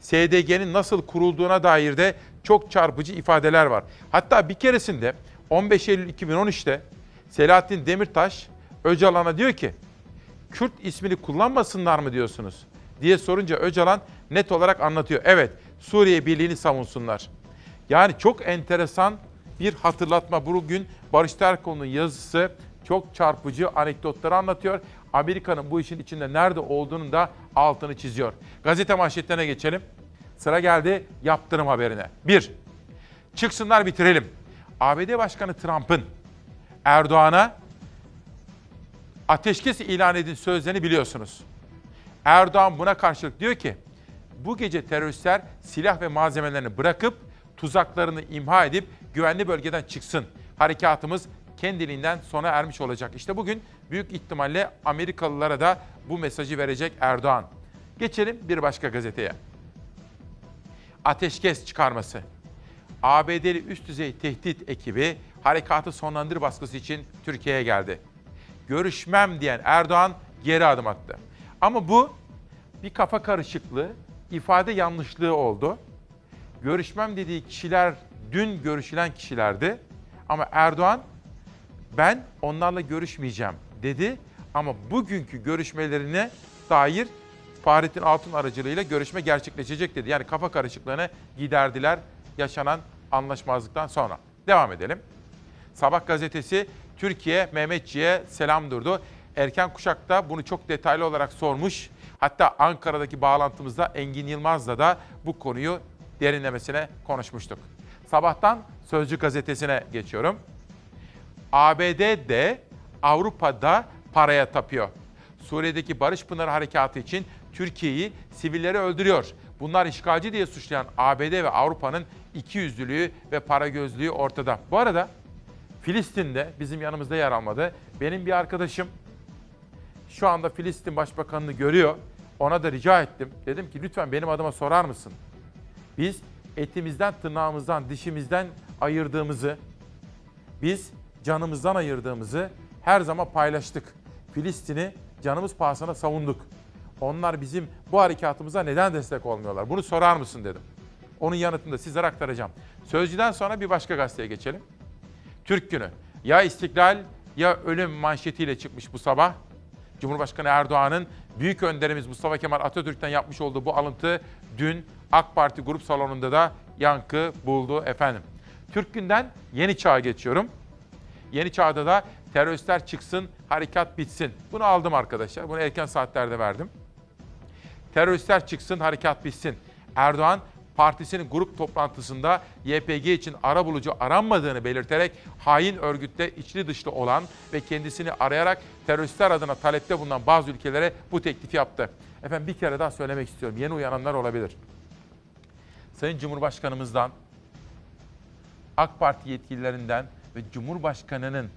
SDG'nin nasıl kurulduğuna dair de çok çarpıcı ifadeler var. Hatta bir keresinde 15 Eylül 2013'te Selahattin Demirtaş Öcalan'a diyor ki Kürt ismini kullanmasınlar mı diyorsunuz? diye sorunca Öcalan net olarak anlatıyor. Evet Suriye Birliği'ni savunsunlar. Yani çok enteresan bir hatırlatma. Bugün Barış Terkoğlu'nun yazısı çok çarpıcı anekdotları anlatıyor. Amerika'nın bu işin içinde nerede olduğunun da altını çiziyor. Gazete manşetlerine geçelim. Sıra geldi yaptırım haberine. Bir, çıksınlar bitirelim. ABD Başkanı Trump'ın Erdoğan'a ateşkes ilan edin sözlerini biliyorsunuz. Erdoğan buna karşılık diyor ki, bu gece teröristler silah ve malzemelerini bırakıp tuzaklarını imha edip güvenli bölgeden çıksın. Harekatımız kendiliğinden sona ermiş olacak. İşte bugün büyük ihtimalle Amerikalılara da bu mesajı verecek Erdoğan. Geçelim bir başka gazeteye. Ateşkes çıkarması. ABD'li üst düzey tehdit ekibi harekatı sonlandır baskısı için Türkiye'ye geldi. Görüşmem diyen Erdoğan geri adım attı. Ama bu bir kafa karışıklığı, ifade yanlışlığı oldu. Görüşmem dediği kişiler dün görüşülen kişilerdi. Ama Erdoğan ben onlarla görüşmeyeceğim dedi. Ama bugünkü görüşmelerine dair Fahrettin Altun aracılığıyla görüşme gerçekleşecek dedi. Yani kafa karışıklığını giderdiler yaşanan anlaşmazlıktan sonra. Devam edelim. Sabah gazetesi Türkiye Mehmetçi'ye selam durdu. Erken Kuşak'ta bunu çok detaylı olarak sormuş. Hatta Ankara'daki bağlantımızda Engin Yılmaz'la da bu konuyu derinlemesine konuşmuştuk. Sabahtan Sözcü gazetesine geçiyorum. ABD de Avrupa'da paraya tapıyor. Suriye'deki Barış Pınarı Harekatı için Türkiye'yi sivilleri öldürüyor. Bunlar işgalci diye suçlayan ABD ve Avrupa'nın ikiyüzlülüğü ve para gözlüğü ortada. Bu arada Filistin'de bizim yanımızda yer almadı. Benim bir arkadaşım şu anda Filistin Başbakanı'nı görüyor. Ona da rica ettim. Dedim ki lütfen benim adıma sorar mısın? Biz etimizden, tırnağımızdan, dişimizden ayırdığımızı, biz canımızdan ayırdığımızı her zaman paylaştık. Filistin'i canımız pahasına savunduk. Onlar bizim bu harekatımıza neden destek olmuyorlar? Bunu sorar mısın dedim. Onun yanıtını da sizlere aktaracağım. Sözcüden sonra bir başka gazeteye geçelim. Türk Günü. Ya istiklal ya ölüm manşetiyle çıkmış bu sabah. Cumhurbaşkanı Erdoğan'ın büyük önderimiz Mustafa Kemal Atatürk'ten yapmış olduğu bu alıntı dün AK Parti grup salonunda da yankı buldu efendim. Türk Gün'den Yeni Çağ'a geçiyorum. Yeni Çağ'da da teröristler çıksın, harekat bitsin. Bunu aldım arkadaşlar. Bunu erken saatlerde verdim. Teröristler çıksın, harekat bitsin. Erdoğan partisinin grup toplantısında YPG için arabulucu aranmadığını belirterek hain örgütte içli dışlı olan ve kendisini arayarak teröristler adına talepte bulunan bazı ülkelere bu teklifi yaptı. Efendim bir kere daha söylemek istiyorum. Yeni uyananlar olabilir. Sayın Cumhurbaşkanımızdan, AK Parti yetkililerinden ve Cumhurbaşkanının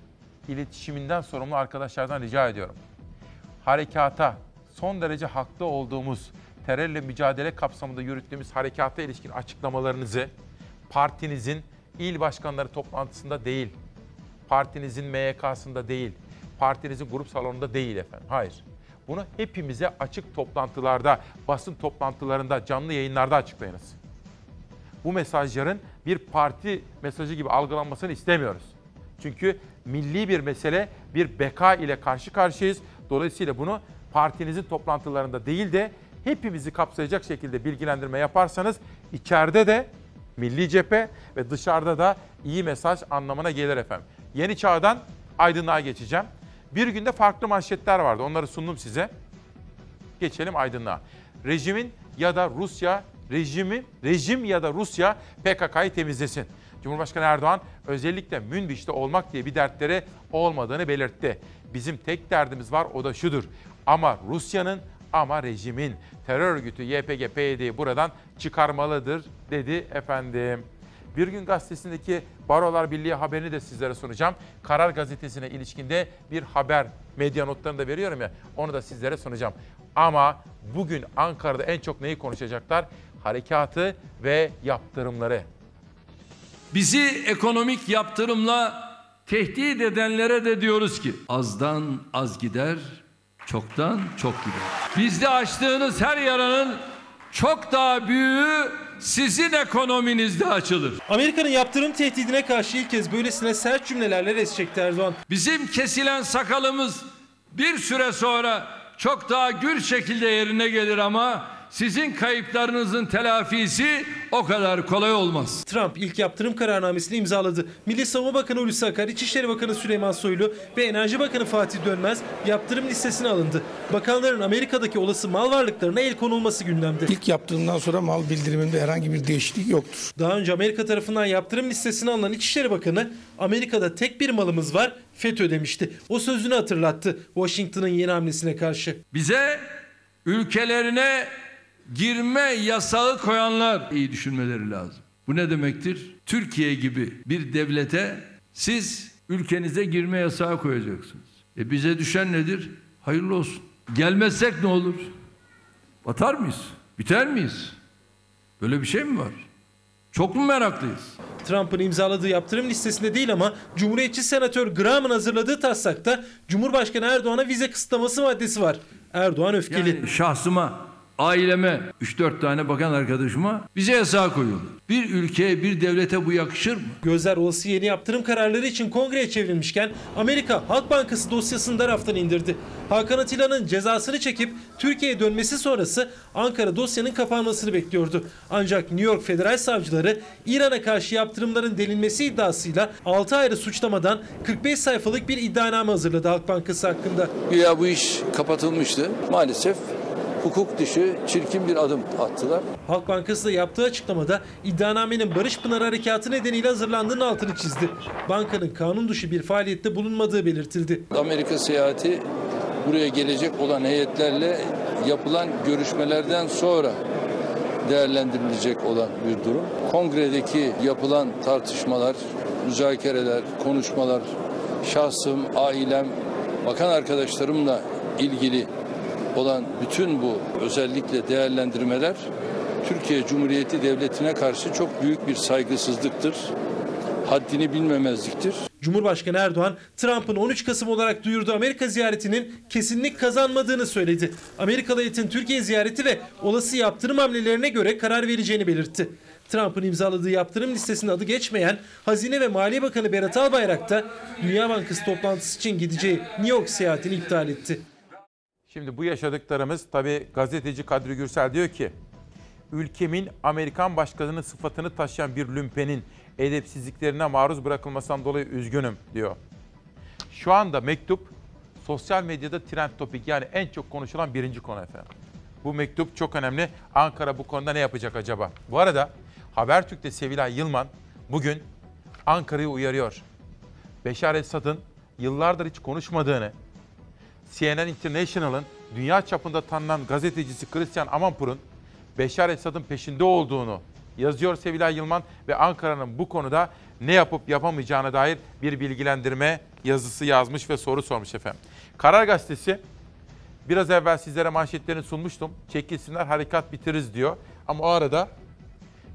iletişiminden sorumlu arkadaşlardan rica ediyorum. Harekata son derece haklı olduğumuz terörle mücadele kapsamında yürüttüğümüz harekata ilişkin açıklamalarınızı partinizin il başkanları toplantısında değil, partinizin MYK'sında değil, partinizin grup salonunda değil efendim. Hayır. Bunu hepimize açık toplantılarda, basın toplantılarında, canlı yayınlarda açıklayınız. Bu mesajların bir parti mesajı gibi algılanmasını istemiyoruz. Çünkü milli bir mesele, bir beka ile karşı karşıyayız. Dolayısıyla bunu partinizin toplantılarında değil de hepimizi kapsayacak şekilde bilgilendirme yaparsanız içeride de milli cephe ve dışarıda da iyi mesaj anlamına gelir efendim. Yeni çağdan aydınlığa geçeceğim. Bir günde farklı manşetler vardı. Onları sundum size. Geçelim aydınlığa. Rejimin ya da Rusya rejimi rejim ya da Rusya PKK'yı temizlesin. Cumhurbaşkanı Erdoğan özellikle Münbiş'te olmak diye bir dertleri olmadığını belirtti. Bizim tek derdimiz var o da şudur. Ama Rusya'nın ama rejimin terör örgütü YPG PYD'yi buradan çıkarmalıdır dedi efendim. Bir gün gazetesindeki Barolar Birliği haberini de sizlere sunacağım. Karar gazetesine ilişkinde bir haber medya notlarını da veriyorum ya onu da sizlere sunacağım. Ama bugün Ankara'da en çok neyi konuşacaklar? Harekatı ve yaptırımları. Bizi ekonomik yaptırımla tehdit edenlere de diyoruz ki azdan az gider, çoktan çok gider. Bizde açtığınız her yaranın çok daha büyüğü sizin ekonominizde açılır. Amerika'nın yaptırım tehdidine karşı ilk kez böylesine sert cümlelerle res çekti Erdoğan. Bizim kesilen sakalımız bir süre sonra çok daha gür şekilde yerine gelir ama sizin kayıplarınızın telafisi o kadar kolay olmaz. Trump ilk yaptırım kararnamesini imzaladı. Milli Savunma Bakanı Hulusi Akar, İçişleri Bakanı Süleyman Soylu ve Enerji Bakanı Fatih Dönmez yaptırım listesine alındı. Bakanların Amerika'daki olası mal varlıklarına el konulması gündemde. İlk yaptığından sonra mal bildiriminde herhangi bir değişiklik yoktur. Daha önce Amerika tarafından yaptırım listesine alınan İçişleri Bakanı Amerika'da tek bir malımız var FETÖ demişti. O sözünü hatırlattı Washington'ın yeni hamlesine karşı. Bize ülkelerine girme yasağı koyanlar iyi düşünmeleri lazım. Bu ne demektir? Türkiye gibi bir devlete siz ülkenize girme yasağı koyacaksınız. E bize düşen nedir? Hayırlı olsun. Gelmezsek ne olur? Batar mıyız? Biter miyiz? Böyle bir şey mi var? Çok mu meraklıyız? Trump'ın imzaladığı yaptırım listesinde değil ama Cumhuriyetçi Senatör Graham'ın hazırladığı taslakta Cumhurbaşkanı Erdoğan'a vize kısıtlaması maddesi var. Erdoğan öfkeli. Yani şahsıma, aileme, 3-4 tane bakan arkadaşıma bize yasağı koyuyorlar. Bir ülkeye, bir devlete bu yakışır mı? Gözler olası yeni yaptırım kararları için kongreye çevrilmişken Amerika Halk Bankası dosyasını da raftan indirdi. Hakan Atilla'nın cezasını çekip Türkiye'ye dönmesi sonrası Ankara dosyanın kapanmasını bekliyordu. Ancak New York Federal Savcıları İran'a karşı yaptırımların delinmesi iddiasıyla 6 ayrı suçlamadan 45 sayfalık bir iddianame hazırladı Halk Bankası hakkında. Ya bu iş kapatılmıştı. Maalesef hukuk dışı çirkin bir adım attılar. Halk Bankası da yaptığı açıklamada iddianamenin Barış Pınar Harekatı nedeniyle hazırlandığının altını çizdi. Bankanın kanun dışı bir faaliyette bulunmadığı belirtildi. Amerika seyahati buraya gelecek olan heyetlerle yapılan görüşmelerden sonra değerlendirilecek olan bir durum. Kongredeki yapılan tartışmalar, müzakereler, konuşmalar, şahsım, ailem, bakan arkadaşlarımla ilgili olan bütün bu özellikle değerlendirmeler Türkiye Cumhuriyeti Devleti'ne karşı çok büyük bir saygısızlıktır. Haddini bilmemezliktir. Cumhurbaşkanı Erdoğan, Trump'ın 13 Kasım olarak duyurduğu Amerika ziyaretinin kesinlik kazanmadığını söyledi. Amerikalı heyetin Türkiye ziyareti ve olası yaptırım hamlelerine göre karar vereceğini belirtti. Trump'ın imzaladığı yaptırım listesinde adı geçmeyen Hazine ve Maliye Bakanı Berat Albayrak da Dünya Bankası toplantısı için gideceği New York seyahatini iptal etti. Şimdi bu yaşadıklarımız tabii gazeteci Kadri Gürsel diyor ki ülkemin Amerikan başkanının sıfatını taşıyan bir lümpenin edepsizliklerine maruz bırakılmasından dolayı üzgünüm diyor. Şu anda mektup sosyal medyada trend topik yani en çok konuşulan birinci konu efendim. Bu mektup çok önemli. Ankara bu konuda ne yapacak acaba? Bu arada Habertürk'te Sevilay Yılman bugün Ankara'yı uyarıyor. Beşar Esad'ın yıllardır hiç konuşmadığını, CNN International'ın dünya çapında tanınan gazetecisi Christian Amanpour'un Beşar Esad'ın peşinde olduğunu yazıyor Sevilay Yılman ve Ankara'nın bu konuda ne yapıp yapamayacağına dair bir bilgilendirme yazısı yazmış ve soru sormuş efendim. Karar Gazetesi biraz evvel sizlere manşetlerini sunmuştum. Çekilsinler harekat bitiririz diyor. Ama o arada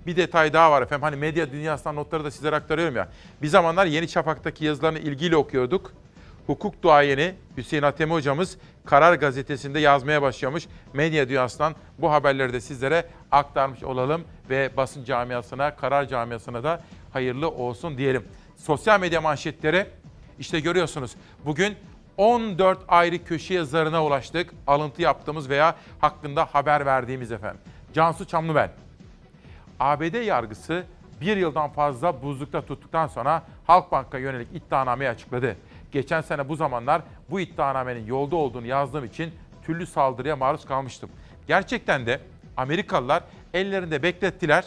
bir detay daha var efendim. Hani medya dünyasından notları da sizlere aktarıyorum ya. Bir zamanlar Yeni Şafak'taki yazılarını ilgiyle okuyorduk. Hukuk duayeni Hüseyin Atemi hocamız Karar Gazetesi'nde yazmaya başlamış. Medya dünyasından bu haberleri de sizlere aktarmış olalım ve basın camiasına, karar camiasına da hayırlı olsun diyelim. Sosyal medya manşetleri işte görüyorsunuz. Bugün 14 ayrı köşe yazarına ulaştık. Alıntı yaptığımız veya hakkında haber verdiğimiz efendim. Cansu Çamlıbel. ABD yargısı bir yıldan fazla buzlukta tuttuktan sonra Halkbank'a yönelik iddianameyi açıkladı. Geçen sene bu zamanlar bu iddianamenin yolda olduğunu yazdığım için türlü saldırıya maruz kalmıştım. Gerçekten de Amerikalılar ellerinde beklettiler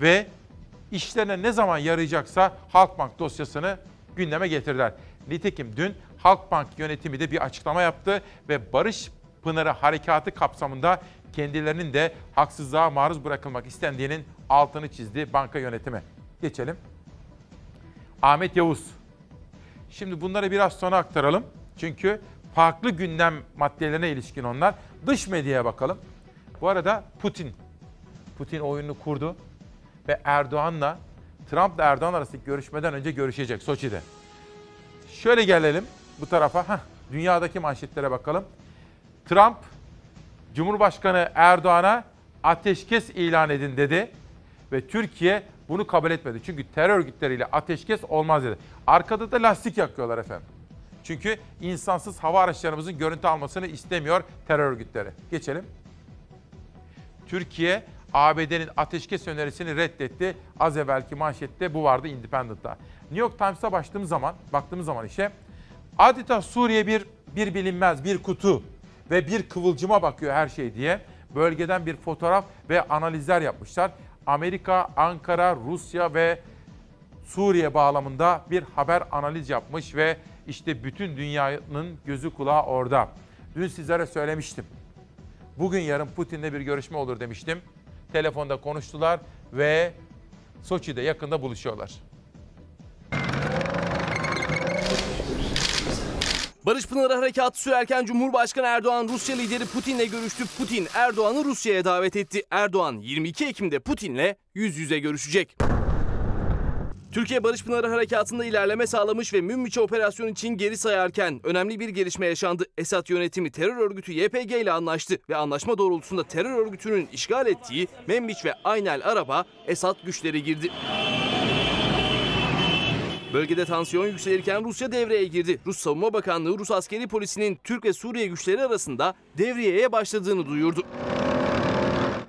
ve işlerine ne zaman yarayacaksa Halkbank dosyasını gündeme getirdiler. Nitekim dün Halkbank yönetimi de bir açıklama yaptı ve Barış Pınarı Harekatı kapsamında kendilerinin de haksızlığa maruz bırakılmak istendiğinin altını çizdi banka yönetimi. Geçelim. Ahmet Yavuz. Şimdi bunları biraz sonra aktaralım. Çünkü farklı gündem maddelerine ilişkin onlar. Dış medyaya bakalım. Bu arada Putin. Putin oyununu kurdu ve Erdoğan'la Trump'la Erdoğan arasındaki görüşmeden önce görüşecek Soçi'de. Şöyle gelelim bu tarafa. Heh, dünyadaki manşetlere bakalım. Trump Cumhurbaşkanı Erdoğan'a ateşkes ilan edin dedi ve Türkiye bunu kabul etmedi. Çünkü terör örgütleriyle ateşkes olmaz dedi. Arkada da lastik yakıyorlar efendim. Çünkü insansız hava araçlarımızın görüntü almasını istemiyor terör örgütleri. Geçelim. Türkiye ABD'nin ateşkes önerisini reddetti. Az evvelki manşette bu vardı Independent'ta. New York Times'a baktığımız zaman, baktığımız zaman işe adeta Suriye bir bir bilinmez bir kutu ve bir kıvılcıma bakıyor her şey diye bölgeden bir fotoğraf ve analizler yapmışlar. Amerika, Ankara, Rusya ve Suriye bağlamında bir haber analiz yapmış ve işte bütün dünyanın gözü kulağı orada. Dün sizlere söylemiştim. Bugün yarın Putin'le bir görüşme olur demiştim. Telefonda konuştular ve Soçi'de yakında buluşuyorlar. Barış Pınarı Harekatı sürerken Cumhurbaşkanı Erdoğan Rusya lideri Putin'le görüştü. Putin Erdoğan'ı Rusya'ya davet etti. Erdoğan 22 Ekim'de Putin'le yüz yüze görüşecek. Türkiye Barış Pınarı Harekatı'nda ilerleme sağlamış ve Münbiç operasyonu için geri sayarken önemli bir gelişme yaşandı. Esad yönetimi terör örgütü YPG ile anlaştı ve anlaşma doğrultusunda terör örgütünün işgal ettiği Membiç ve Aynel Araba Esad güçleri girdi. Bölgede tansiyon yükselirken Rusya devreye girdi. Rus Savunma Bakanlığı Rus askeri polisinin Türk ve Suriye güçleri arasında devriyeye başladığını duyurdu.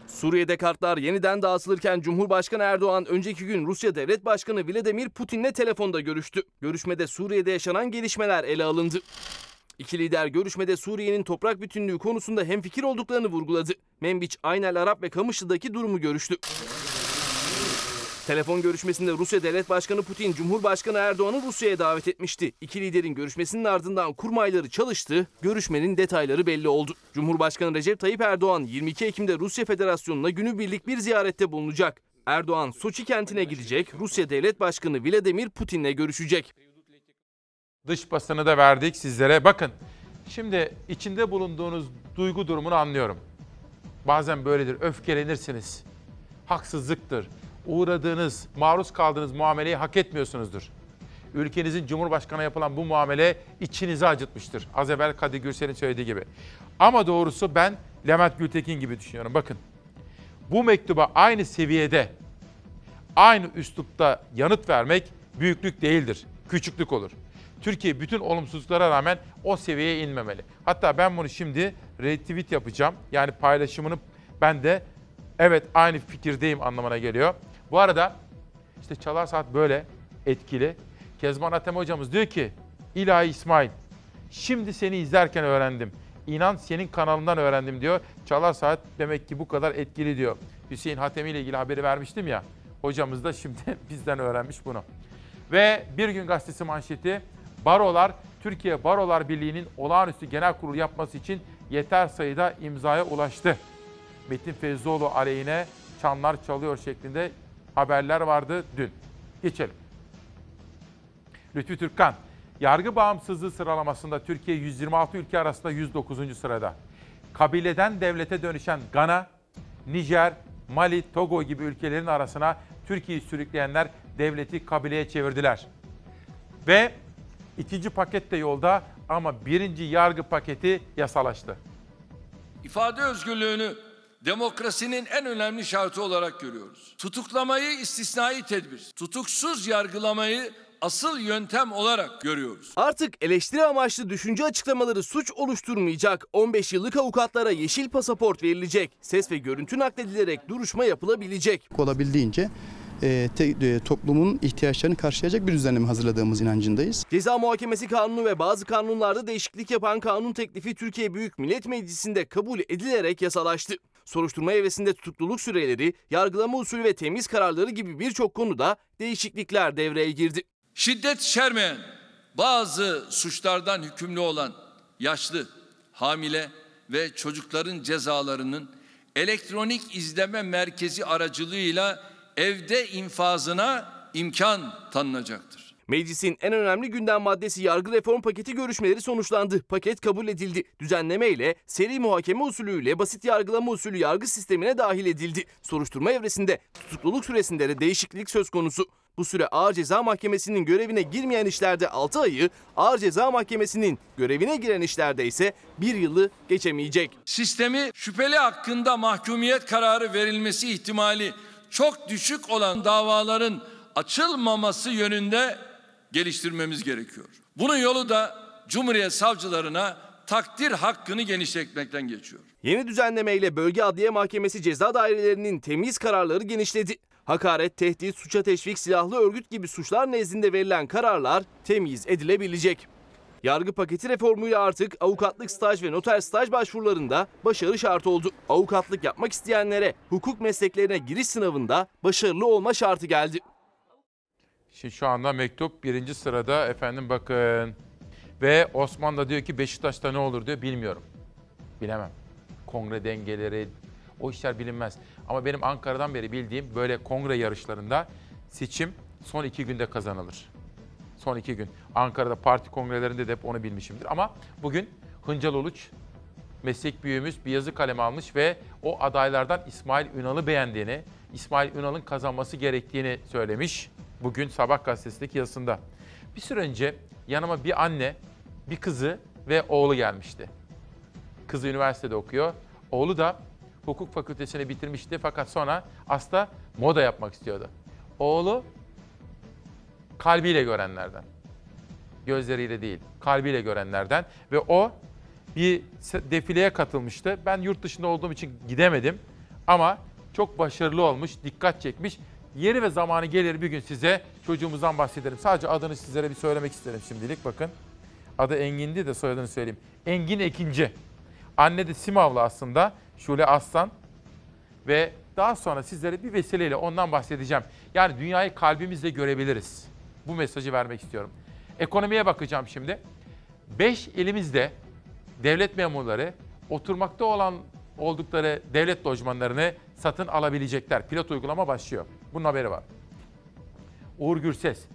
Suriye'de kartlar yeniden dağıtılırken Cumhurbaşkanı Erdoğan önceki gün Rusya Devlet Başkanı Vladimir Putin'le telefonda görüştü. Görüşmede Suriye'de yaşanan gelişmeler ele alındı. İki lider görüşmede Suriye'nin toprak bütünlüğü konusunda hemfikir olduklarını vurguladı. Membiç, Aynel Arap ve Kamışlı'daki durumu görüştü. Telefon görüşmesinde Rusya Devlet Başkanı Putin, Cumhurbaşkanı Erdoğan'ı Rusya'ya davet etmişti. İki liderin görüşmesinin ardından kurmayları çalıştı, görüşmenin detayları belli oldu. Cumhurbaşkanı Recep Tayyip Erdoğan 22 Ekim'de Rusya Federasyonu'na günübirlik bir ziyarette bulunacak. Erdoğan Soçi kentine gidecek, Rusya Devlet Başkanı Vladimir Putin'le görüşecek. Dış basını da verdik sizlere. Bakın şimdi içinde bulunduğunuz duygu durumunu anlıyorum. Bazen böyledir, öfkelenirsiniz. Haksızlıktır. Uğradığınız, maruz kaldığınız muameleyi hak etmiyorsunuzdur. Ülkenizin Cumhurbaşkanı yapılan bu muamele içinizi acıtmıştır. Az evvel Kadir Gürsel'in söylediği gibi. Ama doğrusu ben Levent Gültekin gibi düşünüyorum. Bakın bu mektuba aynı seviyede, aynı üslupta yanıt vermek büyüklük değildir, küçüklük olur. Türkiye bütün olumsuzluklara rağmen o seviyeye inmemeli. Hatta ben bunu şimdi retweet yapacağım. Yani paylaşımını ben de evet aynı fikirdeyim anlamına geliyor. Bu arada işte Çalar Saat böyle etkili. Kezban Atem hocamız diyor ki İlahi İsmail şimdi seni izlerken öğrendim. İnan senin kanalından öğrendim diyor. Çalar Saat demek ki bu kadar etkili diyor. Hüseyin Hatemi ile ilgili haberi vermiştim ya. Hocamız da şimdi [LAUGHS] bizden öğrenmiş bunu. Ve Bir Gün Gazetesi manşeti Barolar Türkiye Barolar Birliği'nin olağanüstü genel kurul yapması için yeter sayıda imzaya ulaştı. Metin Feyzoğlu aleyhine çanlar çalıyor şeklinde haberler vardı dün. Geçelim. Lütfü Türkkan, yargı bağımsızlığı sıralamasında Türkiye 126 ülke arasında 109. sırada. Kabileden devlete dönüşen Gana, Nijer, Mali, Togo gibi ülkelerin arasına Türkiye'yi sürükleyenler devleti kabileye çevirdiler. Ve ikinci paket de yolda ama birinci yargı paketi yasalaştı. İfade özgürlüğünü demokrasinin en önemli şartı olarak görüyoruz. Tutuklamayı istisnai tedbir, tutuksuz yargılamayı asıl yöntem olarak görüyoruz. Artık eleştiri amaçlı düşünce açıklamaları suç oluşturmayacak. 15 yıllık avukatlara yeşil pasaport verilecek. Ses ve görüntü nakledilerek duruşma yapılabilecek. olabildiğince e, te- e, toplumun ihtiyaçlarını karşılayacak bir düzenleme hazırladığımız inancındayız. Ceza Muhakemesi Kanunu ve bazı kanunlarda değişiklik yapan kanun teklifi Türkiye Büyük Millet Meclisi'nde kabul edilerek yasalaştı. Soruşturma evresinde tutukluluk süreleri, yargılama usulü ve temiz kararları gibi birçok konuda değişiklikler devreye girdi. Şiddet içermeyen bazı suçlardan hükümlü olan yaşlı, hamile ve çocukların cezalarının elektronik izleme merkezi aracılığıyla evde infazına imkan tanınacaktır. Meclisin en önemli gündem maddesi yargı reform paketi görüşmeleri sonuçlandı. Paket kabul edildi. Düzenleme ile seri muhakeme usulüyle basit yargılama usulü yargı sistemine dahil edildi. Soruşturma evresinde tutukluluk süresinde de değişiklik söz konusu. Bu süre Ağır Ceza Mahkemesi'nin görevine girmeyen işlerde 6 ayı, Ağır Ceza Mahkemesi'nin görevine giren işlerde ise 1 yılı geçemeyecek. Sistemi şüpheli hakkında mahkumiyet kararı verilmesi ihtimali çok düşük olan davaların açılmaması yönünde geliştirmemiz gerekiyor. Bunun yolu da Cumhuriyet savcılarına takdir hakkını genişletmekten geçiyor. Yeni düzenlemeyle Bölge Adliye Mahkemesi ceza dairelerinin temiz kararları genişledi. Hakaret, tehdit, suça teşvik, silahlı örgüt gibi suçlar nezdinde verilen kararlar temiz edilebilecek. Yargı paketi reformuyla artık avukatlık staj ve noter staj başvurularında başarı şart oldu. Avukatlık yapmak isteyenlere hukuk mesleklerine giriş sınavında başarılı olma şartı geldi. Şimdi şu anda mektup birinci sırada efendim bakın. Ve Osman da diyor ki Beşiktaş'ta ne olur diyor bilmiyorum. Bilemem. Kongre dengeleri o işler bilinmez. Ama benim Ankara'dan beri bildiğim böyle kongre yarışlarında seçim son iki günde kazanılır. Son iki gün. Ankara'da parti kongrelerinde de hep onu bilmişimdir. Ama bugün Hıncal Uluç meslek büyüğümüz bir yazı kaleme almış ve o adaylardan İsmail Ünal'ı beğendiğini, İsmail Ünal'ın kazanması gerektiğini söylemiş. Bugün Sabah gazetesindeki yazısında. Bir süre önce yanıma bir anne, bir kızı ve oğlu gelmişti. Kızı üniversitede okuyor. Oğlu da hukuk fakültesini bitirmişti fakat sonra aslında moda yapmak istiyordu. Oğlu kalbiyle görenlerden. Gözleriyle değil, kalbiyle görenlerden ve o bir defileye katılmıştı. Ben yurt dışında olduğum için gidemedim ama çok başarılı olmuş, dikkat çekmiş. Yeri ve zamanı gelir bir gün size çocuğumuzdan bahsederim. Sadece adını sizlere bir söylemek isterim şimdilik bakın. Adı Engin'di de soyadını söyleyeyim. Engin Ekinci. Anne de Simavlı aslında. Şule Aslan. Ve daha sonra sizlere bir vesileyle ondan bahsedeceğim. Yani dünyayı kalbimizle görebiliriz. Bu mesajı vermek istiyorum. Ekonomiye bakacağım şimdi. 5 elimizde devlet memurları oturmakta olan oldukları devlet lojmanlarını satın alabilecekler. Pilot uygulama başlıyor. Bunun haberi var. Uğur Gürses.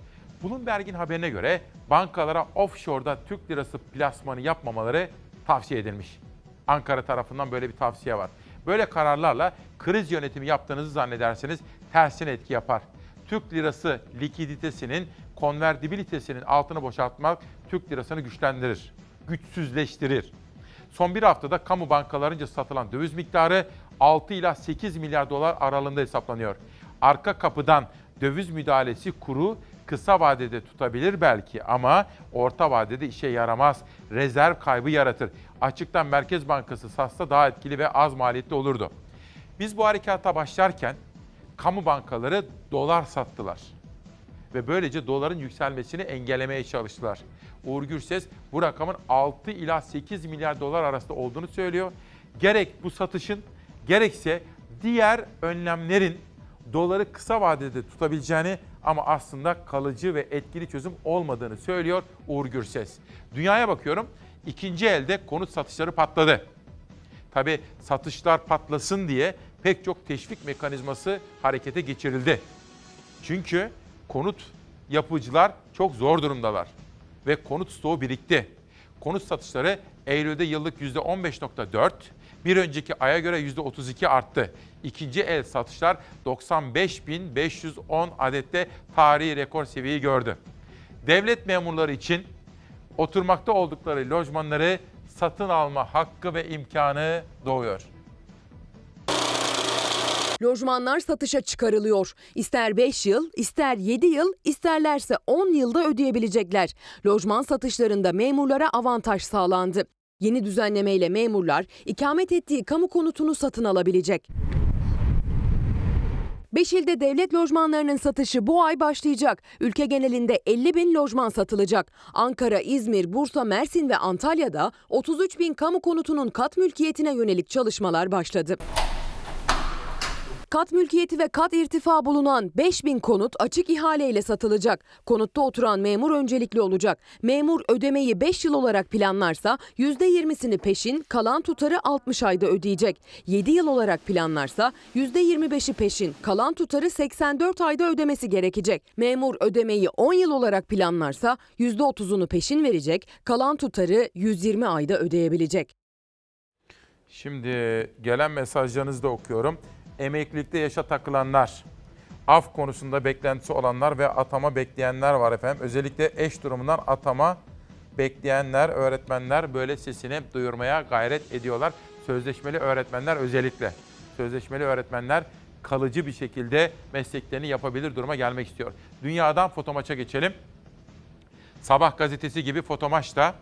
Bloomberg'in haberine göre bankalara offshore'da Türk lirası plasmanı yapmamaları tavsiye edilmiş. Ankara tarafından böyle bir tavsiye var. Böyle kararlarla kriz yönetimi yaptığınızı zannederseniz tersine etki yapar. Türk lirası likiditesinin konvertibilitesinin altını boşaltmak Türk lirasını güçlendirir, güçsüzleştirir. Son bir haftada kamu bankalarınca satılan döviz miktarı 6 ila 8 milyar dolar aralığında hesaplanıyor. Arka kapıdan döviz müdahalesi kuru kısa vadede tutabilir belki ama orta vadede işe yaramaz. Rezerv kaybı yaratır. Açıktan Merkez Bankası satsa daha etkili ve az maliyetli olurdu. Biz bu harekata başlarken kamu bankaları dolar sattılar. Ve böylece doların yükselmesini engellemeye çalıştılar. Uğur Gürses bu rakamın 6 ila 8 milyar dolar arasında olduğunu söylüyor. Gerek bu satışın gerekse diğer önlemlerin doları kısa vadede tutabileceğini ama aslında kalıcı ve etkili çözüm olmadığını söylüyor Uğur Gürses. Dünyaya bakıyorum. ikinci elde konut satışları patladı. Tabi satışlar patlasın diye pek çok teşvik mekanizması harekete geçirildi. Çünkü konut yapıcılar çok zor durumdalar ve konut stoğu birikti. Konut satışları Eylül'de yıllık %15.4, bir önceki aya göre %32 arttı. İkinci el satışlar 95.510 adette tarihi rekor seviyeyi gördü. Devlet memurları için oturmakta oldukları lojmanları satın alma hakkı ve imkanı doğuyor. Lojmanlar satışa çıkarılıyor. İster 5 yıl, ister 7 yıl, isterlerse 10 yılda ödeyebilecekler. Lojman satışlarında memurlara avantaj sağlandı. Yeni düzenlemeyle memurlar ikamet ettiği kamu konutunu satın alabilecek. Beş ilde devlet lojmanlarının satışı bu ay başlayacak. Ülke genelinde 50 bin lojman satılacak. Ankara, İzmir, Bursa, Mersin ve Antalya'da 33 bin kamu konutunun kat mülkiyetine yönelik çalışmalar başladı. Kat mülkiyeti ve kat irtifa bulunan 5000 konut açık ihaleyle satılacak. Konutta oturan memur öncelikli olacak. Memur ödemeyi 5 yıl olarak planlarsa %20'sini peşin, kalan tutarı 60 ayda ödeyecek. 7 yıl olarak planlarsa %25'i peşin, kalan tutarı 84 ayda ödemesi gerekecek. Memur ödemeyi 10 yıl olarak planlarsa %30'unu peşin verecek, kalan tutarı 120 ayda ödeyebilecek. Şimdi gelen mesajlarınızı da okuyorum. Emeklilikte yaşa takılanlar, af konusunda beklentisi olanlar ve atama bekleyenler var efendim. Özellikle eş durumundan atama bekleyenler, öğretmenler böyle sesini duyurmaya gayret ediyorlar. Sözleşmeli öğretmenler özellikle. Sözleşmeli öğretmenler kalıcı bir şekilde mesleklerini yapabilir duruma gelmek istiyor. Dünyadan fotomaça geçelim. Sabah gazetesi gibi fotomaç da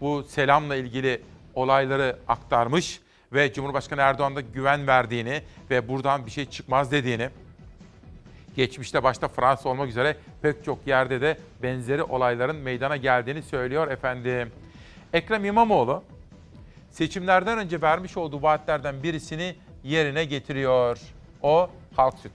bu selamla ilgili olayları aktarmış ve Cumhurbaşkanı Erdoğan da güven verdiğini ve buradan bir şey çıkmaz dediğini, geçmişte başta Fransa olmak üzere pek çok yerde de benzeri olayların meydana geldiğini söylüyor efendim. Ekrem İmamoğlu seçimlerden önce vermiş olduğu vaatlerden birisini yerine getiriyor. O halk süt.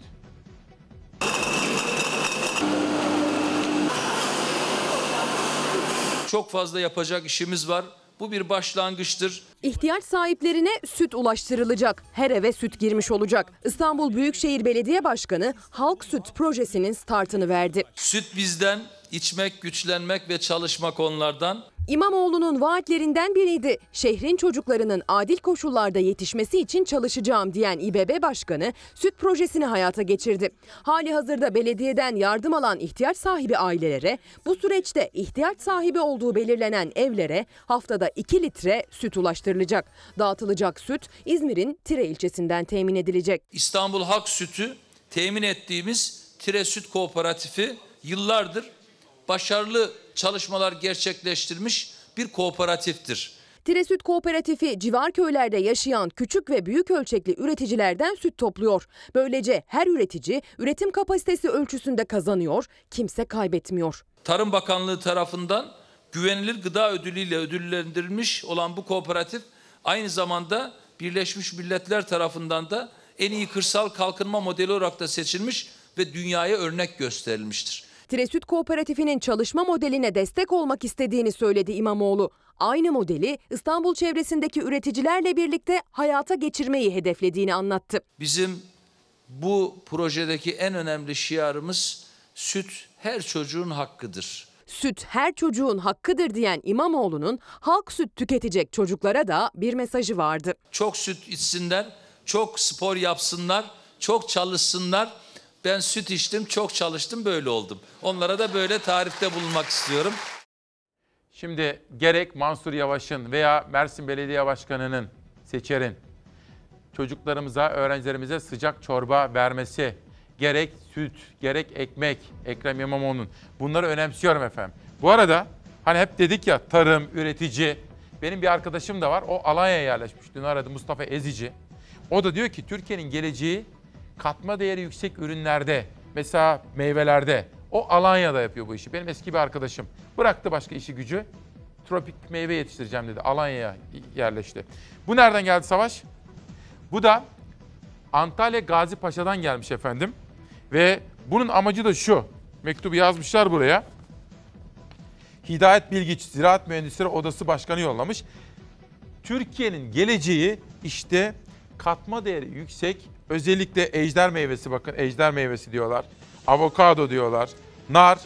Çok fazla yapacak işimiz var. Bu bir başlangıçtır. İhtiyaç sahiplerine süt ulaştırılacak. Her eve süt girmiş olacak. İstanbul Büyükşehir Belediye Başkanı Halk Süt projesinin startını verdi. Süt bizden, içmek, güçlenmek ve çalışmak onlardan. İmamoğlu'nun vaatlerinden biriydi. Şehrin çocuklarının adil koşullarda yetişmesi için çalışacağım diyen İBB Başkanı süt projesini hayata geçirdi. Hali hazırda belediyeden yardım alan ihtiyaç sahibi ailelere bu süreçte ihtiyaç sahibi olduğu belirlenen evlere haftada 2 litre süt ulaştırılacak. Dağıtılacak süt İzmir'in Tire ilçesinden temin edilecek. İstanbul Halk Sütü temin ettiğimiz Tire Süt Kooperatifi yıllardır başarılı çalışmalar gerçekleştirmiş bir kooperatiftir. Tire Süt Kooperatifi civar köylerde yaşayan küçük ve büyük ölçekli üreticilerden süt topluyor. Böylece her üretici üretim kapasitesi ölçüsünde kazanıyor, kimse kaybetmiyor. Tarım Bakanlığı tarafından güvenilir gıda ödülüyle ödüllendirilmiş olan bu kooperatif aynı zamanda Birleşmiş Milletler tarafından da en iyi kırsal kalkınma modeli olarak da seçilmiş ve dünyaya örnek gösterilmiştir. Tire Süt Kooperatifi'nin çalışma modeline destek olmak istediğini söyledi İmamoğlu. Aynı modeli İstanbul çevresindeki üreticilerle birlikte hayata geçirmeyi hedeflediğini anlattı. Bizim bu projedeki en önemli şiarımız süt her çocuğun hakkıdır. Süt her çocuğun hakkıdır diyen İmamoğlu'nun halk süt tüketecek çocuklara da bir mesajı vardı. Çok süt içsinler, çok spor yapsınlar, çok çalışsınlar. Ben süt içtim, çok çalıştım, böyle oldum. Onlara da böyle tarifte bulunmak istiyorum. Şimdi gerek Mansur Yavaş'ın veya Mersin Belediye Başkanı'nın, Seçer'in çocuklarımıza, öğrencilerimize sıcak çorba vermesi, gerek süt, gerek ekmek, Ekrem İmamoğlu'nun bunları önemsiyorum efendim. Bu arada hani hep dedik ya tarım, üretici. Benim bir arkadaşım da var. O Alanya'ya yerleşmiş. Dün aradı Mustafa Ezici. O da diyor ki Türkiye'nin geleceği katma değeri yüksek ürünlerde, mesela meyvelerde, O Alanya'da yapıyor bu işi. Benim eski bir arkadaşım. Bıraktı başka işi gücü. Tropik meyve yetiştireceğim dedi. Alanya'ya yerleşti. Bu nereden geldi Savaş? Bu da Antalya Gazi Paşa'dan gelmiş efendim. Ve bunun amacı da şu. Mektubu yazmışlar buraya. Hidayet Bilgiç Ziraat Mühendisleri Odası Başkanı yollamış. Türkiye'nin geleceği işte katma değeri yüksek özellikle ejder meyvesi bakın ejder meyvesi diyorlar. Avokado diyorlar. Nar.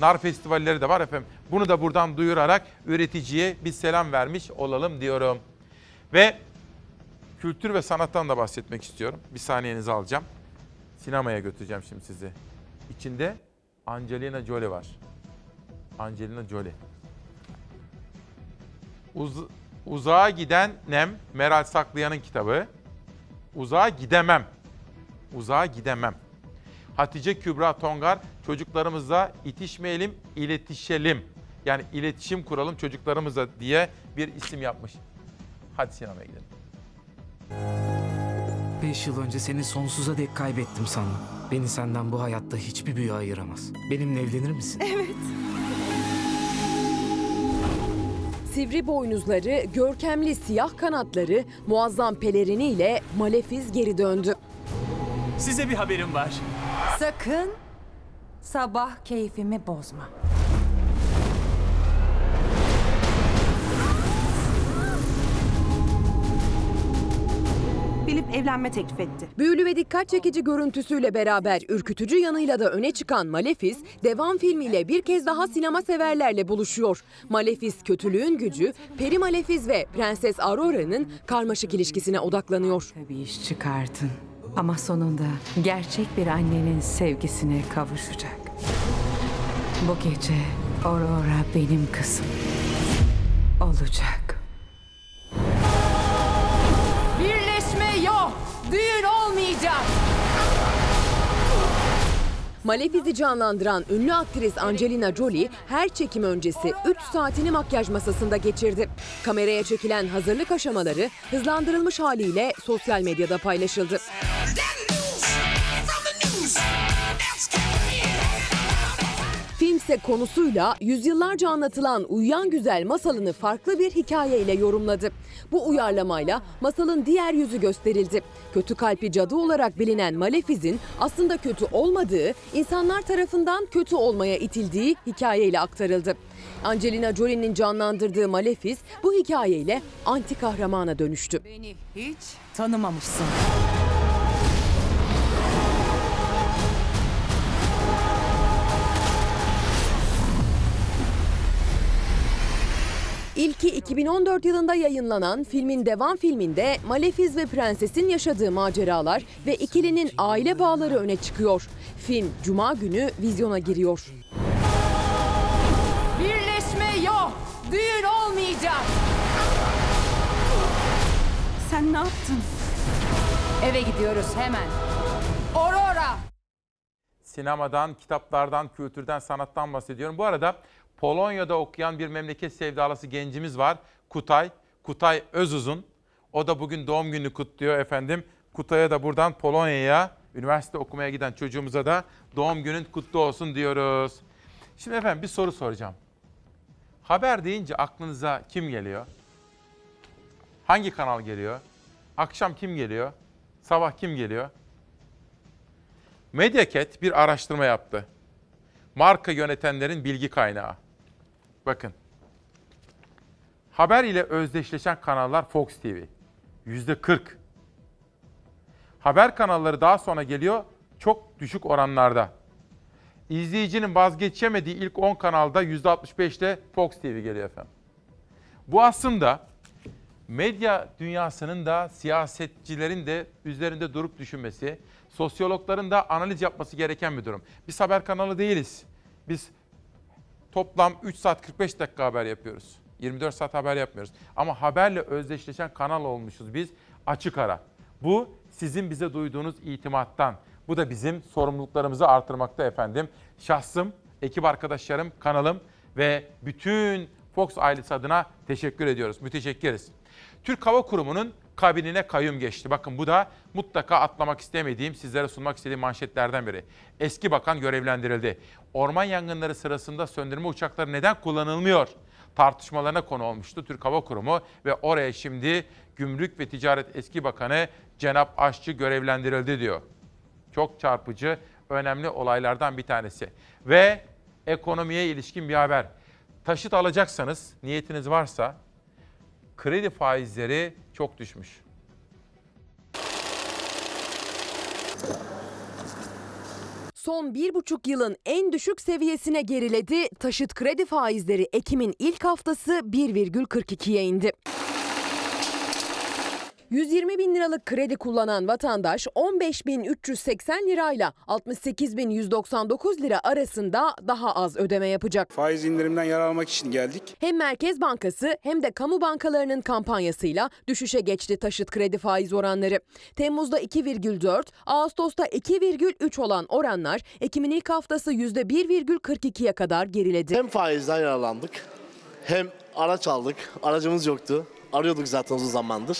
Nar festivalleri de var efendim. Bunu da buradan duyurarak üreticiye bir selam vermiş olalım diyorum. Ve kültür ve sanattan da bahsetmek istiyorum. Bir saniyenizi alacağım. Sinemaya götüreceğim şimdi sizi. İçinde Angelina Jolie var. Angelina Jolie. Uz Uzağa giden Nem, Meral Saklayan'ın kitabı. Uzağa gidemem. Uzağa gidemem. Hatice Kübra Tongar, çocuklarımızla itişmeyelim, iletişelim. Yani iletişim kuralım çocuklarımızla diye bir isim yapmış. Hadi sinemaya gidelim. Beş yıl önce seni sonsuza dek kaybettim sandım. Beni senden bu hayatta hiçbir büyü ayıramaz. Benimle evlenir misin? Evet. Sivri boynuzları, görkemli siyah kanatları, muazzam peleriniyle Malefiz geri döndü. Size bir haberim var. Sakın sabah keyfimi bozma. Filip evlenme teklif etti. Büyülü ve dikkat çekici görüntüsüyle beraber ürkütücü yanıyla da öne çıkan Malefiz, devam filmiyle bir kez daha sinema severlerle buluşuyor. Malefiz kötülüğün gücü, Peri Malefiz ve Prenses Aurora'nın karmaşık ilişkisine odaklanıyor. Bir iş çıkardın. Ama sonunda gerçek bir annenin sevgisine kavuşacak. Bu gece Aurora benim kızım olacak. Düğün olmayacak. Malefiz'i canlandıran ünlü aktris Angelina Jolie her çekim öncesi 3 saatini makyaj masasında geçirdi. Kameraya çekilen hazırlık aşamaları hızlandırılmış haliyle sosyal medyada paylaşıldı. Filmse konusuyla yüzyıllarca anlatılan Uyuyan Güzel masalını farklı bir hikayeyle yorumladı. Bu uyarlamayla masalın diğer yüzü gösterildi. Kötü kalpli cadı olarak bilinen Malefiz'in aslında kötü olmadığı, insanlar tarafından kötü olmaya itildiği hikayeyle aktarıldı. Angelina Jolie'nin canlandırdığı Malefiz bu hikayeyle anti kahramana dönüştü. Beni hiç tanımamışsın. İlki 2014 yılında yayınlanan filmin devam filminde Malefiz ve Prenses'in yaşadığı maceralar ve ikilinin aile bağları öne çıkıyor. Film Cuma günü vizyona giriyor. Birleşme yok, düğün olmayacak. Sen ne yaptın? Eve gidiyoruz hemen. Aurora! Sinemadan, kitaplardan, kültürden, sanattan bahsediyorum. Bu arada Polonya'da okuyan bir memleket sevdalısı gencimiz var. Kutay. Kutay Özuzun. O da bugün doğum gününü kutluyor efendim. Kutay'a da buradan Polonya'ya üniversite okumaya giden çocuğumuza da doğum günün kutlu olsun diyoruz. Şimdi efendim bir soru soracağım. Haber deyince aklınıza kim geliyor? Hangi kanal geliyor? Akşam kim geliyor? Sabah kim geliyor? Mediaket bir araştırma yaptı. Marka yönetenlerin bilgi kaynağı. Bakın. Haber ile özdeşleşen kanallar Fox TV. Yüzde 40. Haber kanalları daha sonra geliyor çok düşük oranlarda. İzleyicinin vazgeçemediği ilk 10 kanalda %65'te Fox TV geliyor efendim. Bu aslında medya dünyasının da siyasetçilerin de üzerinde durup düşünmesi, sosyologların da analiz yapması gereken bir durum. Biz haber kanalı değiliz. Biz toplam 3 saat 45 dakika haber yapıyoruz. 24 saat haber yapmıyoruz. Ama haberle özdeşleşen kanal olmuşuz biz açık ara. Bu sizin bize duyduğunuz itimattan. Bu da bizim sorumluluklarımızı artırmakta efendim. Şahsım, ekip arkadaşlarım, kanalım ve bütün Fox ailesi adına teşekkür ediyoruz. Müteşekkiriz. Türk Hava Kurumu'nun kabinine kayyum geçti. Bakın bu da mutlaka atlamak istemediğim, sizlere sunmak istediğim manşetlerden biri. Eski bakan görevlendirildi. Orman yangınları sırasında söndürme uçakları neden kullanılmıyor? Tartışmalarına konu olmuştu Türk Hava Kurumu ve oraya şimdi Gümrük ve Ticaret Eski Bakanı Cenap Aşçı görevlendirildi diyor. Çok çarpıcı, önemli olaylardan bir tanesi. Ve ekonomiye ilişkin bir haber. Taşıt alacaksanız, niyetiniz varsa kredi faizleri çok düşmüş. Son bir buçuk yılın en düşük seviyesine geriledi. Taşıt kredi faizleri Ekim'in ilk haftası 1,42'ye indi. 120 bin liralık kredi kullanan vatandaş 15.380 lirayla 68.199 lira arasında daha az ödeme yapacak. Faiz indirimden yararlanmak için geldik. Hem Merkez Bankası hem de kamu bankalarının kampanyasıyla düşüşe geçti taşıt kredi faiz oranları. Temmuz'da 2,4, Ağustos'ta 2,3 olan oranlar Ekim'in ilk haftası %1,42'ye kadar geriledi. Hem faizden yararlandık hem araç aldık. Aracımız yoktu. Arıyorduk zaten uzun zamandır.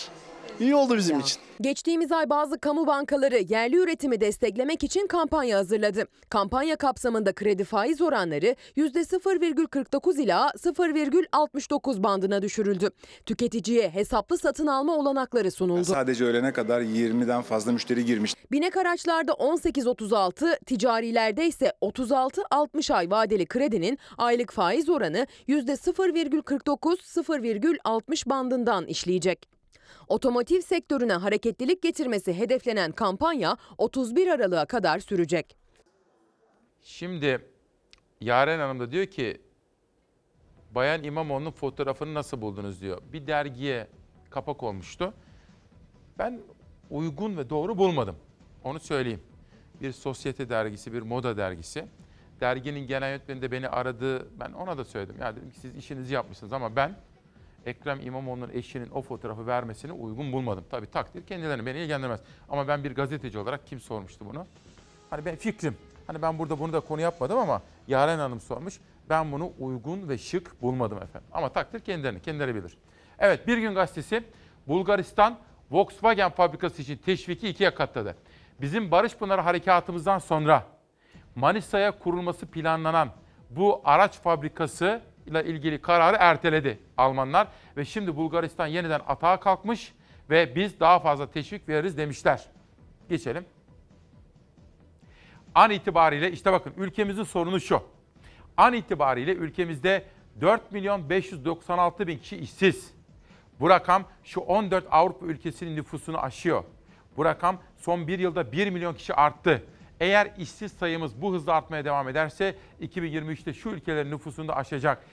İyi oldu bizim için. Geçtiğimiz ay bazı kamu bankaları yerli üretimi desteklemek için kampanya hazırladı. Kampanya kapsamında kredi faiz oranları %0,49 ila 0,69 bandına düşürüldü. Tüketiciye hesaplı satın alma olanakları sunuldu. Sadece öğlene kadar 20'den fazla müşteri girmiş. Binek araçlarda 18-36, ticarilerde ise 36-60 ay vadeli kredinin aylık faiz oranı %0,49-0,60 bandından işleyecek. Otomotiv sektörüne hareketlilik getirmesi hedeflenen kampanya 31 Aralık'a kadar sürecek. Şimdi Yaren Hanım da diyor ki Bayan İmamoğlu'nun fotoğrafını nasıl buldunuz diyor. Bir dergiye kapak olmuştu. Ben uygun ve doğru bulmadım. Onu söyleyeyim. Bir sosyete dergisi, bir moda dergisi. Derginin genel yönetmeni de beni aradı. Ben ona da söyledim. Ya dedim ki siz işinizi yapmışsınız ama ben Ekrem İmamoğlu'nun eşinin o fotoğrafı vermesini uygun bulmadım. Tabii takdir kendilerine beni ilgilendirmez. Ama ben bir gazeteci olarak kim sormuştu bunu? Hani ben fikrim. Hani ben burada bunu da konu yapmadım ama Yaren Hanım sormuş. Ben bunu uygun ve şık bulmadım efendim. Ama takdir kendilerine, kendileri bilir. Evet Bir Gün Gazetesi Bulgaristan Volkswagen fabrikası için teşviki ikiye katladı. Bizim Barış Pınarı harekatımızdan sonra Manisa'ya kurulması planlanan bu araç fabrikası ile ilgili kararı erteledi Almanlar ve şimdi Bulgaristan yeniden atağa kalkmış ve biz daha fazla teşvik veririz demişler. Geçelim. An itibariyle işte bakın ülkemizin sorunu şu. An itibariyle ülkemizde 4 milyon 596 bin kişi işsiz. Bu rakam şu 14 Avrupa ülkesinin nüfusunu aşıyor. Bu rakam son bir yılda 1 milyon kişi arttı. Eğer işsiz sayımız bu hızla artmaya devam ederse 2023'te şu ülkelerin nüfusunu da aşacak.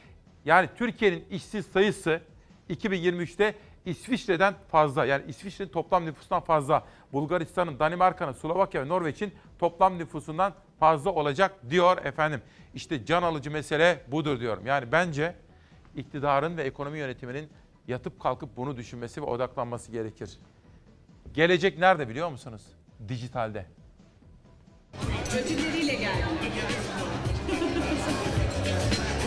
Yani Türkiye'nin işsiz sayısı 2023'te İsviçre'den fazla. Yani İsviçre'nin toplam nüfusundan fazla. Bulgaristan'ın, Danimarka'nın, Slovakya ve Norveç'in toplam nüfusundan fazla olacak diyor efendim. İşte can alıcı mesele budur diyorum. Yani bence iktidarın ve ekonomi yönetiminin yatıp kalkıp bunu düşünmesi ve odaklanması gerekir. Gelecek nerede biliyor musunuz? Dijitalde. Ödülleriyle geldim.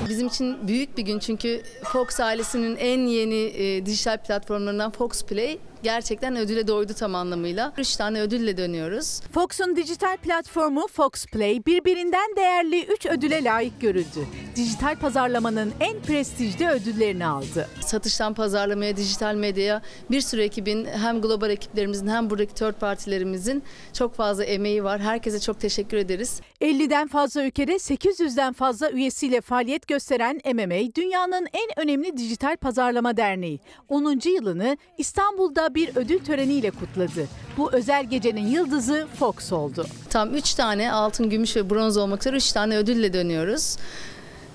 Bizim için büyük bir gün çünkü Fox ailesinin en yeni e, dijital platformlarından Fox Play gerçekten ödüle doydu tam anlamıyla. Üç tane ödülle dönüyoruz. Fox'un dijital platformu Fox Play birbirinden değerli 3 ödüle layık görüldü. Dijital pazarlamanın en prestijli ödüllerini aldı. Satıştan pazarlamaya, dijital medyaya bir sürü ekibin hem global ekiplerimizin hem buradaki third partilerimizin çok fazla emeği var. Herkese çok teşekkür ederiz. 50'den fazla ülkede 800'den fazla üyesiyle faaliyet gösteren MMA dünyanın en önemli dijital pazarlama derneği. 10. yılını İstanbul'da bir ödül töreniyle kutladı. Bu özel gecenin yıldızı Fox oldu. Tam 3 tane altın, gümüş ve bronz olmak üzere 3 tane ödülle dönüyoruz.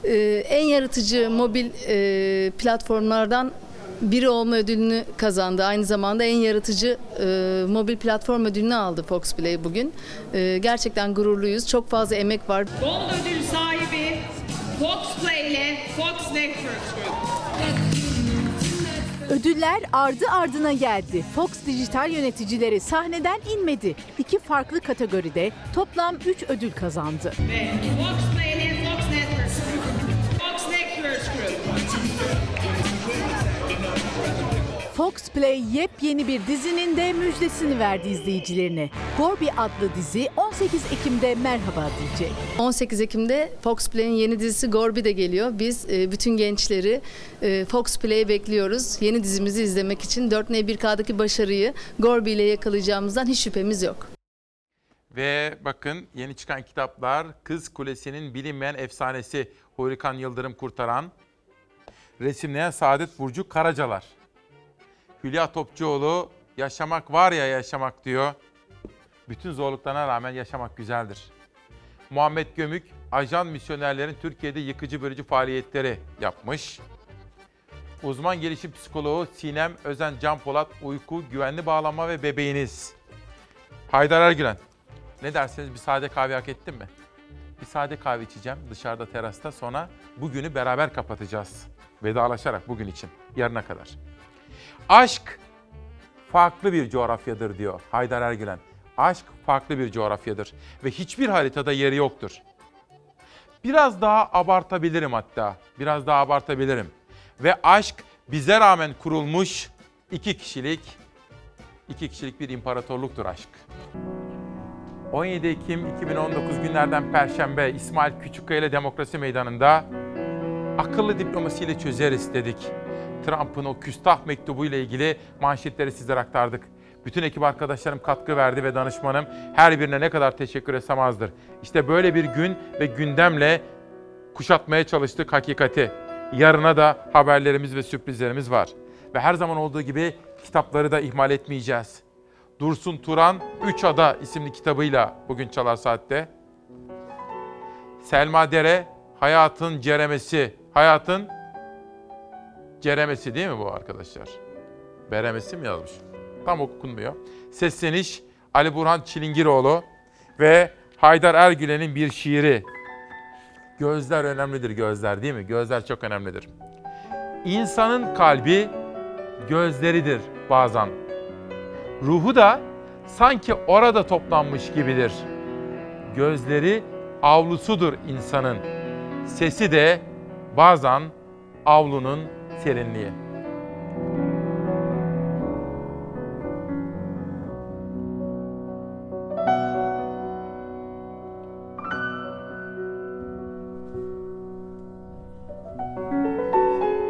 Ee, en yaratıcı mobil e, platformlardan biri olma ödülünü kazandı. Aynı zamanda en yaratıcı e, mobil platform ödülünü aldı Fox Play bugün. E, gerçekten gururluyuz. Çok fazla emek var. Gold ödül sahibi Fox Play ile Fox Networks Group. Ödüller ardı ardına geldi. Fox dijital yöneticileri sahneden inmedi. İki farklı kategoride toplam 3 ödül kazandı. Fox Networks Group. Fox Play yepyeni bir dizinin de müjdesini verdi izleyicilerine. Gorbi adlı dizi 18 Ekim'de merhaba diyecek. 18 Ekim'de Fox Play'in yeni dizisi Gorbi de geliyor. Biz e, bütün gençleri e, Fox Play'e bekliyoruz. Yeni dizimizi izlemek için 4N1K'daki başarıyı Gorbi ile yakalayacağımızdan hiç şüphemiz yok. Ve bakın yeni çıkan kitaplar Kız Kulesi'nin bilinmeyen efsanesi Hurikan Yıldırım Kurtaran, resimleyen Saadet Burcu Karacalar. Hülya Topçuoğlu yaşamak var ya yaşamak diyor. Bütün zorluklarına rağmen yaşamak güzeldir. Muhammed Gömük, ajan misyonerlerin Türkiye'de yıkıcı bölücü faaliyetleri yapmış. Uzman gelişim psikoloğu Sinem Özen Can Polat, uyku, güvenli bağlanma ve bebeğiniz. Haydar Ergülen, ne dersiniz bir sade kahve hak ettin mi? Bir sade kahve içeceğim dışarıda terasta sonra bugünü beraber kapatacağız. Vedalaşarak bugün için yarına kadar. Aşk farklı bir coğrafyadır diyor Haydar Ergülen. Aşk farklı bir coğrafyadır ve hiçbir haritada yeri yoktur. Biraz daha abartabilirim hatta. Biraz daha abartabilirim. Ve aşk bize rağmen kurulmuş iki kişilik, iki kişilik bir imparatorluktur aşk. 17 Ekim 2019 günlerden Perşembe İsmail Küçükkaya ile Demokrasi Meydanı'nda akıllı diplomasiyle çözeriz dedik. Trump'ın o küstah mektubu ile ilgili manşetleri sizlere aktardık. Bütün ekip arkadaşlarım katkı verdi ve danışmanım her birine ne kadar teşekkür etsem azdır. İşte böyle bir gün ve gündemle kuşatmaya çalıştık hakikati. Yarına da haberlerimiz ve sürprizlerimiz var. Ve her zaman olduğu gibi kitapları da ihmal etmeyeceğiz. Dursun Turan Üç Ada isimli kitabıyla bugün Çalar Saat'te. Selma Dere Hayatın Ceremesi. Hayatın Ceremesi değil mi bu arkadaşlar? Beremesi mi yazmış? Tam okunmuyor. Sesleniş Ali Burhan Çilingiroğlu ve Haydar Ergülen'in bir şiiri. Gözler önemlidir gözler değil mi? Gözler çok önemlidir. İnsanın kalbi gözleridir bazen. Ruhu da sanki orada toplanmış gibidir. Gözleri avlusudur insanın. Sesi de bazen avlunun 谢谢你